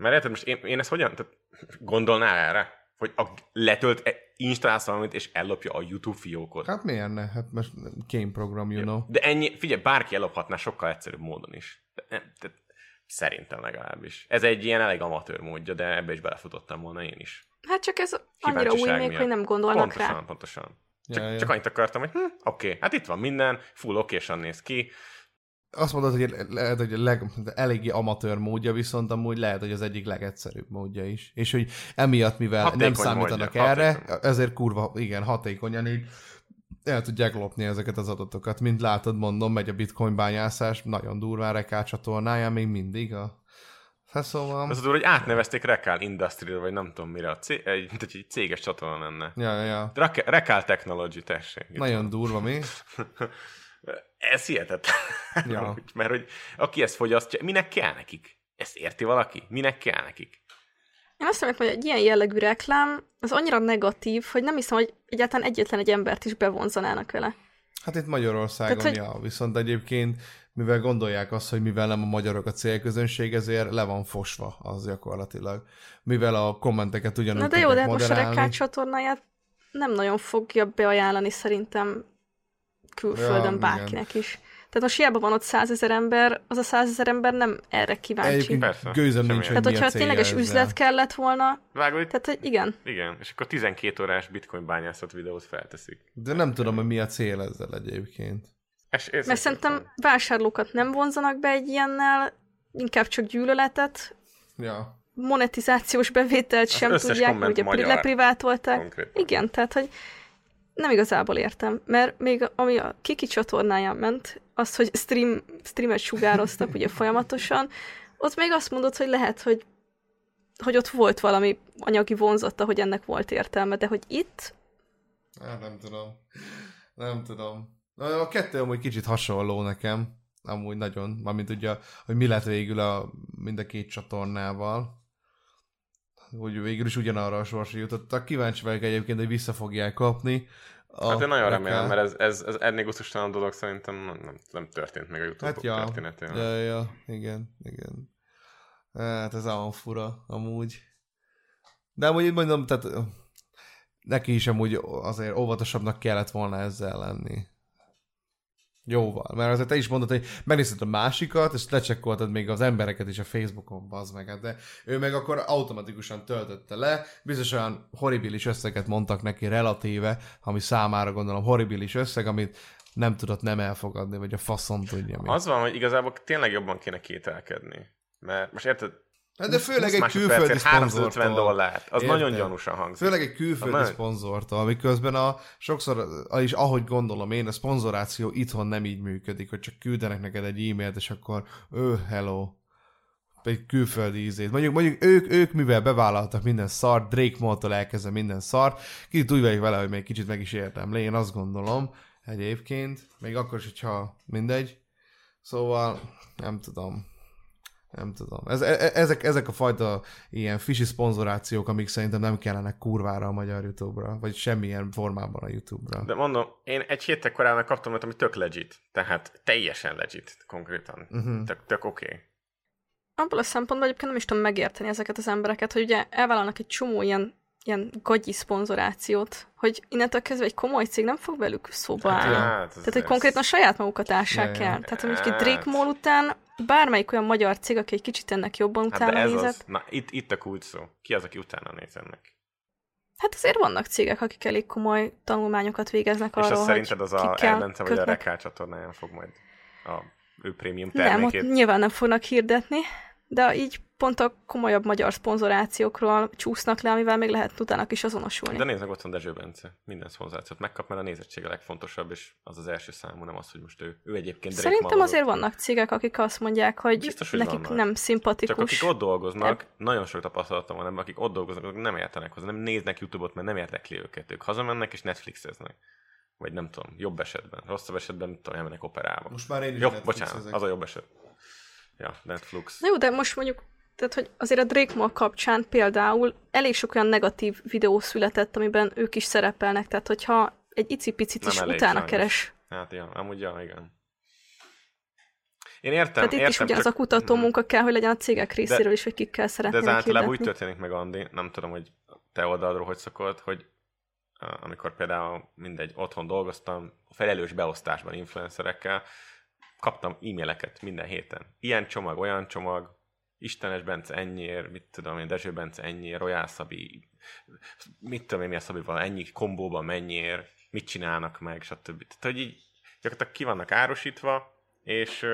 Speaker 2: Mert érted, most én, én ezt hogyan, tehát gondolnál erre? Hogy a, letölt, e- installálsz valamit, és ellopja a YouTube fiókot.
Speaker 1: Hát miért ne? Hát most game program, you know.
Speaker 2: De ennyi, figyelj, bárki ellophatná sokkal egyszerűbb módon is. De, nem, de, szerintem legalábbis. Ez egy ilyen elég amatőr módja, de ebbe is belefutottam volna én is.
Speaker 3: Hát csak ez annyira új még,
Speaker 2: miatt.
Speaker 3: hogy nem gondolnak
Speaker 2: Pontosan,
Speaker 3: rá.
Speaker 2: pontosan. Csak,
Speaker 1: Ja, ja.
Speaker 2: csak annyit akartam, hogy hm, oké, okay, hát itt van minden, full okésan néz ki.
Speaker 1: Azt mondod, hogy lehet, hogy a leg, eléggé amatőr módja, viszont amúgy lehet, hogy az egyik legegyszerűbb módja is. És hogy emiatt, mivel
Speaker 2: Hatékony
Speaker 1: nem számítanak
Speaker 2: módja,
Speaker 1: erre,
Speaker 2: hatékony.
Speaker 1: ezért kurva, igen, hatékonyan így el tudják lopni ezeket az adatokat. Mint látod, mondom, megy a bitcoin bányászás, nagyon durván Rekál csatornáján még mindig a... Hát szóval...
Speaker 2: Az a durva, hogy átnevezték Rekál industry vagy nem tudom mire, a cég, egy, mint egy céges csatorna lenne.
Speaker 1: Ja, ja, ja.
Speaker 2: Rekál Technology, tessék.
Speaker 1: Nagyon durva, mi?
Speaker 2: Ez hihetetlen.
Speaker 1: Ja.
Speaker 2: Mert hogy aki ezt fogyasztja, minek kell nekik? Ezt érti valaki? Minek kell nekik?
Speaker 3: Én azt mondom, hogy egy ilyen jellegű reklám az annyira negatív, hogy nem hiszem, hogy egyáltalán egyetlen egy embert is bevonzanának vele.
Speaker 1: Hát itt Magyarországon,
Speaker 3: Tehát, hogy-
Speaker 1: ja, viszont egyébként, mivel gondolják azt, hogy mivel nem a magyarok a célközönség, ezért le van fosva az gyakorlatilag. Mivel a kommenteket ugyanúgy
Speaker 3: Na de jó, de hát most a
Speaker 1: moderálni.
Speaker 3: Rekát csatornáját nem nagyon fogja beajánlani szerintem külföldön
Speaker 1: Ja,
Speaker 3: bárkinek is. Tehát most hiába van ott százezer ember, az a százezer ember nem erre kíváncsi.
Speaker 1: Egyébként
Speaker 2: Persze,
Speaker 1: gőzöm nincs, hogy
Speaker 3: Tehát, hogyha tényleges
Speaker 1: ezzel.
Speaker 3: üzlet kellett volna,
Speaker 2: Vágod,
Speaker 3: tehát, hogy igen.
Speaker 2: igen, és akkor 12 órás bitcoin bányászat videót felteszik.
Speaker 1: De nem tudom, hogy mi a cél ezzel egyébként.
Speaker 2: És, és
Speaker 3: Mert szerintem vásárlókat nem vonzanak be egy ilyennel, inkább csak gyűlöletet,
Speaker 1: Ja.
Speaker 3: monetizációs bevételt sem tudják, ugye leprivátolták.
Speaker 2: Konkrétan.
Speaker 3: Igen, tehát, hogy nem igazából értem, mert még ami a Kiki csatornáján ment, az, hogy stream, streamet sugároztak ugye folyamatosan, ott még azt mondod, hogy lehet, hogy, hogy ott volt valami anyagi vonzata, hogy ennek volt értelme, de hogy itt,
Speaker 1: Hát nem tudom. Nem tudom. A kettő amúgy kicsit hasonló nekem. Amúgy nagyon. Mármint ugye, hogy mi lett végül a, mind a két csatornával. Hogy végül is ugyanarra a sorsra jutottak. Kíváncsi vagyok egyébként, hogy vissza fogják kapni. A
Speaker 2: Hát én nagyon
Speaker 1: Rekál.
Speaker 2: remélem, mert ez, ez, ez ennél gusztustalan dolog szerintem nem, nem, történt meg a YouTube
Speaker 1: Hát ja,
Speaker 2: történetén.
Speaker 1: ja, ja, igen, igen. Hát ez olyan fura, amúgy. De amúgy így mondom, tehát neki is amúgy azért óvatosabbnak kellett volna ezzel lenni. Jóval, mert azért te is mondod, hogy megnézted a másikat, és lecsekkoltad még az embereket is a Facebookon, bazd meg, hát de ő meg akkor automatikusan töltötte le, biztos olyan horribilis összeget mondtak neki relatíve, ami számára gondolom horribilis összeg, amit nem tudott nem elfogadni, vagy a faszom tudja mi.
Speaker 2: Az van, hogy igazából tényleg jobban kéne kételkedni. Mert most érted,
Speaker 1: Hát de főleg
Speaker 2: 20
Speaker 1: egy külföldi
Speaker 2: 350
Speaker 1: szponzortól.
Speaker 2: dollárt. Az
Speaker 1: Érted?
Speaker 2: nagyon gyanúsan hangzik.
Speaker 1: Főleg egy külföldi
Speaker 2: Na,
Speaker 1: szponzortól, miközben a sokszor, és ahogy gondolom én, a szponzoráció itthon nem így működik, hogy csak küldenek neked egy e-mailt, és akkor ő, hello, egy külföldi ízét. Mondjuk, mondjuk ők, ők mivel bevállaltak minden szart, Drake Mall-tól elkezdve minden szart, kicsit úgy vagyok vele, hogy még kicsit meg is érdemli, én azt gondolom egyébként, még akkor is, hogyha mindegy. Szóval nem tudom. Nem tudom. Ez, e- ezek, ezek a fajta ilyen fisi szponzorációk, amik szerintem nem kellenek kurvára a magyar YouTube-ra, vagy semmilyen formában a YouTube-ra.
Speaker 2: De mondom, én egy héttel korábban kaptam olyat, ami tök legit. Tehát teljesen legit, konkrétan.
Speaker 1: Uh-huh.
Speaker 2: Tök, tök oké. Okay.
Speaker 3: abból a szempontból egyébként nem is tudom megérteni ezeket az embereket, hogy ugye elvállalnak egy csomó ilyen, ilyen gagyi szponzorációt, hogy innentől kezdve egy komoly cég nem fog velük szóba állni.
Speaker 2: Hát,
Speaker 3: Tehát, hogy konkrétan saját magukat ássák el. Tehát, egy
Speaker 2: Hát.
Speaker 3: Drake Mall után bármelyik olyan magyar cég, aki egy kicsit ennek jobban
Speaker 2: Hát de
Speaker 3: utána
Speaker 2: ez
Speaker 3: nézett,
Speaker 2: az. Na, itt, itt a kulcs szó. Ki az, aki utána néz ennek?
Speaker 3: hát azért vannak cégek, akik elég komoly tanulmányokat végeznek
Speaker 2: És
Speaker 3: arról,
Speaker 2: azt szerinted az a elmente, vagy a. Rekál csatornáján fog majd a ő prémium
Speaker 3: Nem, ott
Speaker 2: termékét?
Speaker 3: nyilván nem fognak hirdetni, de így pont a komolyabb magyar szponzorációkról csúsznak le, amivel még lehet utána is azonosulni.
Speaker 2: De nézd meg, ott van Dezső Bence. Minden szponzorációt megkap, mert a nézettség a legfontosabb, és az az első számú, nem az, hogy most ő, ő egyébként Drake
Speaker 3: Szerintem
Speaker 2: mallodott.
Speaker 3: azért vannak cégek, akik azt mondják, hogy
Speaker 2: Biztos, hogy
Speaker 3: nekik
Speaker 2: vannak.
Speaker 3: nem
Speaker 2: Csak
Speaker 3: szimpatikus.
Speaker 2: akik ott dolgoznak, nagyon sok tapasztalatom van akik ott dolgoznak, azok nem értenek hozzá, nem néznek YouTube-ot, mert nem érdekli őket. Ők hazamennek és Netflixeznek. Vagy nem tudom, jobb esetben. Rosszabb esetben, nem tudom, elmennek operába.
Speaker 1: Most már én is
Speaker 2: Jobb, bocsánat,
Speaker 1: ezek.
Speaker 2: az a jobb eset. Ja, Netflix.
Speaker 3: Na jó, de most mondjuk, tehát, hogy azért a Drake Mall kapcsán például elég sok olyan negatív videó született, amiben ők is szerepelnek, tehát hogyha egy icipicit
Speaker 2: Nem
Speaker 3: is
Speaker 2: elég
Speaker 3: utána
Speaker 2: sajnos.
Speaker 3: keres.
Speaker 2: Hát, ja, amúgy, ja, igen. Én értem,
Speaker 3: Tehát itt
Speaker 2: értem,
Speaker 3: is ugyanaz
Speaker 2: csak-
Speaker 3: a kutató munka kell, hogy legyen a cégek részéről is, hogy kikkel
Speaker 2: De ez
Speaker 3: szeretnének
Speaker 2: általában úgy
Speaker 3: hirdetni.
Speaker 2: történik meg, Andi, nem tudom, hogy te oldalról hogy szokott, hogy uh, amikor például mindegy, otthon dolgoztam, a felelős beosztásban influencerekkel, kaptam e-maileket minden héten. Ilyen csomag, olyan csomag, Istenes Bence ennyiért, mit tudom én, Dezső Bence ennyiért, Royal Szabi, mit tudom én, mi a Szabival, ennyi kombóban mennyiért, mit csinálnak meg, stb. Tehát, hogy így gyakorlatilag ki vannak árusítva, és,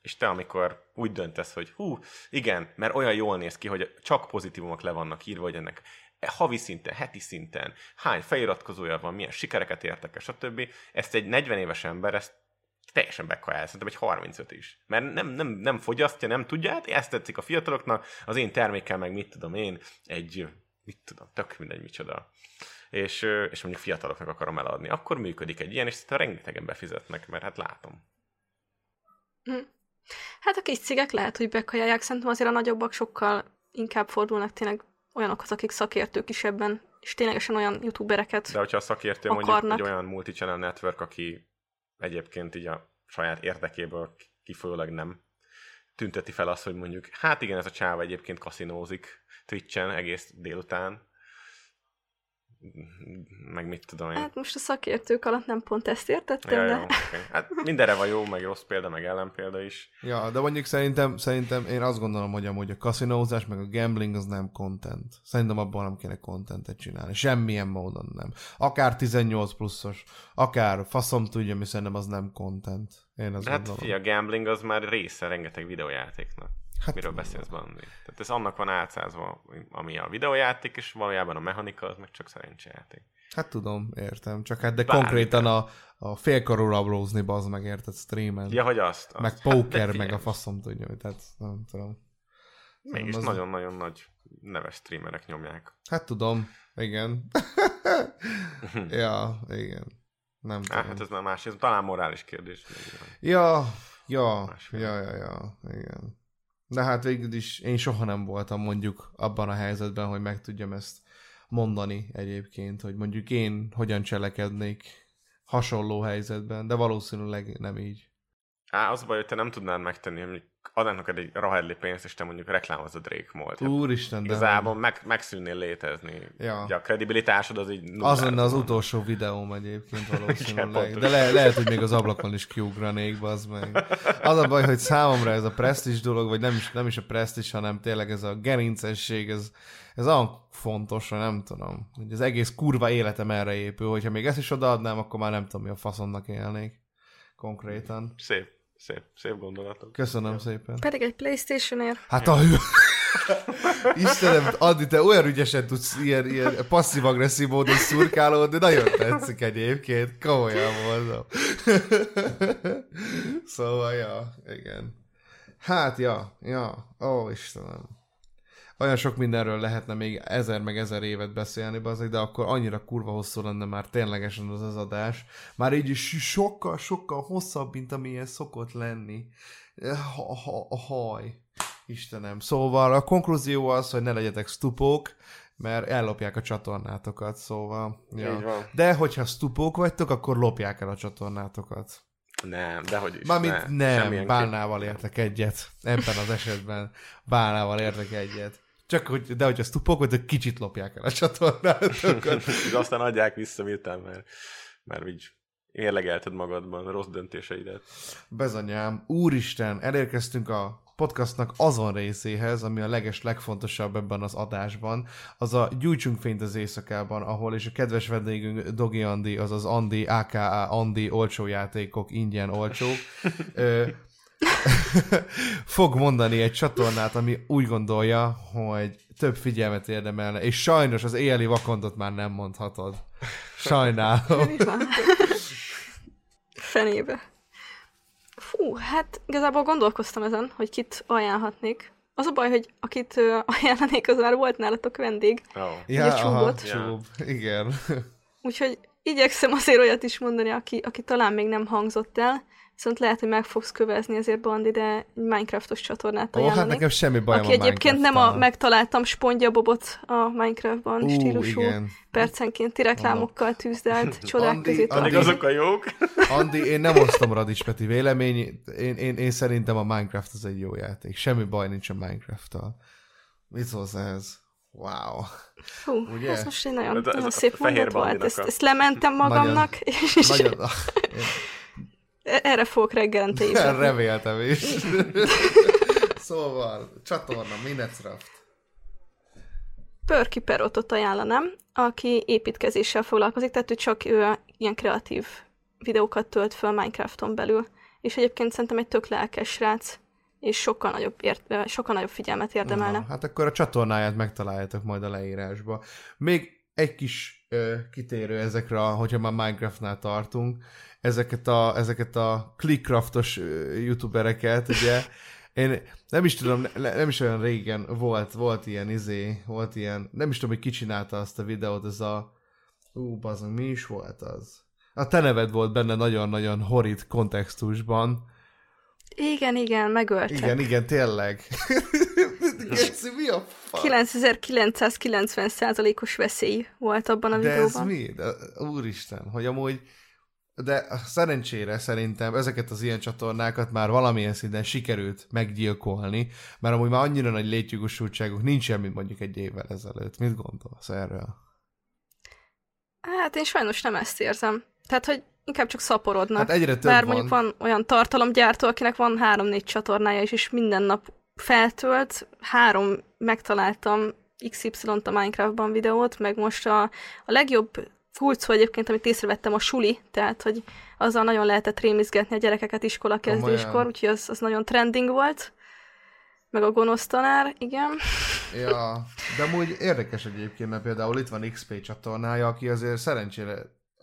Speaker 2: és te amikor úgy döntesz, hogy hú, igen, mert olyan jól néz ki, hogy csak pozitívumok le vannak írva, hogy ennek havi szinten, heti szinten, hány feliratkozója van, milyen sikereket értek stb. Ezt egy 40 éves ember, ezt teljesen bekajál, szerintem egy 35 is. Mert nem, nem, nem fogyasztja, nem tudja, hát ezt tetszik a fiataloknak, az én termékem meg mit tudom én, egy, mit tudom, tök mindegy micsoda. És, és mondjuk fiataloknak akarom eladni. Akkor működik egy ilyen, és szerintem rengetegen befizetnek, mert hát látom.
Speaker 3: Hát a kis cégek lehet, hogy bekajálják, szerintem azért a nagyobbak sokkal inkább fordulnak tényleg olyanokhoz, akik szakértők is ebben, és ténylegesen olyan youtubereket.
Speaker 2: De hogyha a szakértő mondjuk
Speaker 3: Akarnak.
Speaker 2: egy olyan multichannel network, aki egyébként így a saját érdekéből kifolyólag nem tünteti fel azt, hogy mondjuk, hát igen, ez a csáva egyébként kaszinózik Twitch-en egész délután, meg mit tudom én.
Speaker 3: Hát most a szakértők alatt nem pont ezt értettem,
Speaker 2: Ja,
Speaker 3: de...
Speaker 2: jó, okay. Hát mindenre van jó, meg rossz példa, meg ellenpélda is.
Speaker 1: Ja, de mondjuk szerintem, szerintem én azt gondolom, hogy amúgy a kaszinózás meg a gambling az nem content. Szerintem abban nem kéne contentet csinálni. Semmilyen módon nem. Akár 18 pluszos, akár faszom tudja, mi szerintem az nem content. Én azt
Speaker 2: hát
Speaker 1: gondolom.
Speaker 2: fia, a gambling az már része rengeteg videójátéknak.
Speaker 1: Hát,
Speaker 2: Miről beszélsz, Bandi? Tehát ez annak van álcázva, ami a videójáték, és valójában a mechanika az meg csak szerencsejáték.
Speaker 1: Hát tudom, értem. Csak hát de
Speaker 2: Bármi.
Speaker 1: konkrétan a, a félkarú rablózni, bazd meg, érted, streamen.
Speaker 2: Ja, hogy azt. azt.
Speaker 1: meg
Speaker 2: Hát,
Speaker 1: póker, meg a faszom tudja, hogy tehát nem tudom.
Speaker 2: Mégis
Speaker 1: az-
Speaker 2: nagyon-nagyon nagy neves streamerek nyomják.
Speaker 1: Hát tudom, igen. ja, igen. Nem
Speaker 2: Á,
Speaker 1: tudom.
Speaker 2: hát ez már más, ez talán morális kérdés.
Speaker 1: Ja, ja, ja, ja, ja, igen. De hát végül is én soha nem voltam mondjuk abban a helyzetben, hogy meg tudjam ezt mondani egyébként, hogy mondjuk én hogyan cselekednék hasonló helyzetben, de valószínűleg nem így.
Speaker 2: Á, az a baj, hogy te nem tudnád megtenni, hogy adnak neked egy rahedli pénzt, és te mondjuk reklámozod Drake. Hát
Speaker 1: Úristen, de
Speaker 2: Igazából meg, megszűnnél létezni.
Speaker 1: Ja.
Speaker 2: Ugye a kredibilitásod az így
Speaker 1: az lenne az utolsó videóm egyébként
Speaker 2: Igen,
Speaker 1: valószínűleg.
Speaker 2: pontosan.
Speaker 1: De le, lehet, hogy még az ablakon is kiugranék, bazd meg. Az a baj, hogy számomra ez a presztis dolog, vagy nem is, nem is a presztis, hanem tényleg ez a gerincesség, ez, ez olyan fontos, hogy nem tudom. Hogy az egész kurva életem erre épül, hogyha még ezt is odaadnám, akkor már nem tudom, mi a faszomnak élnék. Konkrétan.
Speaker 2: Szép, szép, szép gondolatok.
Speaker 1: Köszönöm szépen.
Speaker 3: Pedig egy Playstation-ért.
Speaker 1: Hát a hű... Istenem, Adi, te olyan ügyesen tudsz ilyen, ilyen passzív-agresszív módon szurkálódni, nagyon tetszik egyébként, komolyan mondom. szóval, ja, igen. Hát, ja, ja, ó, Istenem. Olyan sok mindenről lehetne még ezer meg ezer évet beszélni, bazeg, de akkor annyira kurva hosszú lenne már ténylegesen az az adás. Már így is sokkal, sokkal hosszabb, mint amilyen szokott lenni. Ha, haj. Istenem. Szóval a konklúzió az, hogy ne legyetek stupók, mert ellopják a csatornátokat, szóval... Ja. De hogyha stupók vagytok, akkor lopják el a csatornátokat.
Speaker 2: Nem, dehogy is.
Speaker 1: Mármint
Speaker 2: ne,
Speaker 1: nem, bálnával értek egyet. Ebben az esetben bálnával értek egyet. Csak hogy, de hogyha stupók vagytok, kicsit lopják el a csatornátokat.
Speaker 2: De aztán adják vissza miután, mert, mert így érlegelted magadban a rossz döntéseidet.
Speaker 1: Bezanyám, úristen, elérkeztünk a podcastnak azon részéhez, ami a leges legfontosabb ebben az adásban, az a Gyújtsunk fényt az éjszakában, ahol és a kedves vendégünk Dogi Andi, azaz Andi, aka Andi olcsó játékok, ingyen olcsók, fog mondani egy csatornát, ami úgy gondolja, hogy több figyelmet érdemelne, és sajnos az éjjeli vakondot már nem mondhatod. Sajnálom.
Speaker 3: Fenébe. Fú, hát igazából gondolkoztam ezen, hogy kit ajánlhatnék. Az a baj, hogy akit ajánlanék, az már volt nálatok vendég.
Speaker 2: Oh.
Speaker 3: Ugye csúbot?
Speaker 1: Ja. Csúb, igen.
Speaker 3: Úgyhogy igyekszem azért olyat is mondani, aki, aki talán még nem hangzott el. Viszont lehet, hogy meg fogsz kövezni ezért Bandi, de egy Minecraftos csatornát
Speaker 1: Ó,
Speaker 3: ajánlani.
Speaker 1: hát nekem semmi bajom
Speaker 3: Aki
Speaker 1: a
Speaker 3: egyébként nem a megtaláltam SpongeBobot a Minecraftban
Speaker 1: Ú,
Speaker 3: stílusú
Speaker 1: igen.
Speaker 3: percenkénti reklámokkal tűzdelt csodák
Speaker 1: Andi-
Speaker 3: közé
Speaker 1: Andi-
Speaker 2: azok a jók.
Speaker 1: Andi, én nem osztom Radics Peti vélemény, én, én, én szerintem a Minecraft az egy jó játék. Semmi baj nincs a Minecraft-tal. Mit szólsz ehhez? Wow.
Speaker 3: Hú,
Speaker 1: Ugye?
Speaker 3: ez most egy nagyon,
Speaker 2: Ez a- ez
Speaker 3: nagyon szép mondat volt. Ezt, ezt lementem magamnak, és
Speaker 1: Nagyon...
Speaker 3: erre fogok reggelente ébredni.
Speaker 1: Reméltem is. szóval, csatorna, Minecraft.
Speaker 3: Pörki Perotot ajánlanám, aki építkezéssel foglalkozik, tehát ő csak ő ilyen kreatív videókat tölt föl Minecrafton belül. És egyébként szerintem egy tök lelkes srác, és sokkal nagyobb, ért, sokkal nagyobb figyelmet érdemelne.
Speaker 1: Na, hát akkor a csatornáját megtaláljátok majd a leírásba. Még egy kis ö, kitérő ezekre, hogyha már Minecraftnál tartunk, ezeket a, ezeket a clickcraftos youtubereket, ugye, én nem is tudom, ne, nem is olyan régen volt, volt ilyen izé, volt ilyen, nem is tudom, hogy ki csinálta azt a videót, ez a, ú, bazd, mi is volt az? A te neved volt benne nagyon-nagyon horrid kontextusban.
Speaker 3: Igen, igen, megöltek.
Speaker 1: Igen, igen, tényleg. Geci, mi a fa?
Speaker 3: 9990%-os veszély volt abban a
Speaker 1: De ez
Speaker 3: videóban.
Speaker 1: mi? De, úristen, hogy amúgy de szerencsére szerintem ezeket az ilyen csatornákat már valamilyen szinten sikerült meggyilkolni, mert amúgy már annyira nagy létjogosultságuk nincsen, mint mondjuk egy évvel ezelőtt. Mit gondolsz erről?
Speaker 3: Hát én sajnos nem ezt érzem. Tehát, hogy inkább csak szaporodnak.
Speaker 1: Hát egyre több
Speaker 3: Bár
Speaker 1: van.
Speaker 3: mondjuk van olyan tartalomgyártó, akinek van három-négy csatornája is, és minden nap feltölt. Három megtaláltam XY-t a Minecraftban videót, meg most a, a legjobb fulcó egyébként, amit észrevettem, a suli, tehát, hogy azzal nagyon lehetett rémizgetni a gyerekeket iskola kezdéskor, úgyhogy az, az nagyon trending volt. Meg a gonosz tanár, igen.
Speaker 1: Ja, de amúgy érdekes egyébként, mert például itt van XP csatornája, aki azért szerencsére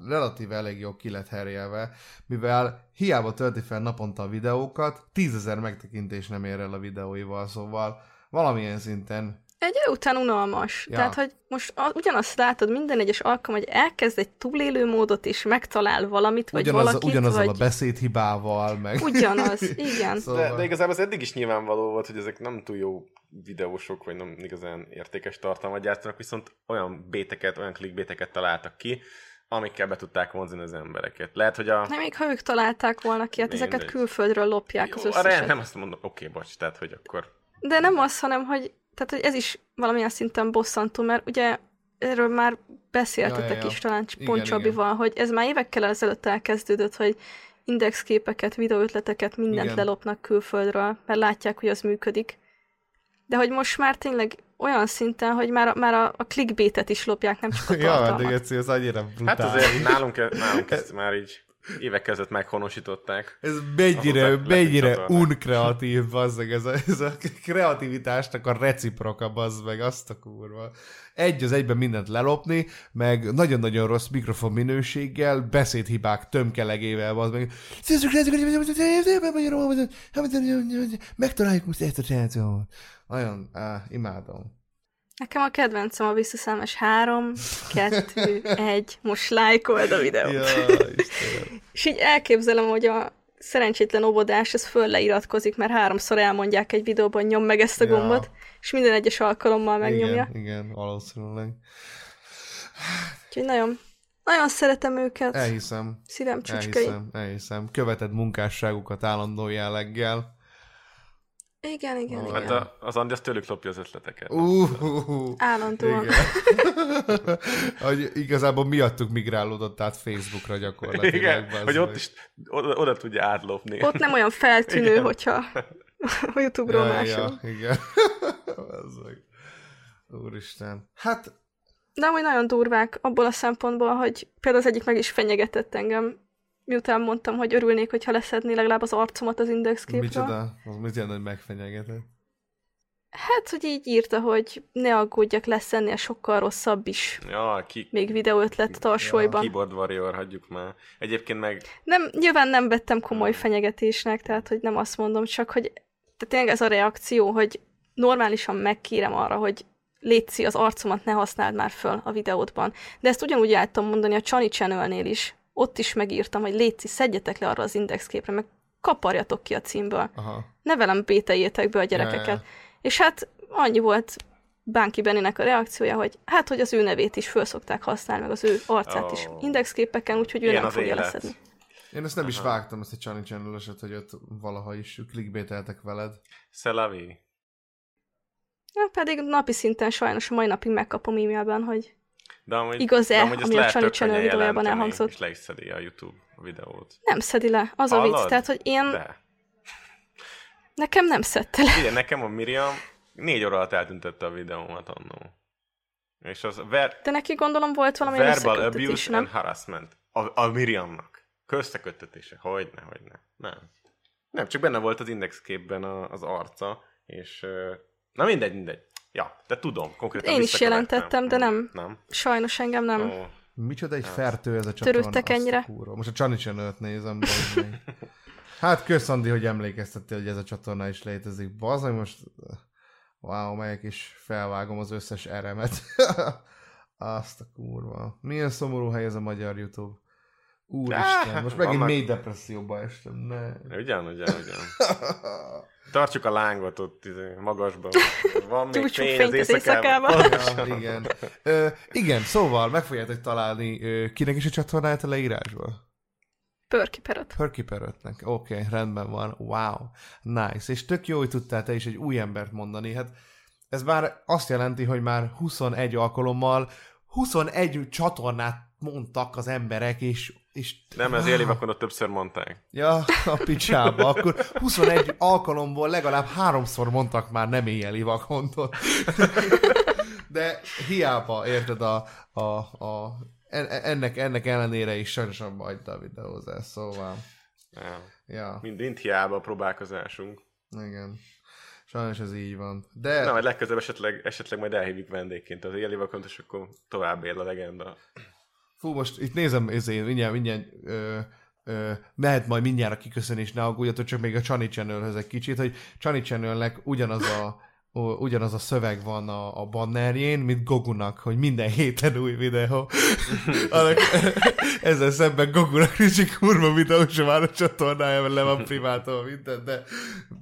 Speaker 1: relatíve elég jó ki lett herjelve, mivel hiába tölti fel naponta a videókat, tízezer megtekintés nem ér el a videóival, szóval valamilyen szinten
Speaker 3: Egy idő után unalmas.
Speaker 1: Ja.
Speaker 3: Tehát, hogy most a, ugyanazt látod minden egyes alkalom, hogy elkezd egy túlélő módot, és megtalál valamit, vagy
Speaker 1: ugyanaz,
Speaker 3: valakit,
Speaker 1: ugyanazzal
Speaker 3: vagy...
Speaker 1: a beszédhibával, meg...
Speaker 3: Ugyanaz, igen.
Speaker 1: Szóval...
Speaker 2: De, de igazából az eddig is nyilvánvaló volt, hogy ezek nem túl jó videósok, vagy nem igazán értékes tartalmat gyártanak, viszont olyan béteket, olyan klikbéteket találtak ki, amikkel be tudták vonzani az embereket. Lehet, hogy a...
Speaker 3: Nem, még ha ők találták volna ki, hát ezeket
Speaker 2: Mindegy.
Speaker 3: külföldről lopják az
Speaker 2: Jó, arra
Speaker 3: összeset.
Speaker 2: nem azt mondom, oké, bocs, tehát, hogy akkor...
Speaker 3: De nem az, hanem, hogy, tehát, hogy ez is valamilyen szinten bosszantó, mert ugye erről már beszéltetek
Speaker 1: Ja, ja, ja.
Speaker 3: is talán Pont Csabival, hogy ez már évekkel ezelőtt elkezdődött, hogy indexképeket, videóötleteket, mindent
Speaker 1: Igen.
Speaker 3: lelopnak külföldről, mert látják, hogy az működik. De hogy most már tényleg olyan szinten, hogy már, már a, a clickbaitet is lopják, nem csak a
Speaker 1: Ja, de
Speaker 3: tartalmat.
Speaker 1: Geci, ez annyira
Speaker 2: Hát
Speaker 1: brutális.
Speaker 2: azért nálunk, nálunk ezt már így évek között meghonosították.
Speaker 1: Ez mennyire, mennyire unkreatív, bazzeg, ez a, ez a kreativitásnak a reciproka, bazd meg, azt a kurva. Egy az egyben mindent lelopni, meg nagyon-nagyon rossz mikrofon minőséggel, beszédhibák tömkelegével, bazd meg. Megtaláljuk most ezt a srácot. Nagyon, á, imádom.
Speaker 3: Nekem a kedvencem a visszaszámos 3, 2, 1, most lájkold a videót.
Speaker 1: Ja.
Speaker 3: És így elképzelem, hogy a szerencsétlen óvodás, ez föl leiratkozik, mert háromszor elmondják egy videóban, nyom meg ezt a
Speaker 1: Ja.
Speaker 3: gombot, és minden egyes alkalommal megnyomja.
Speaker 1: Igen, igen, valószínűleg.
Speaker 3: Úgyhogy nagyon, nagyon szeretem őket.
Speaker 1: Elhiszem.
Speaker 3: Szívem csücskei.
Speaker 1: Elhiszem, elhiszem. Követed munkásságukat állandó jelleggel.
Speaker 3: Igen, igen,
Speaker 1: Ó,
Speaker 3: igen.
Speaker 2: Hát a, az Andi az tőlük lopja az ötleteket.
Speaker 1: Uh, uh, uh.
Speaker 3: Állandóan.
Speaker 1: Igen. hogy igazából miattuk migrálódott át Facebookra gyakorlatilag.
Speaker 2: Igen, hogy ott
Speaker 1: meg.
Speaker 2: is oda, oda tudja átlopni.
Speaker 3: Ott nem olyan feltűnő,
Speaker 2: Igen.
Speaker 3: hogyha a Youtube-ról
Speaker 1: ja,
Speaker 3: máshol.
Speaker 1: ja, igen. Úristen. Hát,
Speaker 3: De amúgy nagyon durvák abból a szempontból, hogy például az egyik meg is fenyegetett engem, miután mondtam, hogy örülnék, hogyha leszedné legalább az arcomat az indexképről.
Speaker 1: micsoda? Az mit jelent, hogy megfenyegetett?
Speaker 3: Hát, hogy így írta, hogy ne aggódjak, lesz ennél sokkal rosszabb is.
Speaker 2: Ja, ki,
Speaker 3: Még videóötlet tarsolyban.
Speaker 2: keyboard warrior, hagyjuk már. Egyébként meg
Speaker 3: Nem, nyilván nem vettem komoly fenyegetésnek, tehát hogy nem azt mondom, csak hogy tehát tényleg ez a reakció, hogy normálisan megkérem arra, hogy létszi az arcomat ne használd már föl a videódban. De ezt ugyanúgy el tudom mondani a Csani channel is. Ott is megírtam, hogy létszi, szedjetek le arra az indexképre, meg kaparjatok ki a címből.
Speaker 1: Aha.
Speaker 3: Ne velem bételjétek be a gyerekeket.
Speaker 1: Ja, ja.
Speaker 3: És hát annyi volt Bánki Benninek a reakciója, hogy hát, hogy az ő nevét is föl szokták használni, meg az ő arcát is
Speaker 2: Ó.
Speaker 3: indexképeken, úgyhogy ő
Speaker 2: Ilyen
Speaker 3: nem fogja
Speaker 2: élet.
Speaker 3: leszedni.
Speaker 1: Én ezt nem is vágtam, ezt a Chani channel hogy ott valaha is clickbaiteltek veled.
Speaker 2: Szelavi.
Speaker 3: Ja, pedig napi szinten sajnos a mai napig megkapom e-mailben, hogy
Speaker 2: De amúgy,
Speaker 3: Igaz-e,
Speaker 2: de amúgy
Speaker 3: ami a
Speaker 2: könnyen
Speaker 3: Channel videójában elhangzott?
Speaker 2: És le is szedi a YouTube videót.
Speaker 3: nem szedi le. Az a vicc.
Speaker 2: Hallod?
Speaker 3: Tehát, hogy én,
Speaker 2: De.
Speaker 3: nekem nem szedte le.
Speaker 2: Igen, nekem a Miriam négy óra alatt eltüntette a videómat annó. És az ver-
Speaker 3: De neki gondolom volt valami
Speaker 2: verbal abuse
Speaker 3: nem?
Speaker 2: and harassment. A, a Miriamnak. Közteköttetése. Hogyne, hogyne. Nem. Nem, csak benne volt az indexképben a, az arca, és... Na mindegy, mindegy. Ja, de tudom, konkrétan
Speaker 3: Én is jelentettem, de nem.
Speaker 2: Nem?
Speaker 3: Sajnos engem nem.
Speaker 2: Ó,
Speaker 1: Micsoda egy fertő ez a csatorna.
Speaker 3: Törődtek ennyire?
Speaker 1: kurva. Most a Chani channel nézem. Hát kösz, Andi, hogy emlékeztettél, hogy ez a csatorna is létezik. Bazd most... Wow, melyek is felvágom az összes eremet. Azt a kurva. Milyen szomorú hely ez a magyar YouTube. Úristen, most megint mély depresszióba estem. Ne.
Speaker 2: Ugyan, ugyan, ugyan. Tartsuk a lángot ott izé, magasban. Van még fény az
Speaker 3: az
Speaker 2: éjszakában.
Speaker 1: Ja, igen. Ö, igen, szóval meg fogjátok találni ö, kinek is a csatornáját a leírásban?
Speaker 3: Pörki peröt.
Speaker 1: Hörkiperötnek. Oké, okay, rendben van. Wow. Nice. És tök jó, hogy tudtál te is egy új embert mondani. Hát ez már azt jelenti, hogy már 21 alkalommal 21 csatornát mondtak az emberek, és... és
Speaker 2: Nem, ez éli vakondot többször mondták.
Speaker 1: Ja, a picsába. Akkor 21 alkalomból legalább háromszor mondtak már nem éjjeli vakondot. De hiába, érted, a, a, a, en- ennek, ennek ellenére is sajnos abba hagyta a videózás, szóval...
Speaker 2: Ja.
Speaker 1: Ja,
Speaker 2: Mind, mind hiába a próbálkozásunk.
Speaker 1: igen. Sajnos ez így van. De...
Speaker 2: Na, majd legközelebb esetleg, esetleg majd elhívjuk vendégként az éli vakont, és akkor tovább él a legenda.
Speaker 1: Fú, most itt nézem, ezért mindjárt, mindjárt ö, ö, mehet majd mindjárt a kiköszönés, ne aggódjatok, csak még a Chani Channelhez egy kicsit, hogy Chani Channelnek ugyanaz a ugyanaz a szöveg van a, a bannerjén, mint Gogunak, hogy minden héten új videó. Annak, ezzel szemben Gogunak nincs kurva videó sem már a csatornája, mert le van privátolva minden, de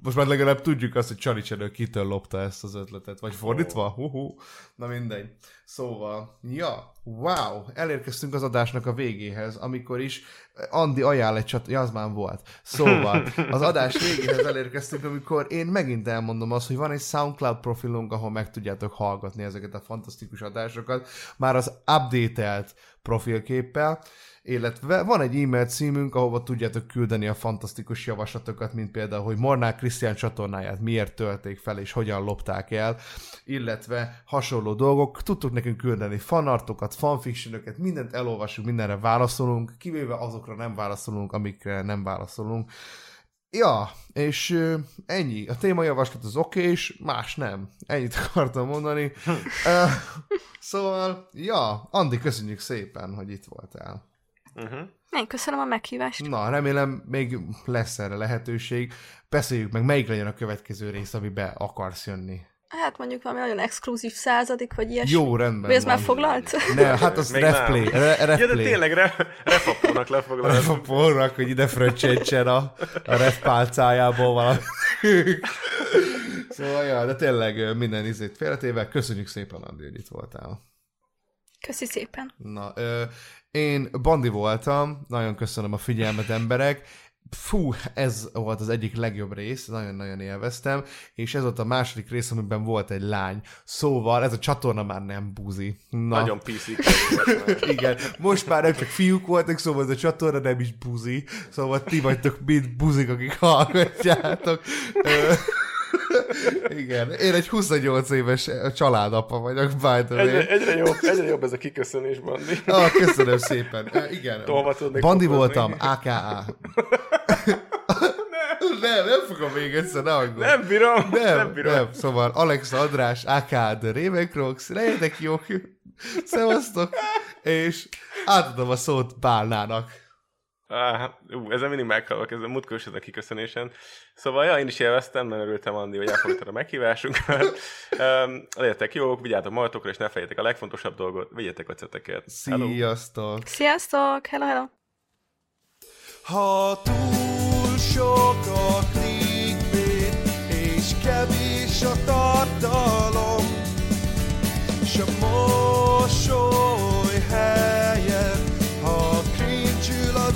Speaker 1: most már legalább tudjuk azt, hogy Chani Channel kitől lopta ezt az ötletet, vagy fordítva? Hú, na mindegy. Szóval, ja, wow, elérkeztünk az adásnak a végéhez, amikor is Andi ajánl egy csat, ja, az már volt. Szóval, az adás végéhez elérkeztünk, amikor én megint elmondom azt, hogy van egy SoundCloud profilunk, ahol meg tudjátok hallgatni ezeket a fantasztikus adásokat, már az updatelt profilképpel, illetve van egy e-mail címünk, ahova tudjátok küldeni a fantasztikus javaslatokat, mint például, hogy Mornák Krisztián csatornáját miért tölték fel, és hogyan lopták el, illetve hasonló dolgok. Tudtok nekünk küldeni fanartokat, fanfictionöket, mindent elolvasunk, mindenre válaszolunk, kivéve azokra nem válaszolunk, amikre nem válaszolunk. Ja, és ennyi. A témajavaslat az oké, és más nem. Ennyit akartam mondani. Ö, szóval, ja, Andi, köszönjük szépen, hogy itt voltál.
Speaker 2: Uh-huh.
Speaker 3: Én köszönöm a meghívást.
Speaker 1: Na, remélem még lesz erre lehetőség. Beszéljük meg, melyik legyen a következő rész, amibe akarsz jönni.
Speaker 3: Hát mondjuk valami nagyon exkluzív századik, vagy ilyesmi.
Speaker 1: Jó, rendben
Speaker 3: Vagy ez már foglalt?
Speaker 1: Ne, hát az refplay. Re, refplay.
Speaker 2: Ja, de tényleg re, refapónak lefoglalod.
Speaker 1: a porrak, hogy ide fröccsentsen a, a ref pálcájából valami. szóval, ja, de tényleg minden izét félretéve. Köszönjük szépen, Andi, hogy itt voltál.
Speaker 3: Köszi szépen.
Speaker 1: Na, ö, én Bandi voltam, nagyon köszönöm a figyelmet, emberek. Fú, ez volt az egyik legjobb rész, nagyon-nagyon élveztem, és ez volt a második rész, amiben volt egy lány. Szóval ez a csatorna már nem buzi. Na.
Speaker 2: Nagyon már.
Speaker 1: Igen, most már nem csak fiúk voltak, szóval ez a csatorna nem is buzi, szóval ti vagytok mind buzik, akik hallgatjátok. Igen, én egy 28 éves családapa vagyok, by the way.
Speaker 2: Egyre, egyre, jobb, egyre jobb ez a kiköszönés, Bandi.
Speaker 1: Ah, köszönöm szépen. Ö, Igen. Bandi voltam, AKA. nem, nem fogom még egyszer, ne aggódj.
Speaker 2: Nem bírom, nem,
Speaker 1: Nem,
Speaker 2: bírom.
Speaker 1: nem, szóval Alex András, AKA The Ravencrox, legyetek jók, szevasztok, és átadom a szót Bálnának.
Speaker 2: Á, ú, ezen mindig meghalok, ez a múltkor is ez a kiköszönésen. Szóval, ja, én is élveztem, nagyon örültem, Andi, hogy elfogadtad a meghívásunkat. Um, legyetek jók, vigyázzatok magatokra, és ne felejétek a legfontosabb dolgot, vigyetek a ceteket. Hello.
Speaker 1: Sziasztok!
Speaker 3: Sziasztok! Hello, hello!
Speaker 1: Ha túl sok a clickbait, és kevés a tartalom. S a mosoly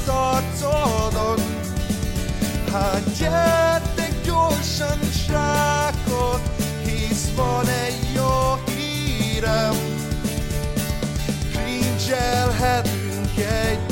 Speaker 1: az arcodon Hát gyertek gyorsan srákok Hisz van egy jó hírem. Krincselhetünk egy